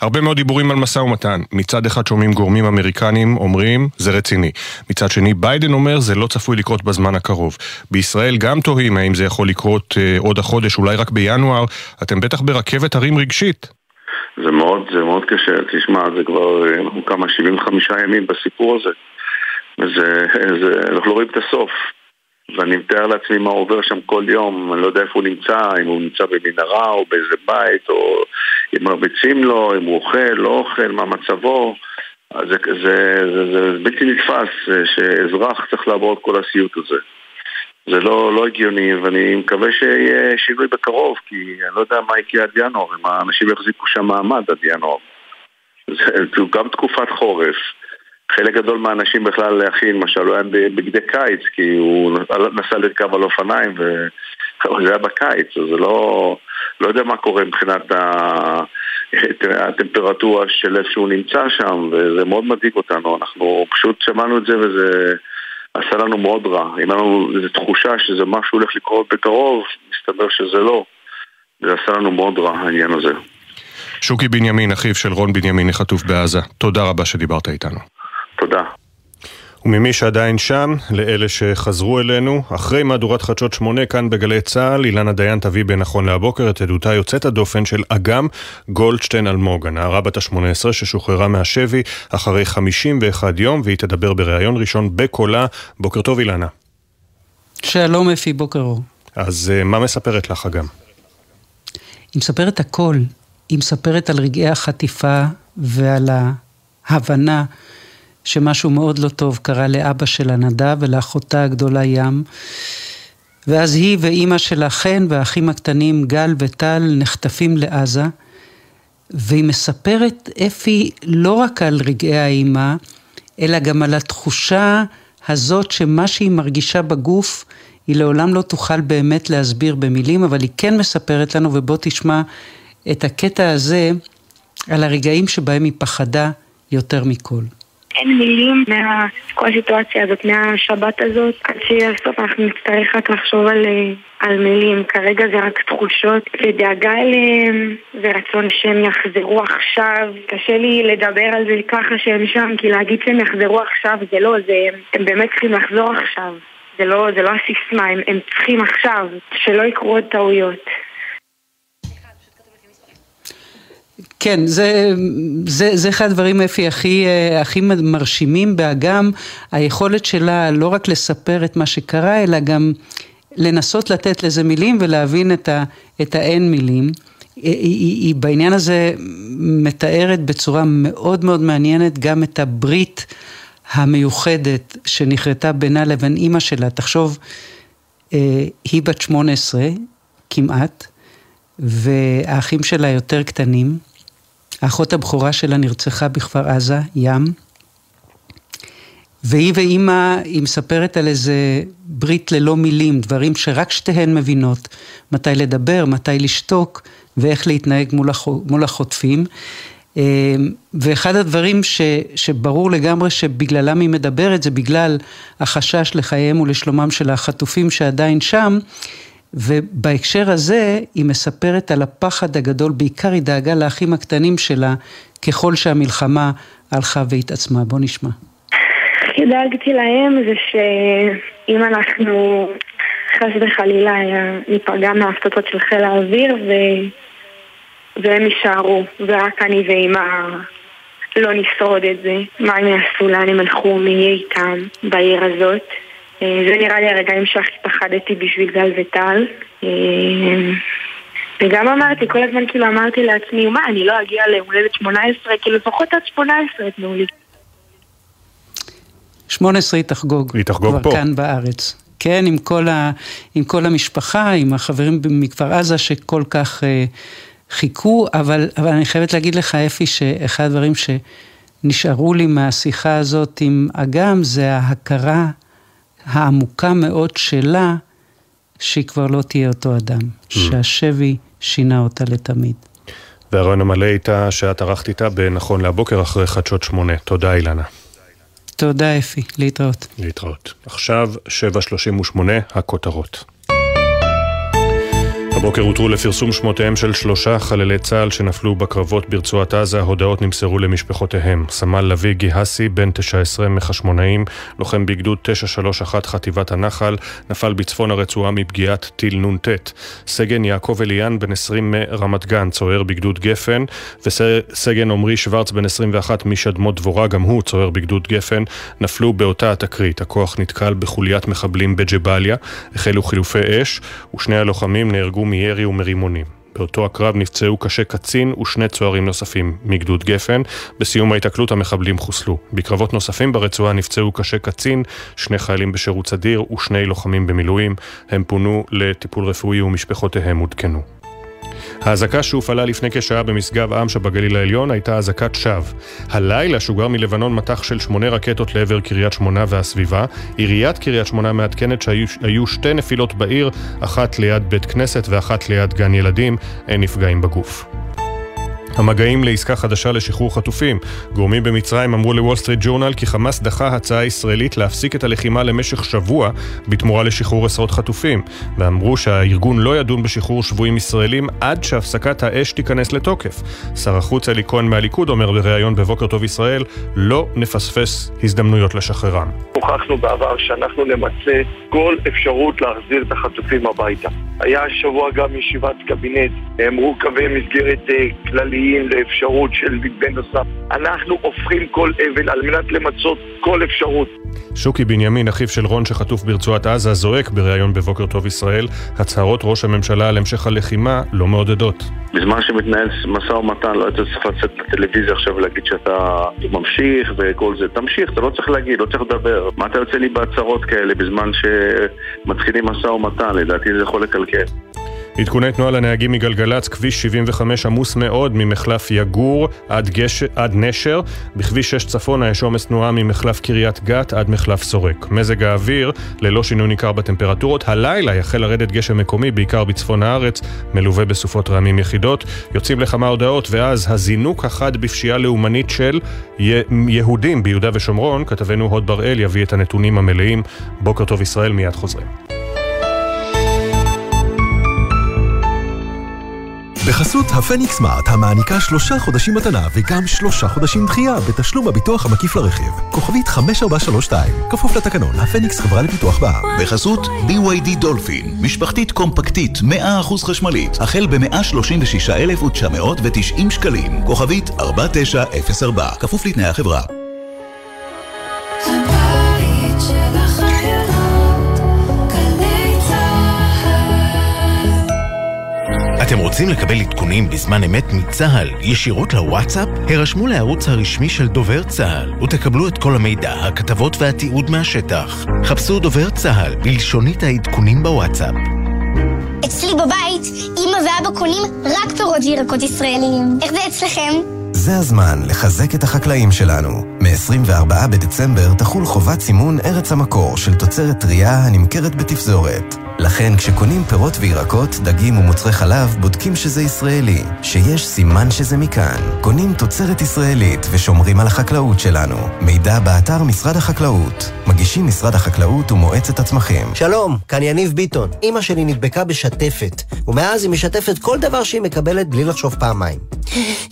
הרבה מאוד דיבורים על משא ומתן. מצד אחד שומעים גורמים אמריקנים אומרים, זה רציני. מצד שני, ביידן אומר, זה לא צפוי לקרות בזמן הקרוב. בישראל גם תוהים האם זה יכול לקרות אה, עוד החודש, אולי רק בינואר. אתם בטח ברכבת הרים רגשית. זה מאוד, זה מאוד קשה. תשמע, זה כבר, אה, כמה 75 ימים בסיפור הזה. וזה, זה, אנחנו לא רואים את הסוף. ואני מתאר לעצמי מה עובר שם כל יום, אני לא יודע איפה הוא נמצא, אם הוא נמצא במנהרה או באיזה בית, או אם מרביצים לו, אם הוא אוכל, לא אוכל, מה מצבו. זה, זה, זה, זה בלתי נתפס שאזרח צריך לעבור את כל הסיוט הזה. זה לא, לא הגיוני, ואני מקווה שיהיה שינוי בקרוב, כי אני לא יודע מה יקרה עד ינואר, אם האנשים יחזיקו שם מעמד עד ינואר. זה גם תקופת חורף. חלק גדול מהאנשים בכלל, אחי, למשל, הוא היה בגדי קיץ, כי הוא נסע לרכב על אופניים, וזה היה בקיץ, אז זה לא... לא יודע מה קורה מבחינת הטמפרטורה של איפה שהוא נמצא שם, וזה מאוד מדאיג אותנו. אנחנו פשוט שמענו את זה וזה עשה לנו מאוד רע. אם לנו איזו תחושה שזה משהו הולך לקרות בקרוב, מסתבר שזה לא. זה עשה לנו מאוד רע, העניין הזה. שוקי בנימין, אחיו של רון בנימין, חטוף בעזה. תודה רבה שדיברת איתנו. תודה. וממי שעדיין שם, לאלה שחזרו אלינו, אחרי מהדורת חדשות שמונה כאן בגלי צה"ל, אילנה דיין תביא בנכון להבוקר את עדותה יוצאת הדופן של אגם גולדשטיין אלמוג, הנערה בת ה-18 ששוחררה מהשבי אחרי 51 יום, והיא תדבר בריאיון ראשון בקולה. בוקר טוב אילנה. שלום אפי, בוקר אור. אז אה, מה מספרת לך אגם? היא מספרת הכל. היא מספרת על רגעי החטיפה ועל ההבנה שמשהו מאוד לא טוב קרה לאבא שלה נדב ולאחותה הגדולה ים. ואז היא ואימא שלה חן והאחים הקטנים גל וטל נחטפים לעזה. והיא מספרת, אפי, לא רק על רגעי האימה, אלא גם על התחושה הזאת שמה שהיא מרגישה בגוף, היא לעולם לא תוכל באמת להסביר במילים, אבל היא כן מספרת לנו, ובוא תשמע את הקטע הזה, על הרגעים שבהם היא פחדה יותר מכל. אין מילים מכל הסיטואציה הזאת, מהשבת הזאת, עד שבסוף אנחנו נצטרך רק לחשוב על, אה, על מילים. כרגע זה רק תחושות ודאגה אליהם, ורצון שהם יחזרו עכשיו. קשה לי לדבר על זה ככה שהם שם, כי להגיד שהם יחזרו עכשיו זה לא, זה, הם באמת צריכים לחזור עכשיו. זה לא, זה לא הסיסמה, הם, הם צריכים עכשיו, שלא יקרו עוד טעויות. כן, זה, זה, זה אחד הדברים אפי הכי, הכי מרשימים באגם, היכולת שלה לא רק לספר את מה שקרה, אלא גם לנסות לתת לזה מילים ולהבין את, ה, את האין מילים. היא, היא, היא בעניין הזה מתארת בצורה מאוד מאוד מעניינת גם את הברית המיוחדת שנכרתה בינה לבין אימא שלה. תחשוב, היא בת 18 כמעט, והאחים שלה יותר קטנים. האחות הבכורה שלה נרצחה בכפר עזה, ים. והיא ואימא, היא מספרת על איזה ברית ללא מילים, דברים שרק שתיהן מבינות, מתי לדבר, מתי לשתוק, ואיך להתנהג מול, הח... מול החוטפים. אמ, ואחד הדברים ש, שברור לגמרי שבגללם היא מדברת, זה בגלל החשש לחייהם ולשלומם של החטופים שעדיין שם, ובהקשר הזה היא מספרת על הפחד הגדול, בעיקר היא דאגה לאחים הקטנים שלה, ככל שהמלחמה הלכה והתעצמה. בוא נשמע. דאגתי להם זה שאם אנחנו חס וחלילה ניפגע מההפצצות של חיל האוויר ו... והם יישארו, ורק אני ואימא לא נשרוד את זה. מה הם יעשו, לאן הם הלכו, מי יהיה איתם בעיר הזאת. אה, זה נראה לי הרגעים שהכי פחדתי בשביל גל וטל. אה, וגם אמרתי, כל הזמן כאילו אמרתי לעצמי, מה, אני לא אגיע להולדת 18, כאילו לפחות עד 18 תנו לי. 18 היא תחגוג. היא תחגוג פה. כאן בארץ. כן, עם כל, ה, עם כל המשפחה, עם החברים מכפר עזה שכל כך אה, חיכו, אבל, אבל אני חייבת להגיד לך, אפי, שאחד הדברים שנשארו לי מהשיחה הזאת עם אגם, זה ההכרה העמוקה מאוד שלה, שהיא כבר לא תהיה אותו אדם, שהשבי שינה אותה לתמיד. והרעיון המלא איתה שאת ערכת איתה בנכון להבוקר אחרי חדשות שמונה. תודה אילנה. תודה אפי, להתראות. להתראות. עכשיו 7.38 הכותרות. הבוקר הותרו לפרסום שמותיהם של שלושה חללי צה"ל שנפלו בקרבות ברצועת עזה, הודעות נמסרו למשפחותיהם. סמל לביא גיהסי, בן 19 מחשמונאים, לוחם בגדוד 931 חטיבת הנחל, נפל בצפון הרצועה מפגיעת טיל נ"ט. סגן יעקב אליאן, בן 20 מרמת גן, צוער בגדוד גפן, וסגן עמרי שוורץ, בן 21 משדמות דבורה, גם הוא צוער בגדוד גפן, נפלו באותה התקרית. הכוח נתקל בחוליית מחבלים בג'באליה, החלו חילופי אש, ושני הלוחמים נהרגו מירי ומרימונים. באותו הקרב נפצעו קשה קצין ושני צוערים נוספים מגדוד גפן. בסיום ההיתקלות המחבלים חוסלו. בקרבות נוספים ברצועה נפצעו קשה קצין, שני חיילים בשירות סדיר ושני לוחמים במילואים. הם פונו לטיפול רפואי ומשפחותיהם עודכנו. האזעקה שהופעלה לפני כשעה במשגב עם שבגליל העליון הייתה אזעקת שווא. הלילה שוגר מלבנון מטח של שמונה רקטות לעבר קריית שמונה והסביבה. עיריית קריית שמונה מעדכנת שהיו שתי נפילות בעיר, אחת ליד בית כנסת ואחת ליד גן ילדים. אין נפגעים בגוף. המגעים לעסקה חדשה לשחרור חטופים. גורמים במצרים אמרו לוול סטריט ג'ורנל כי חמאס דחה הצעה ישראלית להפסיק את הלחימה למשך שבוע בתמורה לשחרור עשרות חטופים, ואמרו שהארגון לא ידון בשחרור שבויים ישראלים עד שהפסקת האש תיכנס לתוקף. שר החוץ אלי כהן מהליכוד אומר בריאיון בבוקר טוב ישראל, לא נפספס הזדמנויות לשחררם. הוכחנו בעבר שאנחנו נמצה כל אפשרות להחזיר את החטופים הביתה. היה השבוע גם ישיבת קבינט, נאמרו קווי מסגרת uh, כלליים לאפשרות של מתווה נוסף. אנחנו הופכים כל אבל על מנת למצות כל אפשרות. שוקי בנימין, אחיו של רון שחטוף ברצועת עזה, זועק בריאיון בבוקר טוב ישראל, הצהרות ראש הממשלה על המשך הלחימה לא מעודדות. בזמן שמתנהל משא ומתן, לא היית צריך לצאת לטלוויזיה עכשיו ולהגיד שאתה ממשיך וכל זה. תמשיך, אתה לא צריך להגיד, לא צריך לדבר. מה אתה יוצא לי בהצהרות כאלה בזמן שמתחילים משא ומתן? לדעתי זה יכול לקלקל. עדכוני תנועה לנהגים מגלגלצ, כביש 75 עמוס מאוד ממחלף יגור עד, גש... עד נשר. בכביש 6 צפונה יש עומס תנועה ממחלף קריית גת עד מחלף סורק. מזג האוויר, ללא שינוי ניכר בטמפרטורות. הלילה יחל לרדת גשם מקומי, בעיקר בצפון הארץ, מלווה בסופות רעמים יחידות. יוצאים לכמה הודעות, ואז הזינוק החד בפשיעה לאומנית של י... יהודים ביהודה ושומרון. כתבנו הוד בראל יביא את הנתונים המלאים. בוקר טוב ישראל, מיד חוזרים. בחסות הפניקס סמארט, המעניקה שלושה חודשים מתנה וגם שלושה חודשים דחייה בתשלום הביטוח המקיף לרכיב. כוכבית 5432, כפוף לתקנון, הפניקס חברה לפיתוח בע"מ. בחסות BYD דולפין, משפחתית קומפקטית 100% חשמלית, החל ב-136,990 שקלים, כוכבית 4904, כפוף לתנאי החברה. אתם רוצים לקבל עדכונים בזמן אמת מצה"ל ישירות לוואטסאפ? הרשמו לערוץ הרשמי של דובר צה"ל ותקבלו את כל המידע, הכתבות והתיעוד מהשטח. חפשו דובר צה"ל בלשונית העדכונים בוואטסאפ. אצלי בבית, אמא ואבא קונים רק פירות וירקות ישראליים. איך זה אצלכם? זה הזמן לחזק את החקלאים שלנו. מ-24 בדצמבר תחול חובת סימון ארץ המקור של תוצרת טרייה הנמכרת בתפזורת. לכן כשקונים פירות וירקות, דגים ומוצרי חלב, בודקים שזה ישראלי, שיש סימן שזה מכאן. קונים תוצרת ישראלית ושומרים על החקלאות שלנו. מידע באתר משרד החקלאות. מגישים משרד החקלאות ומועצת הצמחים. שלום, כאן יניב ביטון. אמא שלי נדבקה בשתפת, ומאז היא משתפת כל דבר שהיא מקבלת בלי לחשוב פעמיים.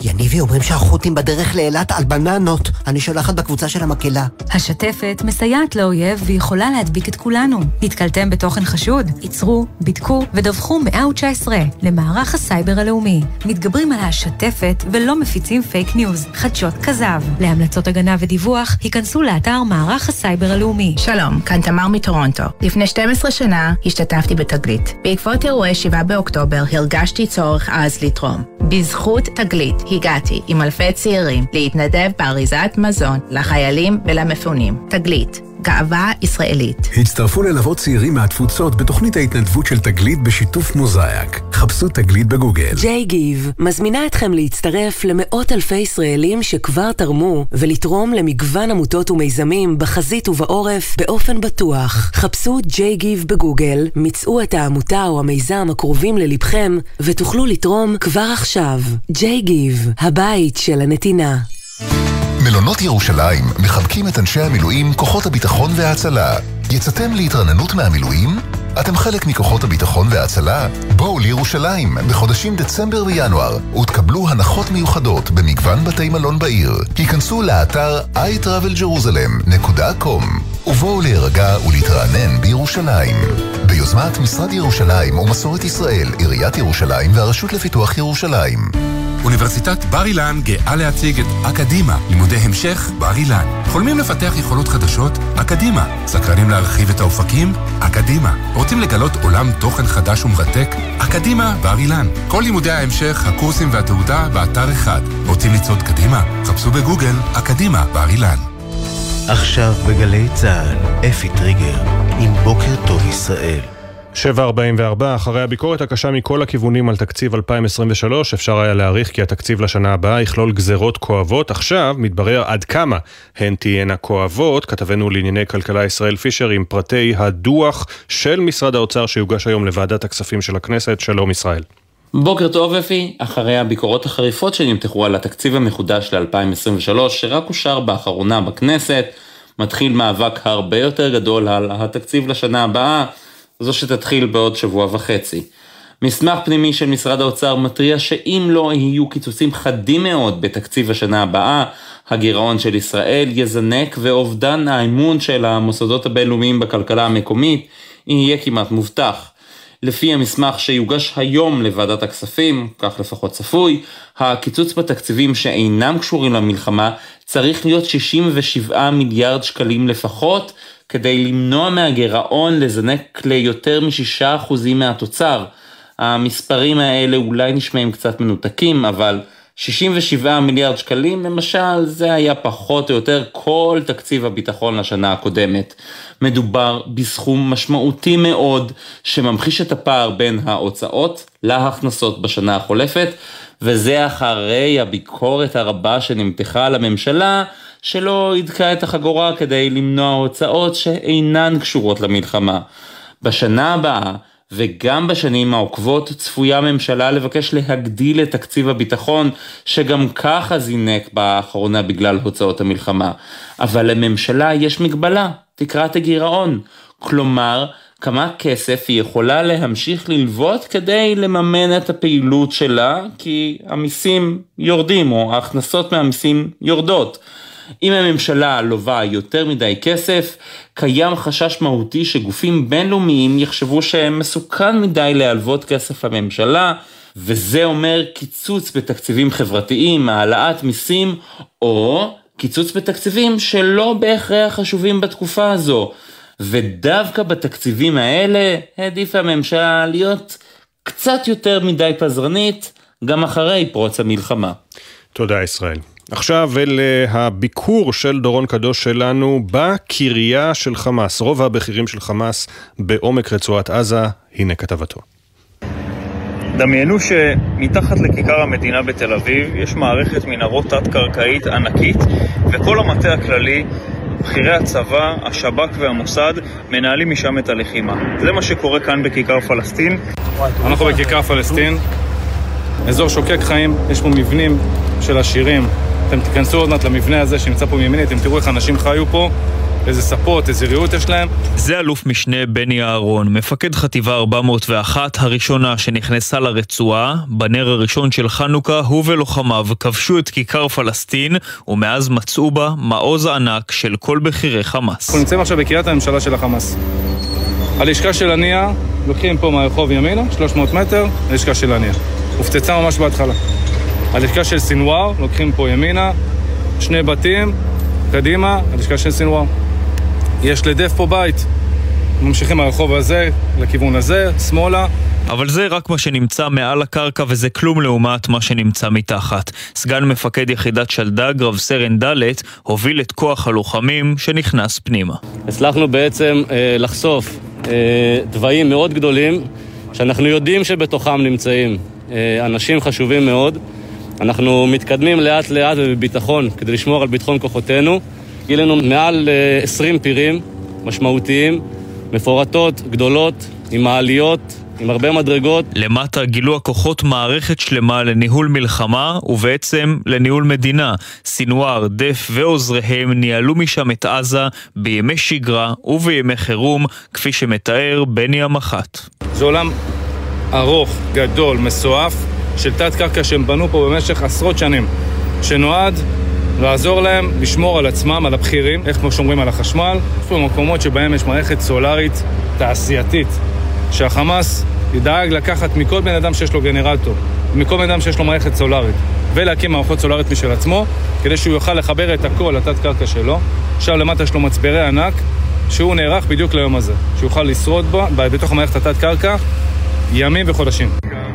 יניבי אומרים שהחות'ים בדרך לאילת על בננות. אני שולחת בקבוצה של המקהלה. השתפת מסייעת לאויב ויכולה להדביק את כולנו. נתקלתם בתוכן חשוד? עצרו, בדקו ודווחו 119 למערך הסייבר הלאומי. מתגברים על השתפת ולא מפיצים פייק ניוז, חדשות כזב. להמלצות הגנה ודיווח, היכנסו לאתר מערך הסייבר הלאומי. שלום, כאן תמר מטורונטו. לפני 12 שנה השתתפתי בתגלית. בעקבות אירועי 7 באוקטובר הרגשתי צורך עז לתרום. בזכות תגלית הגעתי עם אלפי צעירים להתנדב באריזת מזון לחיילים ולמפונים. תגלית, גאווה ישראלית. הצטרפו ללוות צעירים מהתפוצות בתוכנית ההתנדבות של תגלית בשיתוף מוזאיק. חפשו תגלית בגוגל. JGive מזמינה אתכם להצטרף למאות אלפי ישראלים שכבר תרמו ולתרום למגוון עמותות ומיזמים בחזית ובעורף באופן בטוח. חפשו JGive בגוגל, מצאו את העמותה או המיזם הקרובים ללבכם ותוכלו לתרום כבר עכשיו. ג'יי גיב, הבית של הנתינה. מלונות ירושלים מחבקים את אנשי המילואים, כוחות הביטחון וההצלה. יצאתם להתרננות מהמילואים? אתם חלק מכוחות הביטחון וההצלה? בואו לירושלים בחודשים דצמבר וינואר ותקבלו הנחות מיוחדות במגוון בתי מלון בעיר. היכנסו לאתר iTravelJerusalem.com ובואו להירגע ולהתרענן בירושלים. ביוזמת משרד ירושלים ומסורת ישראל, עיריית ירושלים והרשות לפיתוח ירושלים. אוניברסיטת בר אילן גאה להציג את אקדימה, לימודי המשך בר אילן. חולמים לפתח יכולות חדשות? אקדימה. סקרנים להרחיב את האופקים? אקדימה. רוצים לגלות עולם תוכן חדש ומרתק? אקדימה בר אילן. כל לימודי ההמשך, הקורסים והתעודה באתר אחד. רוצים לצעוד קדימה? חפשו בגוגל אקדימה בר אילן. עכשיו בגלי צה"ל, אפי טריגר, עם בוקר טוב ישראל. 7.44, אחרי הביקורת הקשה מכל הכיוונים על תקציב 2023, אפשר היה להעריך כי התקציב לשנה הבאה יכלול גזרות כואבות. עכשיו מתברר עד כמה הן תהיינה כואבות. כתבנו לענייני כלכלה ישראל פישר עם פרטי הדוח של משרד האוצר שיוגש היום לוועדת הכספים של הכנסת. שלום ישראל. בוקר טוב אפי, אחרי הביקורות החריפות שנמתחו על התקציב המחודש ל-2023, שרק אושר באחרונה בכנסת, מתחיל מאבק הרבה יותר גדול על התקציב לשנה הבאה. זו שתתחיל בעוד שבוע וחצי. מסמך פנימי של משרד האוצר מתריע שאם לא יהיו קיצוצים חדים מאוד בתקציב השנה הבאה, הגירעון של ישראל יזנק ואובדן האמון של המוסדות הבינלאומיים בכלכלה המקומית יהיה כמעט מובטח. לפי המסמך שיוגש היום לוועדת הכספים, כך לפחות צפוי, הקיצוץ בתקציבים שאינם קשורים למלחמה צריך להיות 67 מיליארד שקלים לפחות, כדי למנוע מהגירעון לזנק ליותר מ-6% מהתוצר. המספרים האלה אולי נשמעים קצת מנותקים, אבל 67 מיליארד שקלים למשל, זה היה פחות או יותר כל תקציב הביטחון לשנה הקודמת. מדובר בסכום משמעותי מאוד שממחיש את הפער בין ההוצאות להכנסות בשנה החולפת, וזה אחרי הביקורת הרבה שנמתחה על הממשלה, שלא ידקה את החגורה כדי למנוע הוצאות שאינן קשורות למלחמה. בשנה הבאה וגם בשנים העוקבות צפויה הממשלה לבקש להגדיל את תקציב הביטחון שגם ככה זינק באחרונה בגלל הוצאות המלחמה. אבל לממשלה יש מגבלה, תקרת הגירעון. כלומר, כמה כסף היא יכולה להמשיך ללוות כדי לממן את הפעילות שלה, כי המיסים יורדים או ההכנסות מהמיסים יורדות. אם הממשלה לובה יותר מדי כסף, קיים חשש מהותי שגופים בינלאומיים יחשבו שמסוכן מדי להלוות כסף לממשלה, וזה אומר קיצוץ בתקציבים חברתיים, העלאת מיסים, או קיצוץ בתקציבים שלא בהכרח חשובים בתקופה הזו. ודווקא בתקציבים האלה העדיפה הממשלה להיות קצת יותר מדי פזרנית, גם אחרי פרוץ המלחמה. תודה ישראל. עכשיו אל הביקור של דורון קדוש שלנו בקריה של חמאס, רוב הבכירים של חמאס בעומק רצועת עזה, הנה כתבתו. דמיינו שמתחת לכיכר המדינה בתל אביב יש מערכת מנהרות תת-קרקעית ענקית וכל המטה הכללי בכירי הצבא, השב"כ והמוסד מנהלים משם את הלחימה. זה מה שקורה כאן בכיכר פלסטין. אנחנו בכיכר פלסטין, אזור שוקק חיים, יש פה מבנים של עשירים. אתם תיכנסו עוד מעט למבנה הזה שנמצא פה מימיני, אתם תראו איך אנשים חיו פה. איזה ספות, איזה ריהוט יש להם. זה אלוף משנה בני אהרון, מפקד חטיבה 401 הראשונה שנכנסה לרצועה. בנר הראשון של חנוכה הוא ולוחמיו כבשו את כיכר פלסטין, ומאז מצאו בה מעוז ענק של כל בכירי חמאס. אנחנו נמצאים עכשיו בקריית הממשלה של החמאס. הלשכה של הנייה, לוקחים פה מהרחוב ימינה, 300 מטר, הלשכה של הנייה. הופצצה ממש בהתחלה. הלשכה של סינואר, לוקחים פה ימינה, שני בתים, קדימה, הלשכה של סינואר. יש לדף פה בית. ממשיכים מהרחוב הזה לכיוון הזה, שמאלה. אבל זה רק מה שנמצא מעל הקרקע וזה כלום לעומת מה שנמצא מתחת. סגן מפקד יחידת שלדג, רב סרן ד', הוביל את כוח הלוחמים שנכנס פנימה. הצלחנו בעצם אה, לחשוף אה, דברים מאוד גדולים שאנחנו יודעים שבתוכם נמצאים אה, אנשים חשובים מאוד. אנחנו מתקדמים לאט לאט ובביטחון כדי לשמור על ביטחון כוחותינו. גילינו מעל 20 אה, פירים משמעותיים, מפורטות, גדולות, עם מעליות, עם הרבה מדרגות. למטה גילו הכוחות מערכת שלמה לניהול מלחמה ובעצם לניהול מדינה. סינואר, דף ועוזריהם ניהלו משם את עזה בימי שגרה ובימי חירום, כפי שמתאר בני המח"ט. זה עולם ארוך, גדול, מסועף, של תת-קרקע שהם בנו פה במשך עשרות שנים, שנועד לעזור להם לשמור על עצמם, על הבכירים, איך כמו שומרים על החשמל. יש פה מקומות שבהם יש מערכת סולארית תעשייתית, שהחמאס ידאג לקחת מכל בן אדם שיש לו גנרטור, מכל בן אדם שיש לו מערכת סולארית, ולהקים מערכות סולארית משל עצמו, כדי שהוא יוכל לחבר את הכל לתת-קרקע שלו. עכשיו למטה יש לו מצברי ענק, שהוא נערך בדיוק ליום הזה, שהוא יוכל לשרוד בו, בתוך המערכת התת-קרקע, ימים וחודשים.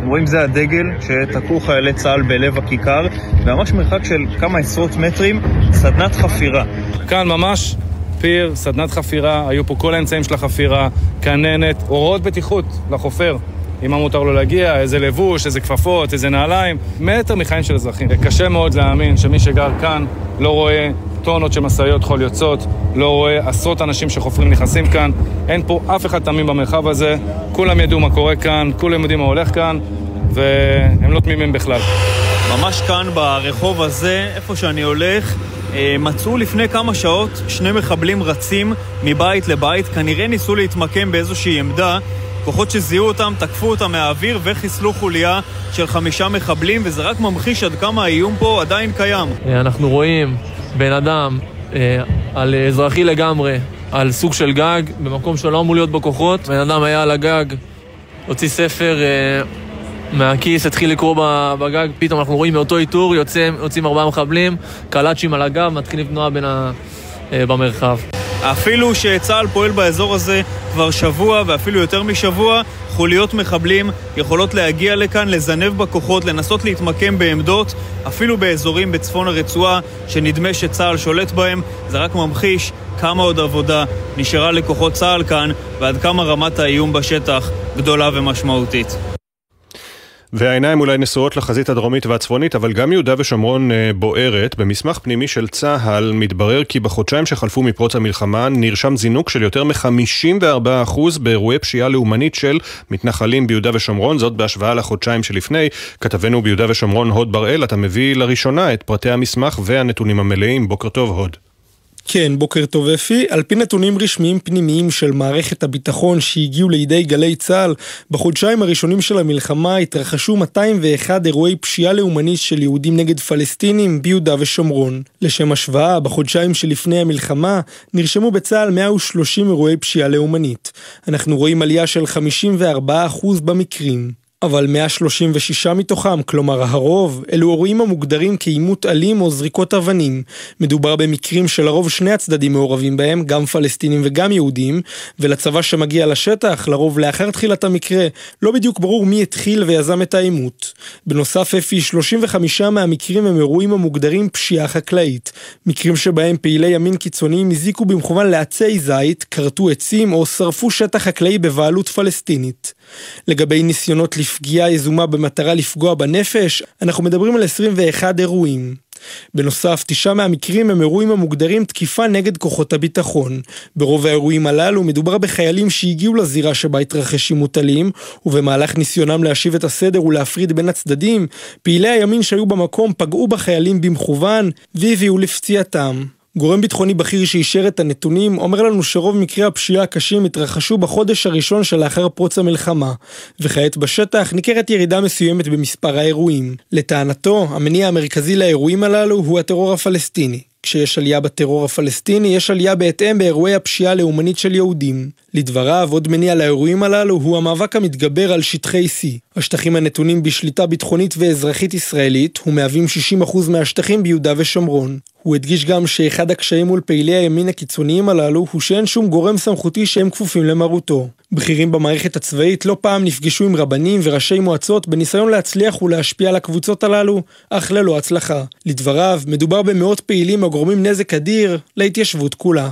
רואים זה הדגל שתקעו חיילי צה"ל בלב הכיכר, וממש מרחק של כמה עשרות מטרים, סדנת חפירה. כאן ממש פיר, סדנת חפירה, היו פה כל האמצעים של החפירה, כננת, הוראות בטיחות לחופר. עם מה מותר לו להגיע, איזה לבוש, איזה כפפות, איזה נעליים, מטר מחיים של אזרחים. קשה מאוד להאמין שמי שגר כאן לא רואה טונות של משאיות חול יוצאות, לא רואה עשרות אנשים שחופרים נכנסים כאן, אין פה אף אחד תמים במרחב הזה, כולם ידעו מה קורה כאן, כולם יודעים מה הולך כאן, והם לא תמימים בכלל. ממש כאן ברחוב הזה, איפה שאני הולך, אה, מצאו לפני כמה שעות שני מחבלים רצים מבית לבית, כנראה ניסו להתמקם באיזושהי עמדה. כוחות שזיהו אותם, תקפו אותם מהאוויר וחיסלו חוליה של חמישה מחבלים, וזה רק ממחיש עד כמה האיום פה עדיין קיים. אה, אנחנו רואים בן אדם אה, על אזרחי לגמרי, על סוג של גג, במקום שלא אמור להיות בו כוחות. בן אדם היה על הגג, הוציא ספר אה, מהכיס, התחיל לקרוא בגג, פתאום אנחנו רואים מאותו איתור, יוצאים, יוצאים ארבעה מחבלים, קלאצ'ים על הגב, מתחילים תנועה ה... אה, במרחב. אפילו שצה"ל פועל באזור הזה כבר שבוע ואפילו יותר משבוע, חוליות מחבלים יכולות להגיע לכאן, לזנב בכוחות, לנסות להתמקם בעמדות, אפילו באזורים בצפון הרצועה שנדמה שצה"ל שולט בהם. זה רק ממחיש כמה עוד עבודה נשארה לכוחות צה"ל כאן ועד כמה רמת האיום בשטח גדולה ומשמעותית. והעיניים אולי נשואות לחזית הדרומית והצפונית, אבל גם יהודה ושומרון אה, בוערת. במסמך פנימי של צה"ל מתברר כי בחודשיים שחלפו מפרוץ המלחמה נרשם זינוק של יותר מ-54% באירועי פשיעה לאומנית של מתנחלים ביהודה ושומרון, זאת בהשוואה לחודשיים שלפני. כתבנו ביהודה ושומרון הוד בראל, אתה מביא לראשונה את פרטי המסמך והנתונים המלאים. בוקר טוב הוד. כן, בוקר טוב אפי. על פי נתונים רשמיים פנימיים של מערכת הביטחון שהגיעו לידי גלי צה"ל, בחודשיים הראשונים של המלחמה התרחשו 201 אירועי פשיעה לאומנית של יהודים נגד פלסטינים ביהודה ושומרון. לשם השוואה, בחודשיים שלפני המלחמה נרשמו בצה"ל 130 אירועי פשיעה לאומנית. אנחנו רואים עלייה של 54% במקרים. אבל 136 מתוכם, כלומר הרוב, אלו אירועים המוגדרים כעימות אלים או זריקות אבנים. מדובר במקרים שלרוב שני הצדדים מעורבים בהם, גם פלסטינים וגם יהודים, ולצבא שמגיע לשטח, לרוב לאחר תחילת המקרה, לא בדיוק ברור מי התחיל ויזם את העימות. בנוסף, אפי, 35 מהמקרים הם אירועים המוגדרים פשיעה חקלאית. מקרים שבהם פעילי ימין קיצוניים הזיקו במכוון לעצי זית, כרתו עצים או שרפו שטח חקלאי בבעלות פלסטינית. לגבי ניסיונות לפגיעה יזומה במטרה לפגוע בנפש, אנחנו מדברים על 21 אירועים. בנוסף, תשעה מהמקרים הם אירועים המוגדרים תקיפה נגד כוחות הביטחון. ברוב האירועים הללו מדובר בחיילים שהגיעו לזירה שבה התרחש עימות אלים, ובמהלך ניסיונם להשיב את הסדר ולהפריד בין הצדדים, פעילי הימין שהיו במקום פגעו בחיילים במכוון והביאו לפציעתם. גורם ביטחוני בכיר שאישר את הנתונים אומר לנו שרוב מקרי הפשיעה הקשים התרחשו בחודש הראשון שלאחר פרוץ המלחמה, וכעת בשטח ניכרת ירידה מסוימת במספר האירועים. לטענתו, המניע המרכזי לאירועים הללו הוא הטרור הפלסטיני. כשיש עלייה בטרור הפלסטיני, יש עלייה בהתאם באירועי הפשיעה הלאומנית של יהודים. לדבריו, עוד מניע לאירועים הללו הוא המאבק המתגבר על שטחי C. השטחים הנתונים בשליטה ביטחונית ואזרחית ישראלית, ומהווים 60% מהשטחים ביהודה ושומרון. הוא הדגיש גם שאחד הקשיים מול פעילי הימין הקיצוניים הללו הוא שאין שום גורם סמכותי שהם כפופים למרותו. בכירים במערכת הצבאית לא פעם נפגשו עם רבנים וראשי מועצות בניסיון להצליח ולהשפיע על הקבוצות הללו, אך ללא הצלחה. לדבריו, מדובר במאות פעילים הגורמים נזק אדיר להתיישבות כולה.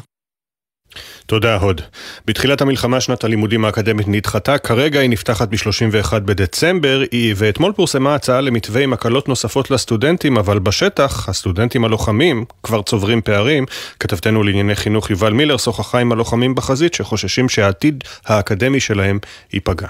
תודה, הוד. בתחילת המלחמה שנת הלימודים האקדמית נדחתה, כרגע היא נפתחת ב-31 בדצמבר, ואתמול פורסמה הצעה למתווה עם הקלות נוספות לסטודנטים, אבל בשטח, הסטודנטים הלוחמים כבר צוברים פערים. כתבתנו לענייני חינוך יובל מילר שוחחה עם הלוחמים בחזית, שחוששים שהעתיד האקדמי שלהם ייפגע.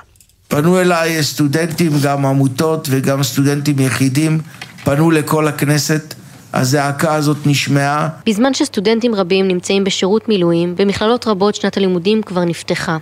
פנו אליי סטודנטים, גם עמותות וגם סטודנטים יחידים, פנו לכל הכנסת. הזעקה הזאת נשמעה. בזמן שסטודנטים רבים נמצאים בשירות מילואים, במכללות רבות שנת הלימודים כבר נפתחה.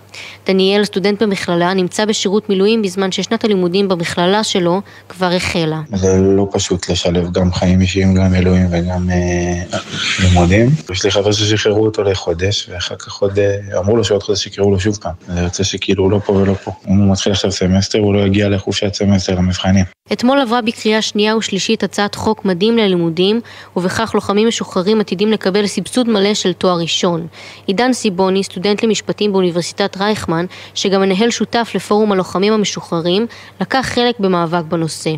דניאל, סטודנט במכללה, נמצא בשירות מילואים בזמן ששנת הלימודים במכללה שלו כבר החלה. זה לא פשוט לשלב גם חיים אישיים, גם מילואים וגם אה, לימודים. יש לי חבר ששחררו אותו לחודש, ואחר כך עוד אה, אמרו לו שעוד חודש יקראו לו שוב פעם. זה יוצא שכאילו הוא לא פה ולא פה. אם הוא מתחיל עכשיו סמסטר, הוא לא יגיע לחופשת סמסטר למבחנים. אתמול עברה בקריאה שנייה ושלישית הצעת חוק מדים ללימודים, ובכך לוחמים משוחררים עתידים לקבל סבסוד מלא של תואר ראשון. עידן סיבוני, סטודנט למשפטים באוניברסיטת רייכמן, שגם מנהל שותף לפורום הלוחמים המשוחררים, לקח חלק במאבק בנושא.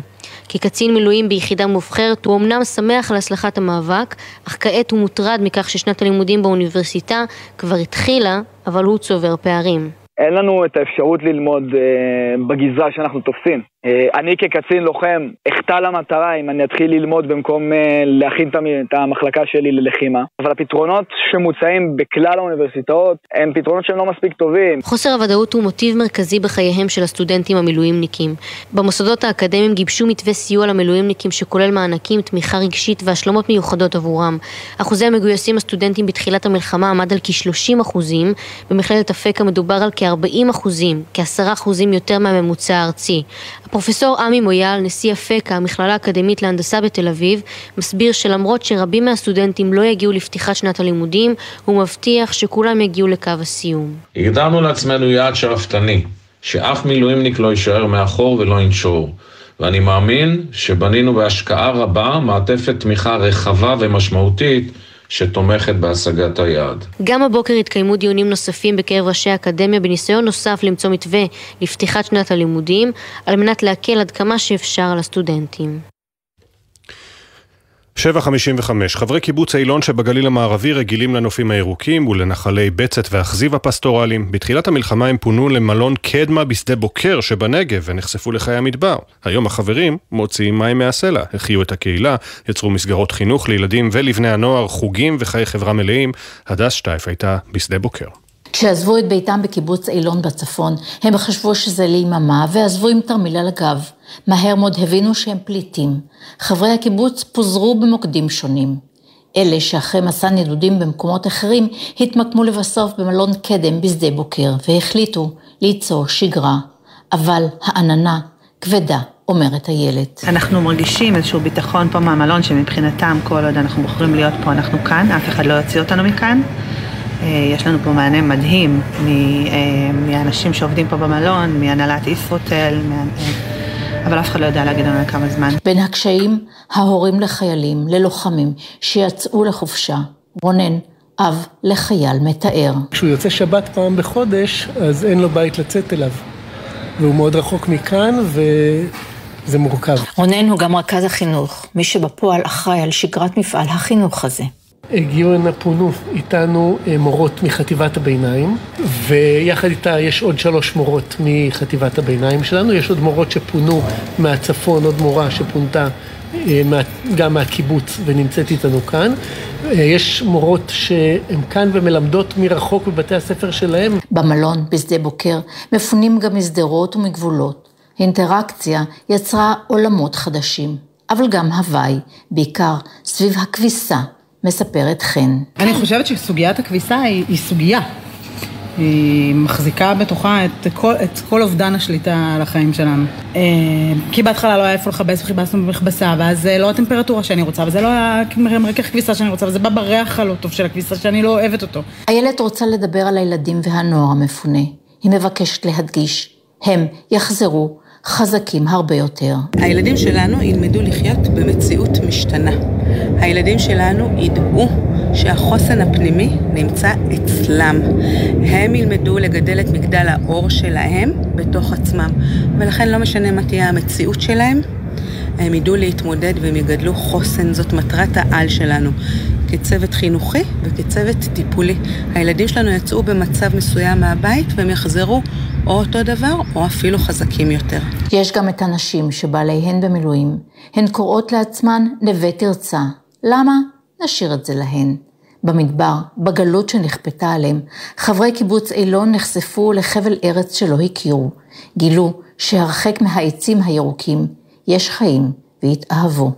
כקצין מילואים ביחידה מובחרת הוא אמנם שמח על הצלחת המאבק, אך כעת הוא מוטרד מכך ששנת הלימודים באוניברסיטה כבר התחילה, אבל הוא צובר פערים. אין לנו את האפשרות ללמוד אה, בגזרה שאנחנו תופסים. אה, אני כקצין לוחם אחטא למטרה אם אני אתחיל ללמוד במקום אה, להכין את המחלקה שלי ללחימה. אבל הפתרונות שמוצעים בכלל האוניברסיטאות הם פתרונות שהם לא מספיק טובים. חוסר הוודאות הוא מוטיב מרכזי בחייהם של הסטודנטים המילואימניקים. במוסדות האקדמיים גיבשו מתווה סיוע למילואימניקים שכולל מענקים, תמיכה רגשית והשלמות מיוחדות עבורם. אחוזי המגויסים הסטודנטים בתחילת המלחמה עמד על כ-30 אחוזים, במכללת אפקה מדובר על כ-40 אחוזים, כ-10 אחוזים יותר מהממוצע הארצי. הפרופסור עמי מויאל, נשיא אפקה, המכללה האקדמית להנדסה בתל אביב, מסביר שלמרות שרבים מהסטודנטים לא יגיעו לפתיחת שנת הלימודים, הוא מבטיח שכולם יגיעו לקו הסיום. הגדרנו לעצמנו יעד שאפתני, שאף מילואימניק לא יישאר מאחור ולא ינשור. ואני מאמין שבנינו בהשקעה רבה מעטפת תמיכה רחבה ומשמעותית שתומכת בהשגת היעד. גם הבוקר התקיימו דיונים נוספים בקרב ראשי האקדמיה בניסיון נוסף למצוא מתווה לפתיחת שנת הלימודים, על מנת להקל עד כמה שאפשר על הסטודנטים. 7.55 חברי קיבוץ אילון שבגליל המערבי רגילים לנופים הירוקים ולנחלי בצת ואכזיב הפסטורליים. בתחילת המלחמה הם פונו למלון קדמה בשדה בוקר שבנגב ונחשפו לחיי המדבר. היום החברים מוציאים מים מהסלע, החיו את הקהילה, יצרו מסגרות חינוך לילדים ולבני הנוער, חוגים וחיי חברה מלאים. הדס שטייף הייתה בשדה בוקר. כשעזבו את ביתם בקיבוץ אילון בצפון, הם חשבו שזה ליממה ועזבו עם תרמיל על הגב. מהר מאוד הבינו שהם פליטים. חברי הקיבוץ פוזרו במוקדים שונים. אלה שאחרי מסע נדודים במקומות אחרים, התמקמו לבסוף במלון קדם בשדה בוקר, והחליטו ליצור שגרה. אבל העננה כבדה, אומרת איילת. אנחנו מרגישים איזשהו ביטחון פה מהמלון, שמבחינתם כל עוד אנחנו בוחרים להיות פה, אנחנו כאן, אף אחד לא יוציא אותנו מכאן. אה, יש לנו פה מענה מדהים אה, מהאנשים שעובדים פה במלון, מהנהלת ישרוטל, מה... אבל אף אחד לא יודע להגיד לנו כמה זמן. בין הקשיים, ההורים לחיילים, ללוחמים, שיצאו לחופשה. רונן, אב לחייל מתאר. כשהוא יוצא שבת פעם בחודש, אז אין לו בית לצאת אליו. והוא מאוד רחוק מכאן, וזה מורכב. רונן הוא גם רכז החינוך, מי שבפועל אחראי על שגרת מפעל החינוך הזה. הגיעו הנה פונו איתנו אה, מורות מחטיבת הביניים, ויחד איתה יש עוד שלוש מורות מחטיבת הביניים שלנו, יש עוד מורות שפונו מהצפון, עוד מורה שפונתה גם מהקיבוץ ונמצאת איתנו כאן. יש מורות שהן כאן ומלמדות מרחוק בבתי הספר שלהם. במלון, בשדה בוקר, מפונים גם משדרות ומגבולות. אינטראקציה יצרה עולמות חדשים, אבל גם הוואי, בעיקר סביב הכביסה, מספרת חן. אני חושבת שסוגיית הכביסה היא, היא סוגיה. היא מחזיקה בתוכה את כל, את כל אובדן השליטה על החיים שלנו. כי בהתחלה לא היה איפה לכבס וחיפשנו במכבסה, ואז זה לא הטמפרטורה שאני רוצה, וזה לא המרכך כביסה שאני רוצה, וזה בא בריח הלא טוב של הכביסה שאני לא אוהבת אותו. איילת רוצה לדבר על הילדים והנוער המפונה. היא מבקשת להדגיש, הם יחזרו חזקים הרבה יותר. הילדים שלנו ילמדו לחיות במציאות משתנה. הילדים שלנו ידעו שהחוסן הפנימי נמצא אצלם. הם ילמדו לגדל את מגדל האור שלהם בתוך עצמם, ולכן לא משנה מה תהיה המציאות שלהם, הם ידעו להתמודד והם יגדלו חוסן, זאת מטרת העל שלנו. כצוות חינוכי וכצוות טיפולי. הילדים שלנו יצאו במצב מסוים מהבית והם יחזרו או אותו דבר או אפילו חזקים יותר. יש גם את הנשים שבעליהן במילואים. הן קוראות לעצמן נווה תרצה. למה? נשאיר את זה להן. במדבר, בגלות שנכפתה עליהם, חברי קיבוץ אילון נחשפו לחבל ארץ שלא הכירו. גילו שהרחק מהעצים הירוקים יש חיים והתאהבו.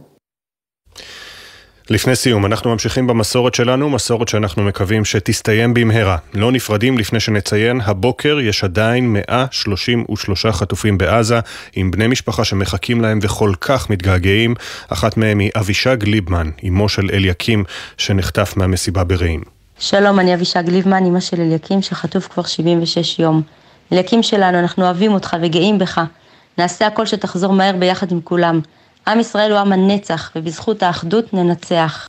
לפני סיום, אנחנו ממשיכים במסורת שלנו, מסורת שאנחנו מקווים שתסתיים במהרה. לא נפרדים לפני שנציין, הבוקר יש עדיין 133 חטופים בעזה, עם בני משפחה שמחכים להם וכל כך מתגעגעים. אחת מהם היא אבישג ליבמן, אמו של אליקים, שנחטף מהמסיבה ברעים. שלום, אני אבישג ליבמן, אמא של אליקים, שחטוף כבר 76 יום. אליקים שלנו, אנחנו אוהבים אותך וגאים בך. נעשה הכל שתחזור מהר ביחד עם כולם. עם ישראל הוא עם הנצח, ובזכות האחדות ננצח.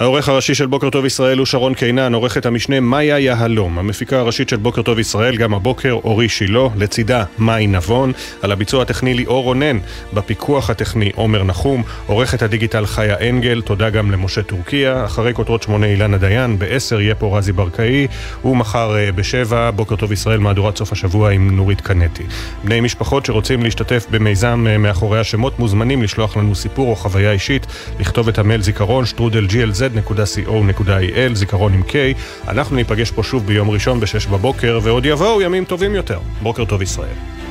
העורך הראשי של בוקר טוב ישראל הוא שרון קינן, עורכת המשנה מאיה יהלום, המפיקה הראשית של בוקר טוב ישראל גם הבוקר אורי שילה, לצידה מאי נבון, על הביצוע הטכני ליאור רונן, בפיקוח הטכני עומר נחום, עורכת הדיגיטל חיה אנגל, תודה גם למשה טורקיה, אחרי כותרות שמונה אילנה דיין, בעשר יהיה פה רזי ברקאי, ומחר בשבע, בוקר טוב ישראל מהדורת סוף השבוע עם נורית קנטי. בני משפחות שרוצים להשתתף במיזם מאחורי השמות מוזמנים לשלוח לנו סיפור או חוויה אישית, לכתוב את המייל זיכרון שטרודל glz www.co.il, זיכרון עם K. אנחנו ניפגש פה שוב ביום ראשון ב-6 בבוקר, ועוד יבואו ימים טובים יותר. בוקר טוב ישראל.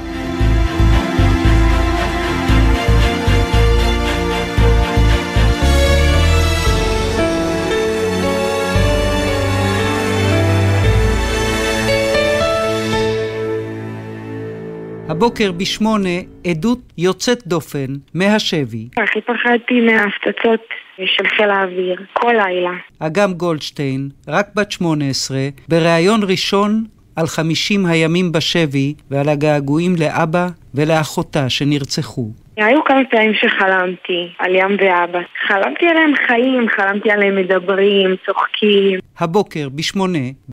הבוקר בשמונה עדות יוצאת דופן מהשבי. הכי פחדתי מההפצצות של חיל האוויר, כל לילה. אגם גולדשטיין, רק בת 18, בריאיון ראשון על 50 הימים בשבי ועל הגעגועים לאבא ולאחותה שנרצחו. היו כמה פעמים שחלמתי על ים ואבא. חלמתי עליהם חיים, חלמתי עליהם מדברים, צוחקים. הבוקר בשמונה